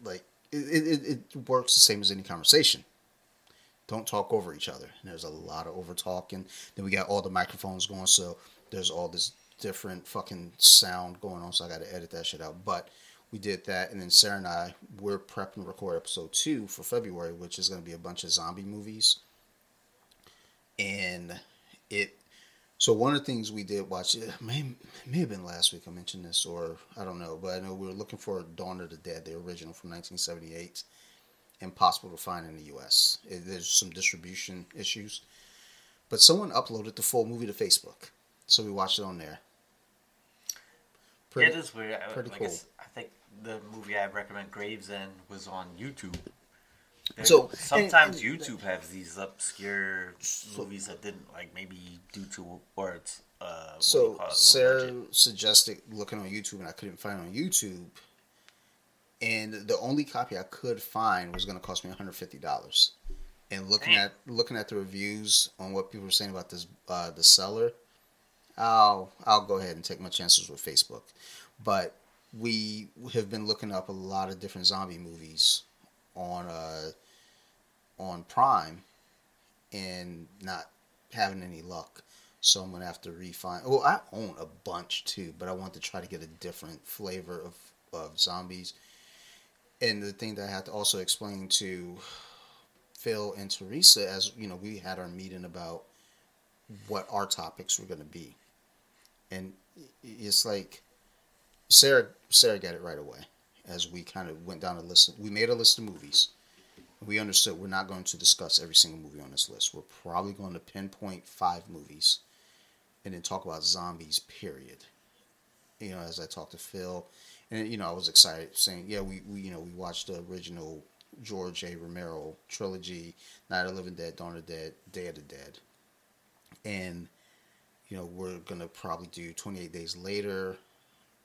like it, it, it works the same as any conversation. Don't talk over each other. And there's a lot of over talking. Then we got all the microphones going, so there's all this different fucking sound going on. So I got to edit that shit out. But we did that, and then Sarah and I we're prepping to record episode two for February, which is going to be a bunch of zombie movies and it so one of the things we did watch it may, it may have been last week i mentioned this or i don't know but i know we were looking for dawn of the dead the original from 1978 impossible to find in the us It- there's some distribution issues but someone uploaded the full movie to facebook so we watched it on there it is weird. I, pretty like cool. I think the movie I recommend, Graves Gravesend, was on YouTube. There- So, sometimes and- YouTube has these obscure movies that didn't like maybe due to or it's uh what do you So it, Sarah budget. suggested looking on YouTube, and I couldn't find it on YouTube. And the only copy I could find was going to cost me one hundred fifty dollars. And looking at looking at the reviews on what people were saying about this uh, the seller, I'll I'll go ahead and take my chances with Facebook. But we have been looking up a lot of different zombie movies on uh, on Prime, and not having any luck. So I'm gonna have to refine. Well, I own a bunch too, but I want to try to get a different flavor of of zombies. And the thing that I have to also explain to Phil and Teresa, as you know, we had our meeting about what our topics were gonna be, and it's like Sarah Sarah got it right away as we kind of went down a list. We made a list of movies. We understood we're not going to discuss every single movie on this list. We're probably going to pinpoint five movies and then talk about zombies, period. You know, as I talked to Phil, and you know, I was excited saying, yeah, we, we you know, we watched the original George A. Romero trilogy: Night of the Living Dead, Dawn of the Dead, Day of the Dead, and you know we're gonna probably do 28 Days Later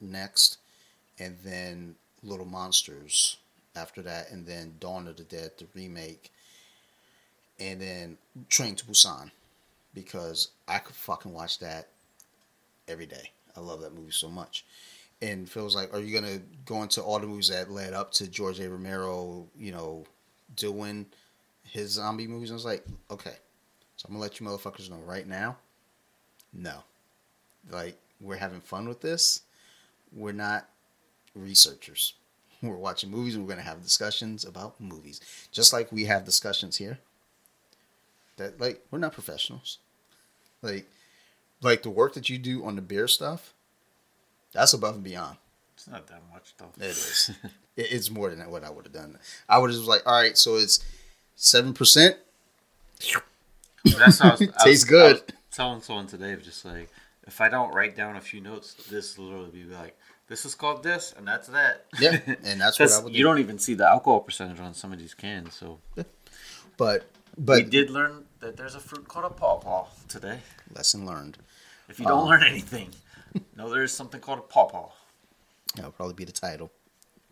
next, and then Little Monsters after that, and then Dawn of the Dead, the remake, and then Train to Busan, because I could fucking watch that every day. I love that movie so much. And Phil's like, are you gonna go into all the movies that led up to George A. Romero, you know, doing his zombie movies? And I was like, okay, so I'm gonna let you motherfuckers know right now. No, like we're having fun with this. We're not researchers. <laughs> We're watching movies. We're gonna have discussions about movies, just like we have discussions here. That like we're not professionals. Like, like the work that you do on the beer stuff, that's above and beyond. It's not that much though. It is. <laughs> it, it's more than what I would have done. I would have just like, all right, so it's seven percent. That's how was, <laughs> was- Tastes I good. was telling someone today, just like if I don't write down a few notes, this literally be like, this is called this, and that's that. Yeah, and <laughs> that's what I Because would you do. don't even see the alcohol percentage on some of these cans. So But we but did learn that there's a fruit called a pawpaw today. lesson learned. If you don't Oh. learn anything, <laughs> no, there is something called a pawpaw. That'll probably be the title.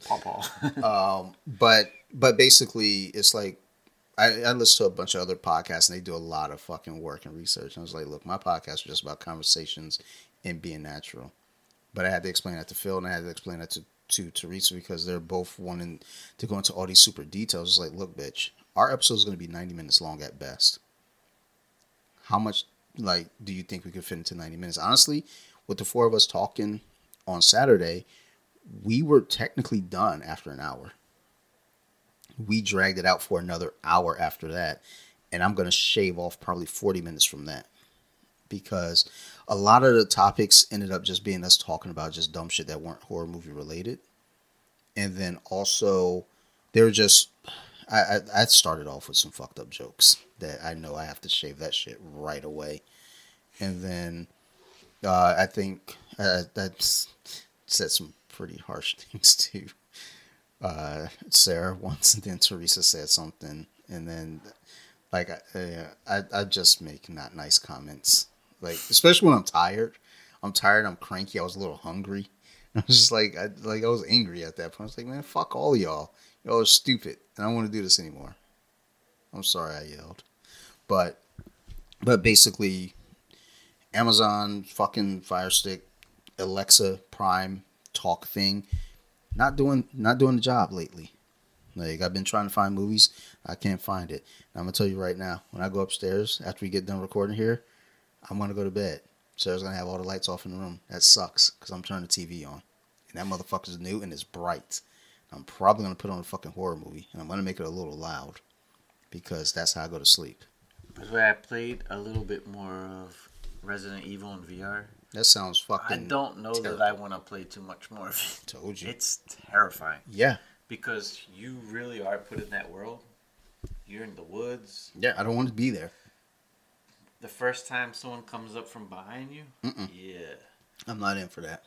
Pawpaw. <laughs> Um, but but basically, it's like I, I listen to a bunch of other podcasts, and they do a lot of fucking work and research. And I was like, look, my podcast is just about conversations and being natural. But I had to explain that to Phil, and I had to explain that to to Teresa because they're both wanting to go into all these super details. It's like, look, bitch, our episode is going to be ninety minutes long at best. How much like do you think we could fit into ninety minutes? Honestly, with the four of us talking on Saturday, we were technically done after an hour. We dragged it out for another hour after that, and I'm going to shave off probably 40 minutes from that because a lot of the topics ended up just being us talking about just dumb shit that weren't horror movie related. And then also, they were just, I, I, I started off with some fucked up jokes that I know I have to shave that shit right away. And then uh, I think uh, that's said some pretty harsh <laughs> things to uh, Sarah once, and then Teresa said something, and then like I, I I just make not nice comments, like especially when I'm tired. I'm tired. I'm cranky. I was a little hungry. <laughs> I was just like I like I was angry at that point. I was like, man, fuck all y'all. Y'all are stupid, and I don't want to do this anymore. I'm sorry I yelled, but but basically, Amazon fucking Fire Stick, Alexa Prime talk thing, not doing not doing the job lately. Like I've been trying to find movies, I can't find it. And I'm gonna tell you right now, when I go upstairs after we get done recording here, I'm gonna go to bed. Sarah's gonna have all the lights off in the room. That sucks because I'm turning the TV on, and that motherfucker's new and it's bright. I'm probably gonna put on a fucking horror movie, and I'm gonna make it a little loud because that's how I go to sleep. The way, I played a little bit more of Resident Evil in VR. That sounds fucking. I don't know terrible. that I want to play too much more of it. Told you. It's terrifying Yeah, because you really are put in that world. You're in the woods. yeah. I don't want to be there. The first time someone comes up from behind you, Mm-mm. yeah, I'm not in for that.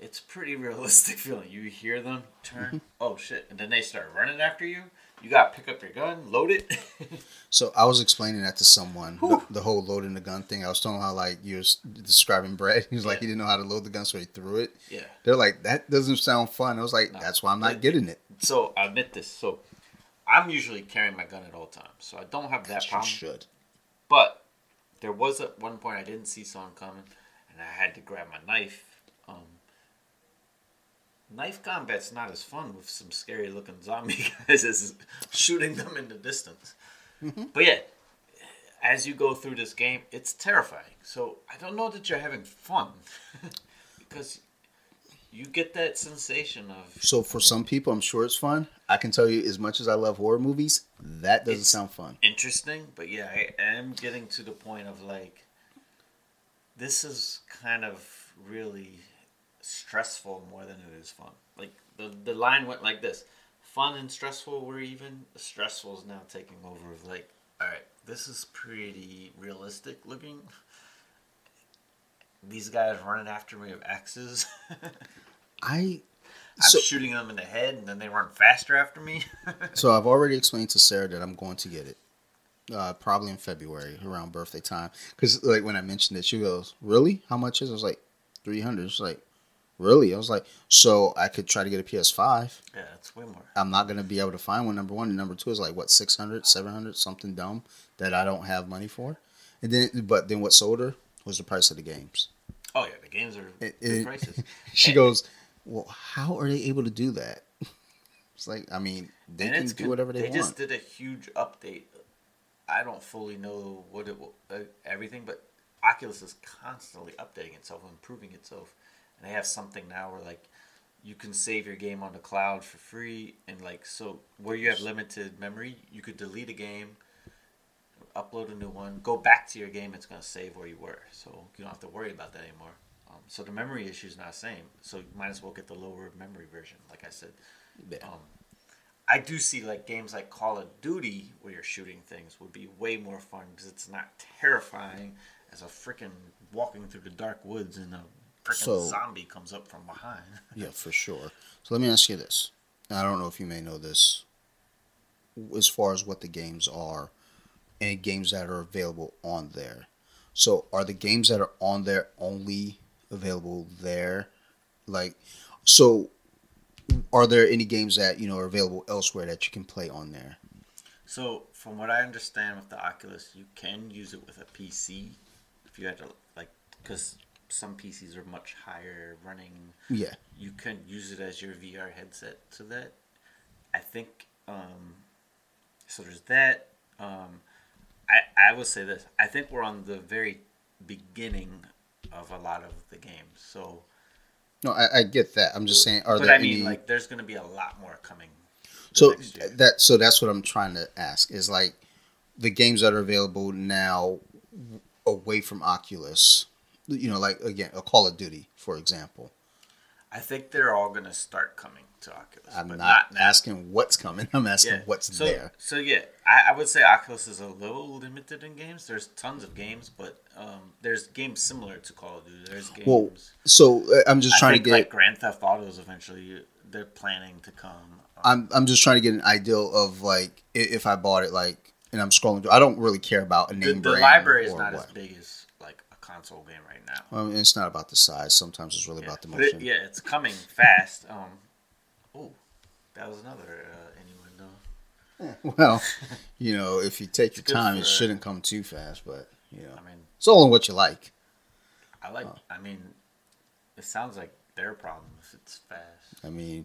it's pretty <laughs> realistic feeling. You hear them turn, Mm-hmm. oh shit, and then they start running after you. You gotta pick up your gun, load it. <laughs> So I was explaining that to someone, the, the whole loading the gun thing. I was telling how like you're describing Brett. <laughs> He was like Yeah. he didn't know how to load the gun, so he threw it. yeah. They're like that doesn't sound fun. I was like, No. that's why I'm not It- getting it. So I admit this. So I'm usually carrying my gun at all times, so I don't have that you problem. should. But there was at one point I didn't see someone coming, and I had to grab my knife. Um, knife combat's not as fun with some scary looking zombie <laughs> guys as shooting them in the distance. But yeah, as you go through this game, it's terrifying. So I don't know that you're having fun <laughs> because you get that sensation of So for some people, I'm sure it's fun. I can tell you, as much as I love horror movies, that doesn't sound fun. interesting, but yeah, I am getting to the point of like, this is kind of really stressful more than it is fun. Like the the line went like this: fun and stressful were even. The stressful is now taking over. Of like, all right, this is pretty realistic looking. These guys running after me with axes. <laughs> I I'm So- shooting them in the head, and then they run faster after me. <laughs> So I've already explained to Sarah that I'm going to get it, uh, probably in February around birthday time. Because like when I mentioned it, she goes, "Really? How much is?" it?" I was like, 300 She's like, "Really?" I was like, "So I could try to get a PS5. yeah, it's way more. I'm not gonna be able to find one. Number one, and number two is like what 600, 700, something dumb that I don't have money for. And then, but then what sold her was the price of the games. Oh yeah, the games are It- good it- prices. <laughs> She goes, "Well, how are they able to do that?" <laughs> It's like, I mean, they and can do good. whatever they, They want. They just did a huge update. I don't fully know what it will, uh, everything, but Oculus is constantly updating itself, improving itself, and they have something now where like you can save your game on the cloud for free, and like so where you have limited memory, you could delete a game, upload a new one, go back to your game. It's gonna save where you were, so you don't have to worry about that anymore. Um, so the memory issue is not the same. So you might as well get the lower memory version, like I said. Yeah. Um, I do see like games like Call of Duty where you're shooting things would be way more fun because it's not terrifying as a freaking walking through the dark woods and a freaking So- zombie comes up from behind. <laughs> Yeah, for sure. So let me ask you this. I don't know if you may know this as far as what the games are and games that are available on there. So are the games that are on there only available there? Like so are there any games that, you know, are available elsewhere that you can play on there? So from what I understand with the Oculus, you can use it with a PC if you had to like because some PCs are much higher running Yeah. you can use it as your VR headset. So that I think um, so. There's that. Um, I I will say this. I think we're on the very beginning of a lot of the games. So, No, I, I get that. I'm just saying are but there I mean, any like, there's going to be a lot more coming. So that so that's what I'm trying to ask is like the games that are available now away from Oculus. You know, like again, a Call of Duty, for example. I think they're all going to start coming to Oculus. I'm not, now. asking what's coming. I'm asking what's so, there. So yeah, I, I would say Oculus is a little limited in games. There's tons of games, but um, there's games similar to Call of Duty. There's games. Well, So uh, I'm just trying think to get. like Grand Theft Autos eventually they're planning to come. Um, I'm I'm just trying to get an ideal of like if I bought it like and I'm scrolling through. I don't really care about a the, name the brand library is not what. as big as like a console game right now. Well, I mean, it's not about the size. Sometimes it's really Yeah. about the But it- motion. yeah, it's coming fast. Um, that was another uh, innuendo. <laughs> Well, you know, if you take your time, it shouldn't come too fast. But you know, I mean, it's all in what you like. I like. Oh. I mean, it sounds like their problem if it's fast. I mean,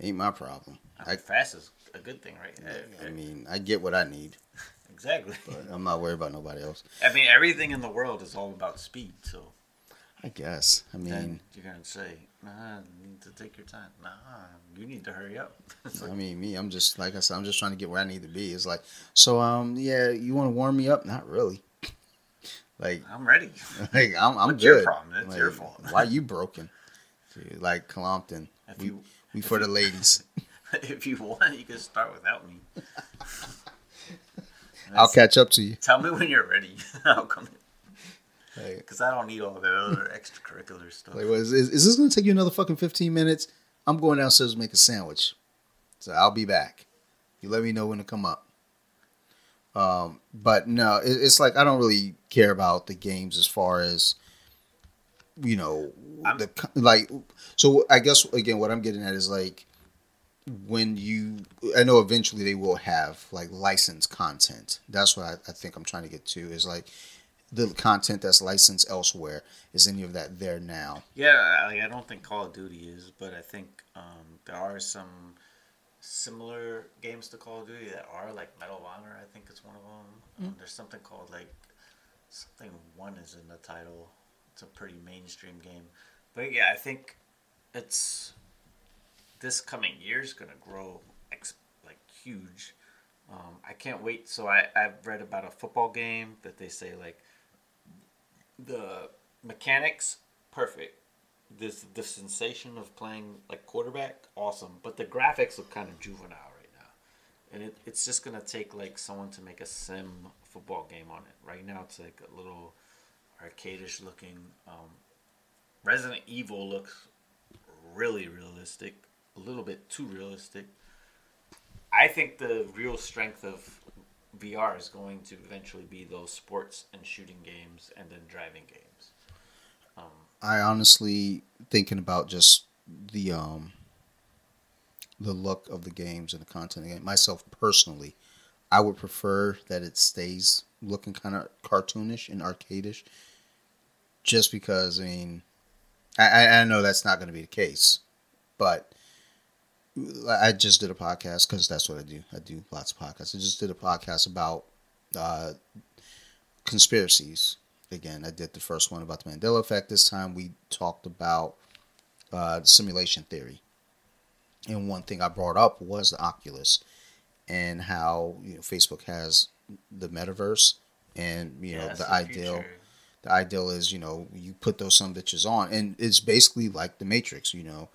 ain't my problem. I, I, fast is a good thing, right? Uh, I mean, I get what I need, <laughs> exactly. but I'm not worried about nobody else. I mean, everything in the world is all about speed. So I guess. I mean, you're gonna say, "Nah, you need to take your time." Nah, you need to hurry up. <laughs> Like, I mean, me, I'm just like I said, I'm just trying to get where I need to be. It's like, so, um, yeah, you want to warm me up? Not really. <laughs> like, I'm ready. <laughs> like I'm, I'm What's your good. problem? It's Like, your fault. why you broken? Dude, like Colompton, If we, you we for the ladies. if you want, you can start without me. I'll catch up to you. Tell me when you're ready. I'll come because I don't need all that other <laughs> extracurricular stuff. like, is, is, is this going to take you another fucking 15 minutes? I'm going downstairs to make a sandwich. So I'll be back. You let me know when to come up. Um, but no, it, it's like I don't really care about the games as far as you know I'm- the like. So I guess again, what I'm getting at is like when you. I know eventually they will have like licensed content. That's what I, I think I'm trying to get to. Is like the content that's licensed elsewhere. Is any of that there now? Yeah, like, I don't think Call of Duty is, but I think um, there are some similar games to Call of Duty that are like Medal of Honor. I think it's one of them. Um, there's something called like something one is in the title. It's a pretty mainstream game, but yeah, I think it's this coming year is gonna grow ex- like huge. Um, I can't wait. So I I've read about a football game that they say like the mechanics perfect. This the sensation of playing like quarterback awesome, but the graphics look kind of juvenile right now, and it, it's just gonna take like someone to make a sim football game on it. Right now it's like a little arcadish looking. Um, Resident Evil looks really realistic. a little bit too realistic. I think the real strength of VR is going to eventually be those sports and shooting games and then driving games. Um, I honestly thinking about just the um the look of the games and the content game. Myself personally, I would prefer that it stays looking kind of cartoonish and arcadish, just because I mean, I I know that's not going to be the case, but I just did a podcast because that's what I do. I do lots of podcasts. I just did a podcast about uh, conspiracies. Again, I did the first one about the Mandela effect. This time we talked about uh, simulation theory. And one thing I brought up was the Oculus and how you know, Facebook has the metaverse and you know the, the ideal future. the ideal is you know you put those some bitches on and it's basically like the Matrix. You know,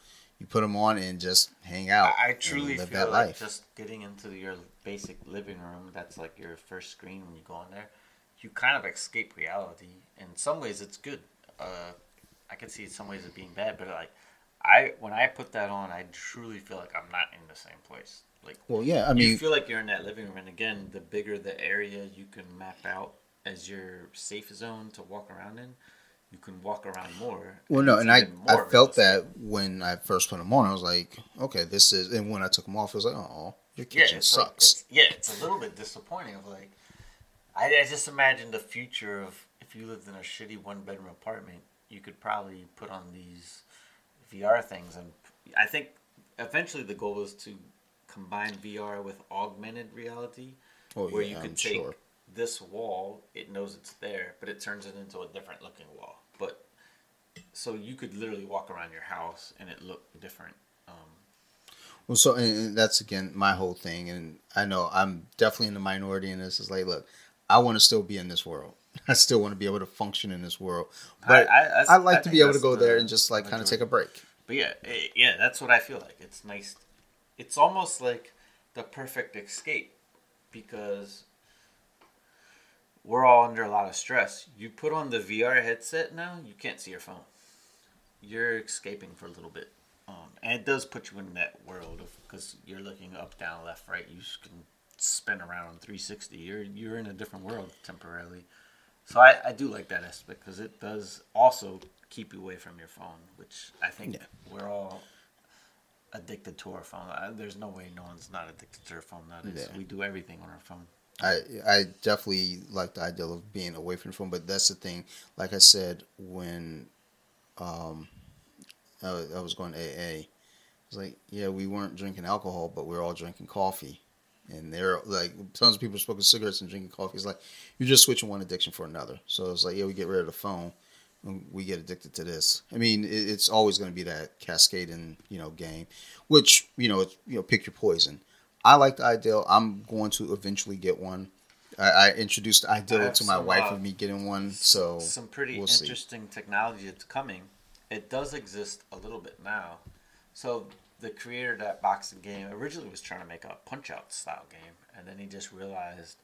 you put them on and just hang out. I, I truly live feel that like life. just getting into your basic living room. That's like your first screen when you go in there. You kind of escape reality. In some ways, it's good. Uh, I could see some ways it being bad, but like I when I put that on, I truly feel like I'm not in the same place. Like, well, yeah, I mean, you feel like you're in that living room, and again, the bigger the area you can map out as your safe zone to walk around in, you can walk around more. Well, no, and I I felt that when I first put them on, I was like, okay, this is, and when I took them off, I was like, oh, your kitchen yeah, sucks. Like, it's, yeah, it's a little bit disappointing. Of like, I, I just imagine the future of if you lived in a shitty one bedroom apartment, you could probably put on these VR things, and I think eventually the goal is to combine VR with augmented reality, oh, where yeah, you could I'm take sure. this wall, it knows it's there, but it turns it into a different looking wall. But so you could literally walk around your house and it looked different. Um, well, so and that's again my whole thing, and I know I'm definitely in the minority in this. Is like, look, I want to still be in this world. <laughs> I still want to be able to function in this world, but I, I, I like I to be able to go the, there and just like kind of take a break. But yeah, it, eh, yeah, that's what I feel like. It's nice. It's almost like the perfect escape because we're all under a lot of stress. You put on the VR headset now, you can't see your phone. You're escaping for a little bit. Um, and it does put you in that world because you're looking up, down, left, right. You can spin around 360. You're you're in a different world temporarily. So I, I do like that aspect because it does also keep you away from your phone, which I think yeah. we're all addicted to our phone. There's no way no one's not addicted to their phone nowadays. Yeah. We do everything on our phone. I I definitely like the idea of being away from the phone, but that's the thing. Like I said, when um, I, was, I was going to AA, it's like yeah, we weren't drinking alcohol, but we are all drinking coffee, and they're like tons of people smoking cigarettes and drinking coffee. It's like you're just switching one addiction for another. So it's like yeah, we get rid of the phone, we get addicted to this. I mean, it's always going to be that cascading, you know, game, which you know, it's, you know, pick your poison. I like the ideal. I'm going to eventually get one. I, I introduced ideal to my some, wife uh, of me getting one, so some pretty we'll interesting see. technology that's coming. It does exist a little bit now. So the creator of that boxing game originally was trying to make a punch out style game, and then he just realized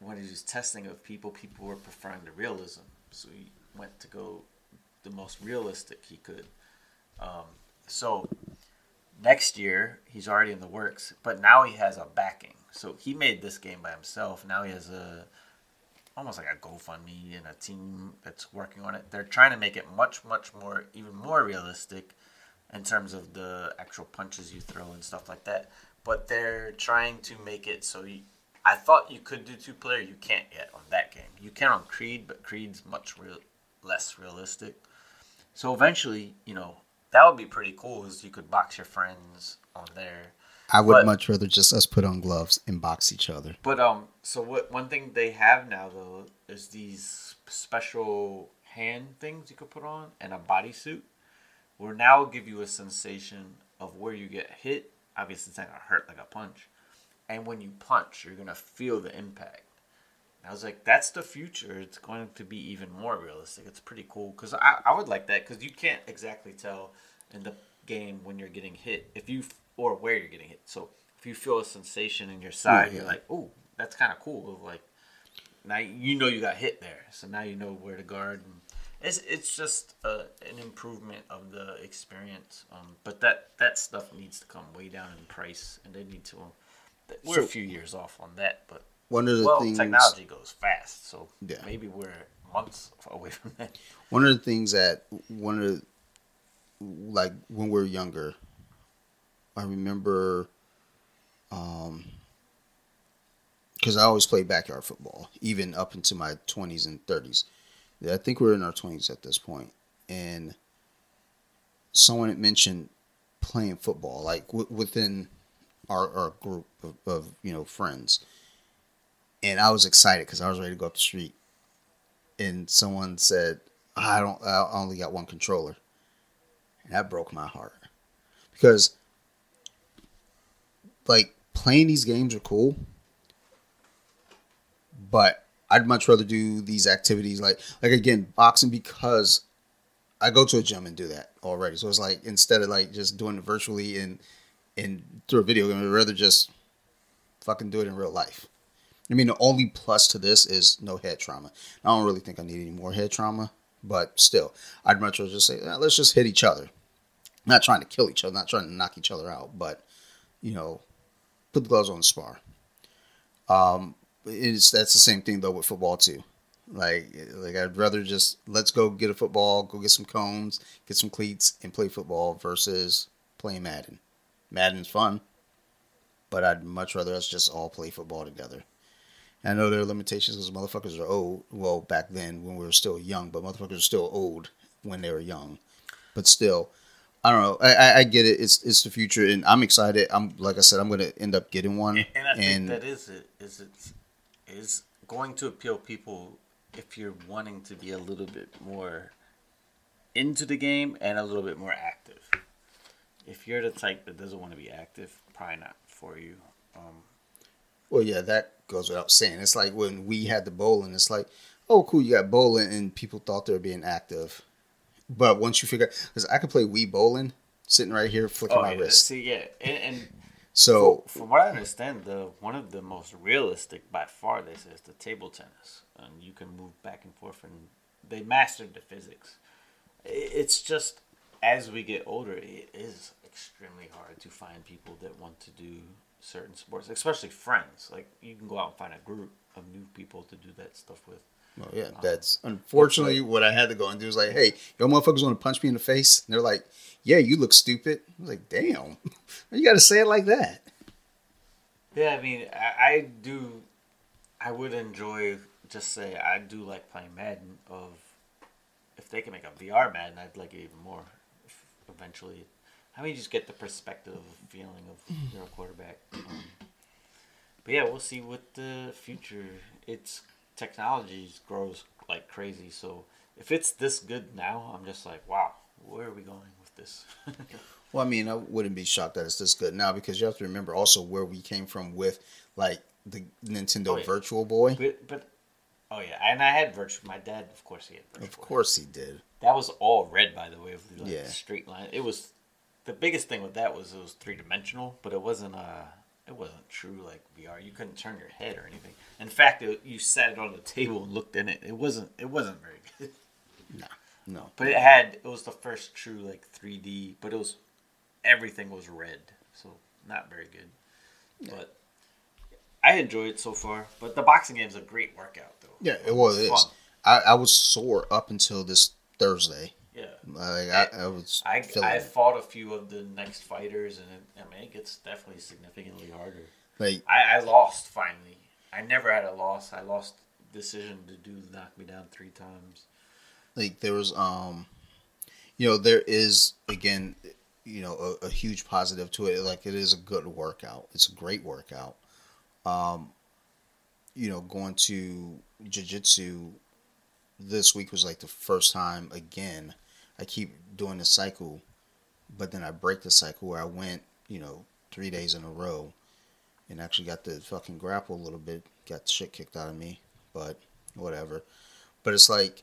when he was testing it with people, people were preferring the realism. So he went to go the most realistic he could. Um, so next year he's already in the works, but now he has a backing. So he made this game by himself. Now he has a almost like a GoFundMe and a team that's working on it. They're trying to make it much, much more, even more realistic in terms of the actual punches you throw and stuff like that. But they're trying to make it so you, I thought you could do two player. You can't yet on that game. You can on Creed, but Creed's much real, less realistic. So eventually, you know, that would be pretty cool. Is you could box your friends on there. I would but, much rather just us put on gloves and box each other. But um, so what? One thing they have now though is these special hand things you could put on and a bodysuit, will now give you a sensation of where you get hit. Obviously, it's not gonna hurt like a punch, and when you punch, you're gonna feel the impact. I was like, that's the future. It's going to be even more realistic. It's pretty cool because I, I would like that because you can't exactly tell in the game when you're getting hit if you or where you're getting hit. So if you feel a sensation in your side, yeah. you're like, oh, that's kind of cool. Like now you know you got hit there, so now you know where to guard. And It's it's just uh, an improvement of the experience. Um, but that that stuff needs to come way down in price, and they need to. We're So- a few years off on that, but One of the well, things technology goes fast, so Yeah. maybe we're months <laughs> away from that. one of the things that one of the like when we are younger i remember um because i always played backyard football even up into my 20s and 30s i think we are in our 20s at this point and someone had mentioned playing football like w- within our, our group of, of you know friends and i was excited because i was ready to go up the street and someone said, "I don't. I only got one controller," and that broke my heart because, like, playing these games are cool, but I'd much rather do these activities like, like again, boxing because I go to a gym and do that already. So it's like instead of like just doing it virtually and and through a video game, I'd rather just fucking do it in real life. I mean, the only plus to this is no head trauma. I don't really think I need any more head trauma, but still, I'd much rather just say, "Eh, let's just hit each other. Not trying to kill each other, not trying to knock each other out, but, you know, put the gloves on and spar. Um, it's that's the same thing though with football too. Like, like I'd rather just let's go get a football, go get some cones, get some cleats, and play football versus playing Madden. Madden's fun, but I'd much rather us just all play football together. I know there are limitations because motherfuckers are old. Well, back then when we were still young, but motherfuckers are still old when they were young. But still, I don't know. I, I, I get it. It's it's the future, and I'm excited. I'm like I said, I'm gonna end up getting one. And, and I think that is it. Is it is going to appeal people if you're wanting to be a little bit more into the game and a little bit more active. If you're the type that doesn't want to be active, probably not for you. Um, well, yeah, that goes without saying. It's like when we had the bowling. It's like, oh, cool, you got bowling, and people thought they were being active. But once you figure, because I could play Wii bowling sitting right here flicking oh, my yeah, wrist. See, yeah, and, and So from what I understand, the one of the most realistic by far say is the table tennis, and you can move back and forth, and they mastered the physics. It's just as we get older, it is extremely hard to find people that want to do certain sports, especially friends. Like you can go out and find a group of new people to do that stuff with. Well, yeah, um, that's unfortunately what I had to go and do. Was like, hey, yo, motherfuckers want to punch me in the face? And they're like, yeah, you look stupid. I was like, damn, <laughs> you got to say it like that. Yeah, I mean, I, I do. I would enjoy just say I do like playing Madden. Of if they can make a VR Madden, I'd like it even more. If eventually, I mean, just get the perspective feeling of you're a quarterback. Um, but yeah, we'll see what the future. It's technology grows like crazy. So if it's this good now, I'm just like, wow, where are we going with this? <laughs> Well, I mean, I wouldn't be shocked that it's this good now because you have to remember also where we came from with like the Nintendo Oh, yeah. Virtual Boy. but but oh yeah, and I had virtual. My dad, of course, he had virtual. Of course he did. That was all red, by the way, with the like, Yeah. straight line. It was the biggest thing with that was it was three dimensional, but it wasn't uh it wasn't true like VR. You couldn't turn your head or anything. In fact, it, you sat it on the table and looked in it. It wasn't it wasn't very good. <laughs> No, But it had it was the first true like 3D, but it was everything was red, so not very good. But I enjoyed it so far. But the boxing game's a great workout though. yeah, it was. It is. Fun. I, I was sore up until this Thursday. Yeah. Like I, I was I, I it. fought a few of the next fighters, and it, I mean, it gets definitely significantly harder. like I, I lost finally. I never had a loss. I lost decision to do knock me down three times. like there was um you know there is again you know a, a huge positive to it like it is a good workout it's a great workout um you know going to jiu-jitsu this week was like the first time again i keep doing the cycle but then i break the cycle where i went you know three days in a row and actually got to fucking grapple a little bit got shit kicked out of me but whatever but it's like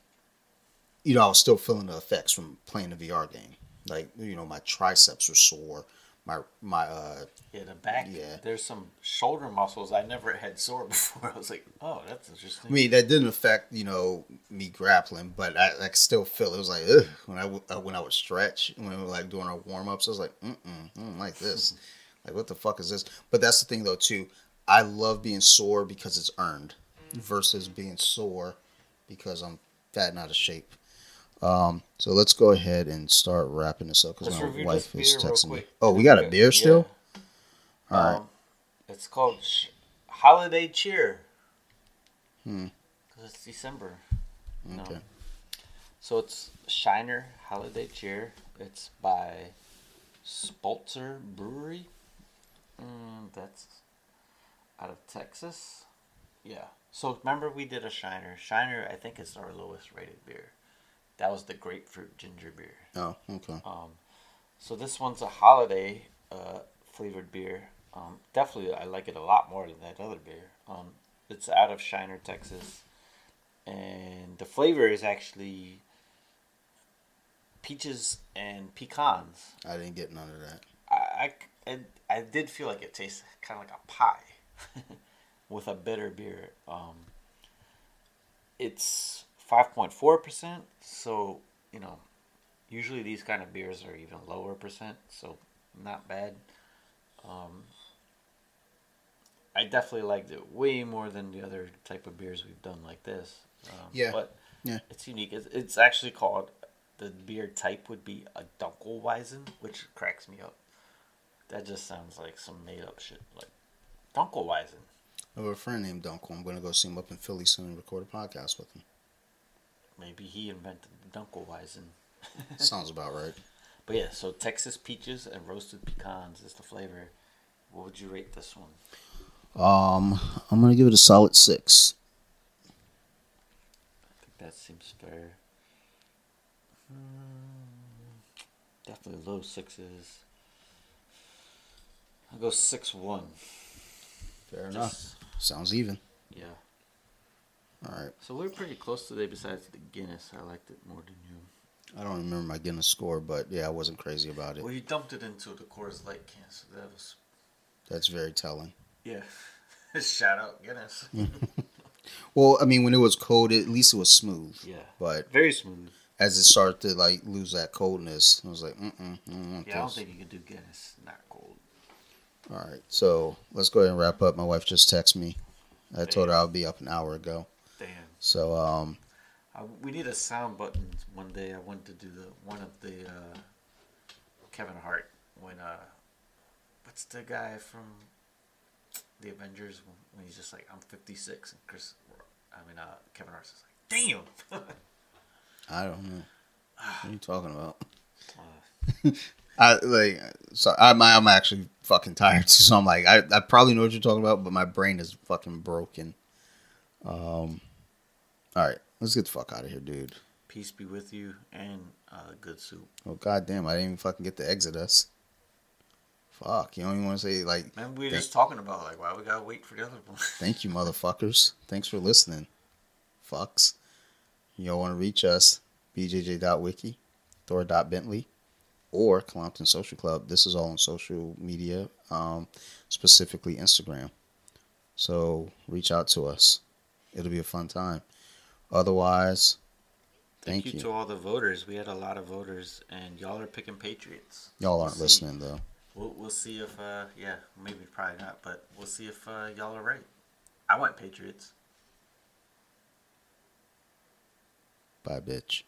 you know, I was still feeling the effects from playing the VR game. Like, you know, my triceps were sore, my my uh Yeah, the back. Yeah. There's some shoulder muscles I never had sore <laughs> before. I was like, oh, that's interesting. I mean, that didn't affect you know me grappling, but I like still feel it was like ugh, when I w- uh, when I would stretch when we were like doing our warm ups. I was like, mm mm, like this. <laughs> like, what the fuck is this? But that's the thing though too. I love being sore because it's earned, versus being sore because I'm fat and out of shape. Um, so let's go ahead and start wrapping this up because my wife is texting me. Oh, we got a beer still. Yeah. All right. Um, it's called Sh- Holiday Cheer. Hmm. 'Cause it's December. No. Okay. So it's Shiner Holiday Cheer. It's by Spoetzl Brewery. Mm, that's out of Texas. Yeah. So remember we did a Shiner. Shiner, I think, is our lowest rated beer. That was the grapefruit ginger beer. Oh, okay. Um, so this one's a holiday uh, flavored beer. Um, definitely, I like it a lot more than that other beer. Um, it's out of Shiner, Texas, and the flavor is actually peaches and pecans. I didn't get none of that. I, I, I, I did feel like it tastes kind of like a pie <laughs> with a bitter beer. Um, it's 5.4%, so, you know, usually these kind of beers are even lower percent, so not bad. Um, I definitely liked it way more than the other type of beers we've done like this. Um, Yeah. But Yeah. it's unique. It's, it's actually called, the beer type would be a Dunkelweizen, which cracks me up. That just sounds like some made up shit. Like, Dunkelweizen. I have a friend named Dunkel. I'm going to go see him up in Philly soon and record a podcast with him. Maybe he invented the Dunkelweizen. <laughs> Sounds about right. But yeah, so Texas peaches and roasted pecans is the flavor. What would you rate this one? Um, I'm going to give it a solid six. I think that seems fair. Hmm, definitely low sixes. I'll go six one. Fair enough. Sounds even. yeah. All right. So we're pretty close today. Besides the Guinness, I liked it more than you. I don't remember my Guinness score, but yeah, I wasn't crazy about it. Well, you dumped it into the Coors Light can, so that was That's very telling. yeah. <laughs> Shout out Guinness. <laughs> Well, I mean, when it was cold, at least it was smooth. yeah, But very smooth. as it started to like lose that coldness, I was like, mm mm, I don't want Yeah, I don't think you can do Guinness not cold. All right, so let's go ahead and wrap up. My wife just texted me. I told her I'll be up an hour ago. So, um, I, we need a sound button one day. I wanted to do the one of the uh, Kevin Hart when uh, what's the guy from the Avengers when, when he's just like I'm 56 and Chris, I mean uh, Kevin Hart's just like damn. <laughs> I don't know. What are you talking about? Uh, <laughs> I like so I'm I'm actually fucking tired. <laughs> So I'm like I, I probably know what you're talking about, but my brain is fucking broken. Um, all right, let's get the fuck out of here, dude. peace be with you and uh, good soup. Oh goddamn, I didn't even fucking get to exit us. Fuck, you don't even want to say like Man, we were just talking about like why we gotta wait for the other one. <laughs> thank you, motherfuckers. Thanks for listening. Fucks. Y'all want to reach us? bjj.wiki, thor.bentley, or Colompton Social Club. This is all on social media, um, specifically Instagram. So reach out to us. It'll be a fun time. Otherwise, Thank, Thank you, you. to all the voters. We had a lot of voters, and y'all are picking Patriots. y'all aren't see. listening though. We'll, we'll see if, uh, yeah, maybe probably not, but we'll see if uh, y'all are right. I want Patriots. Bye, bitch.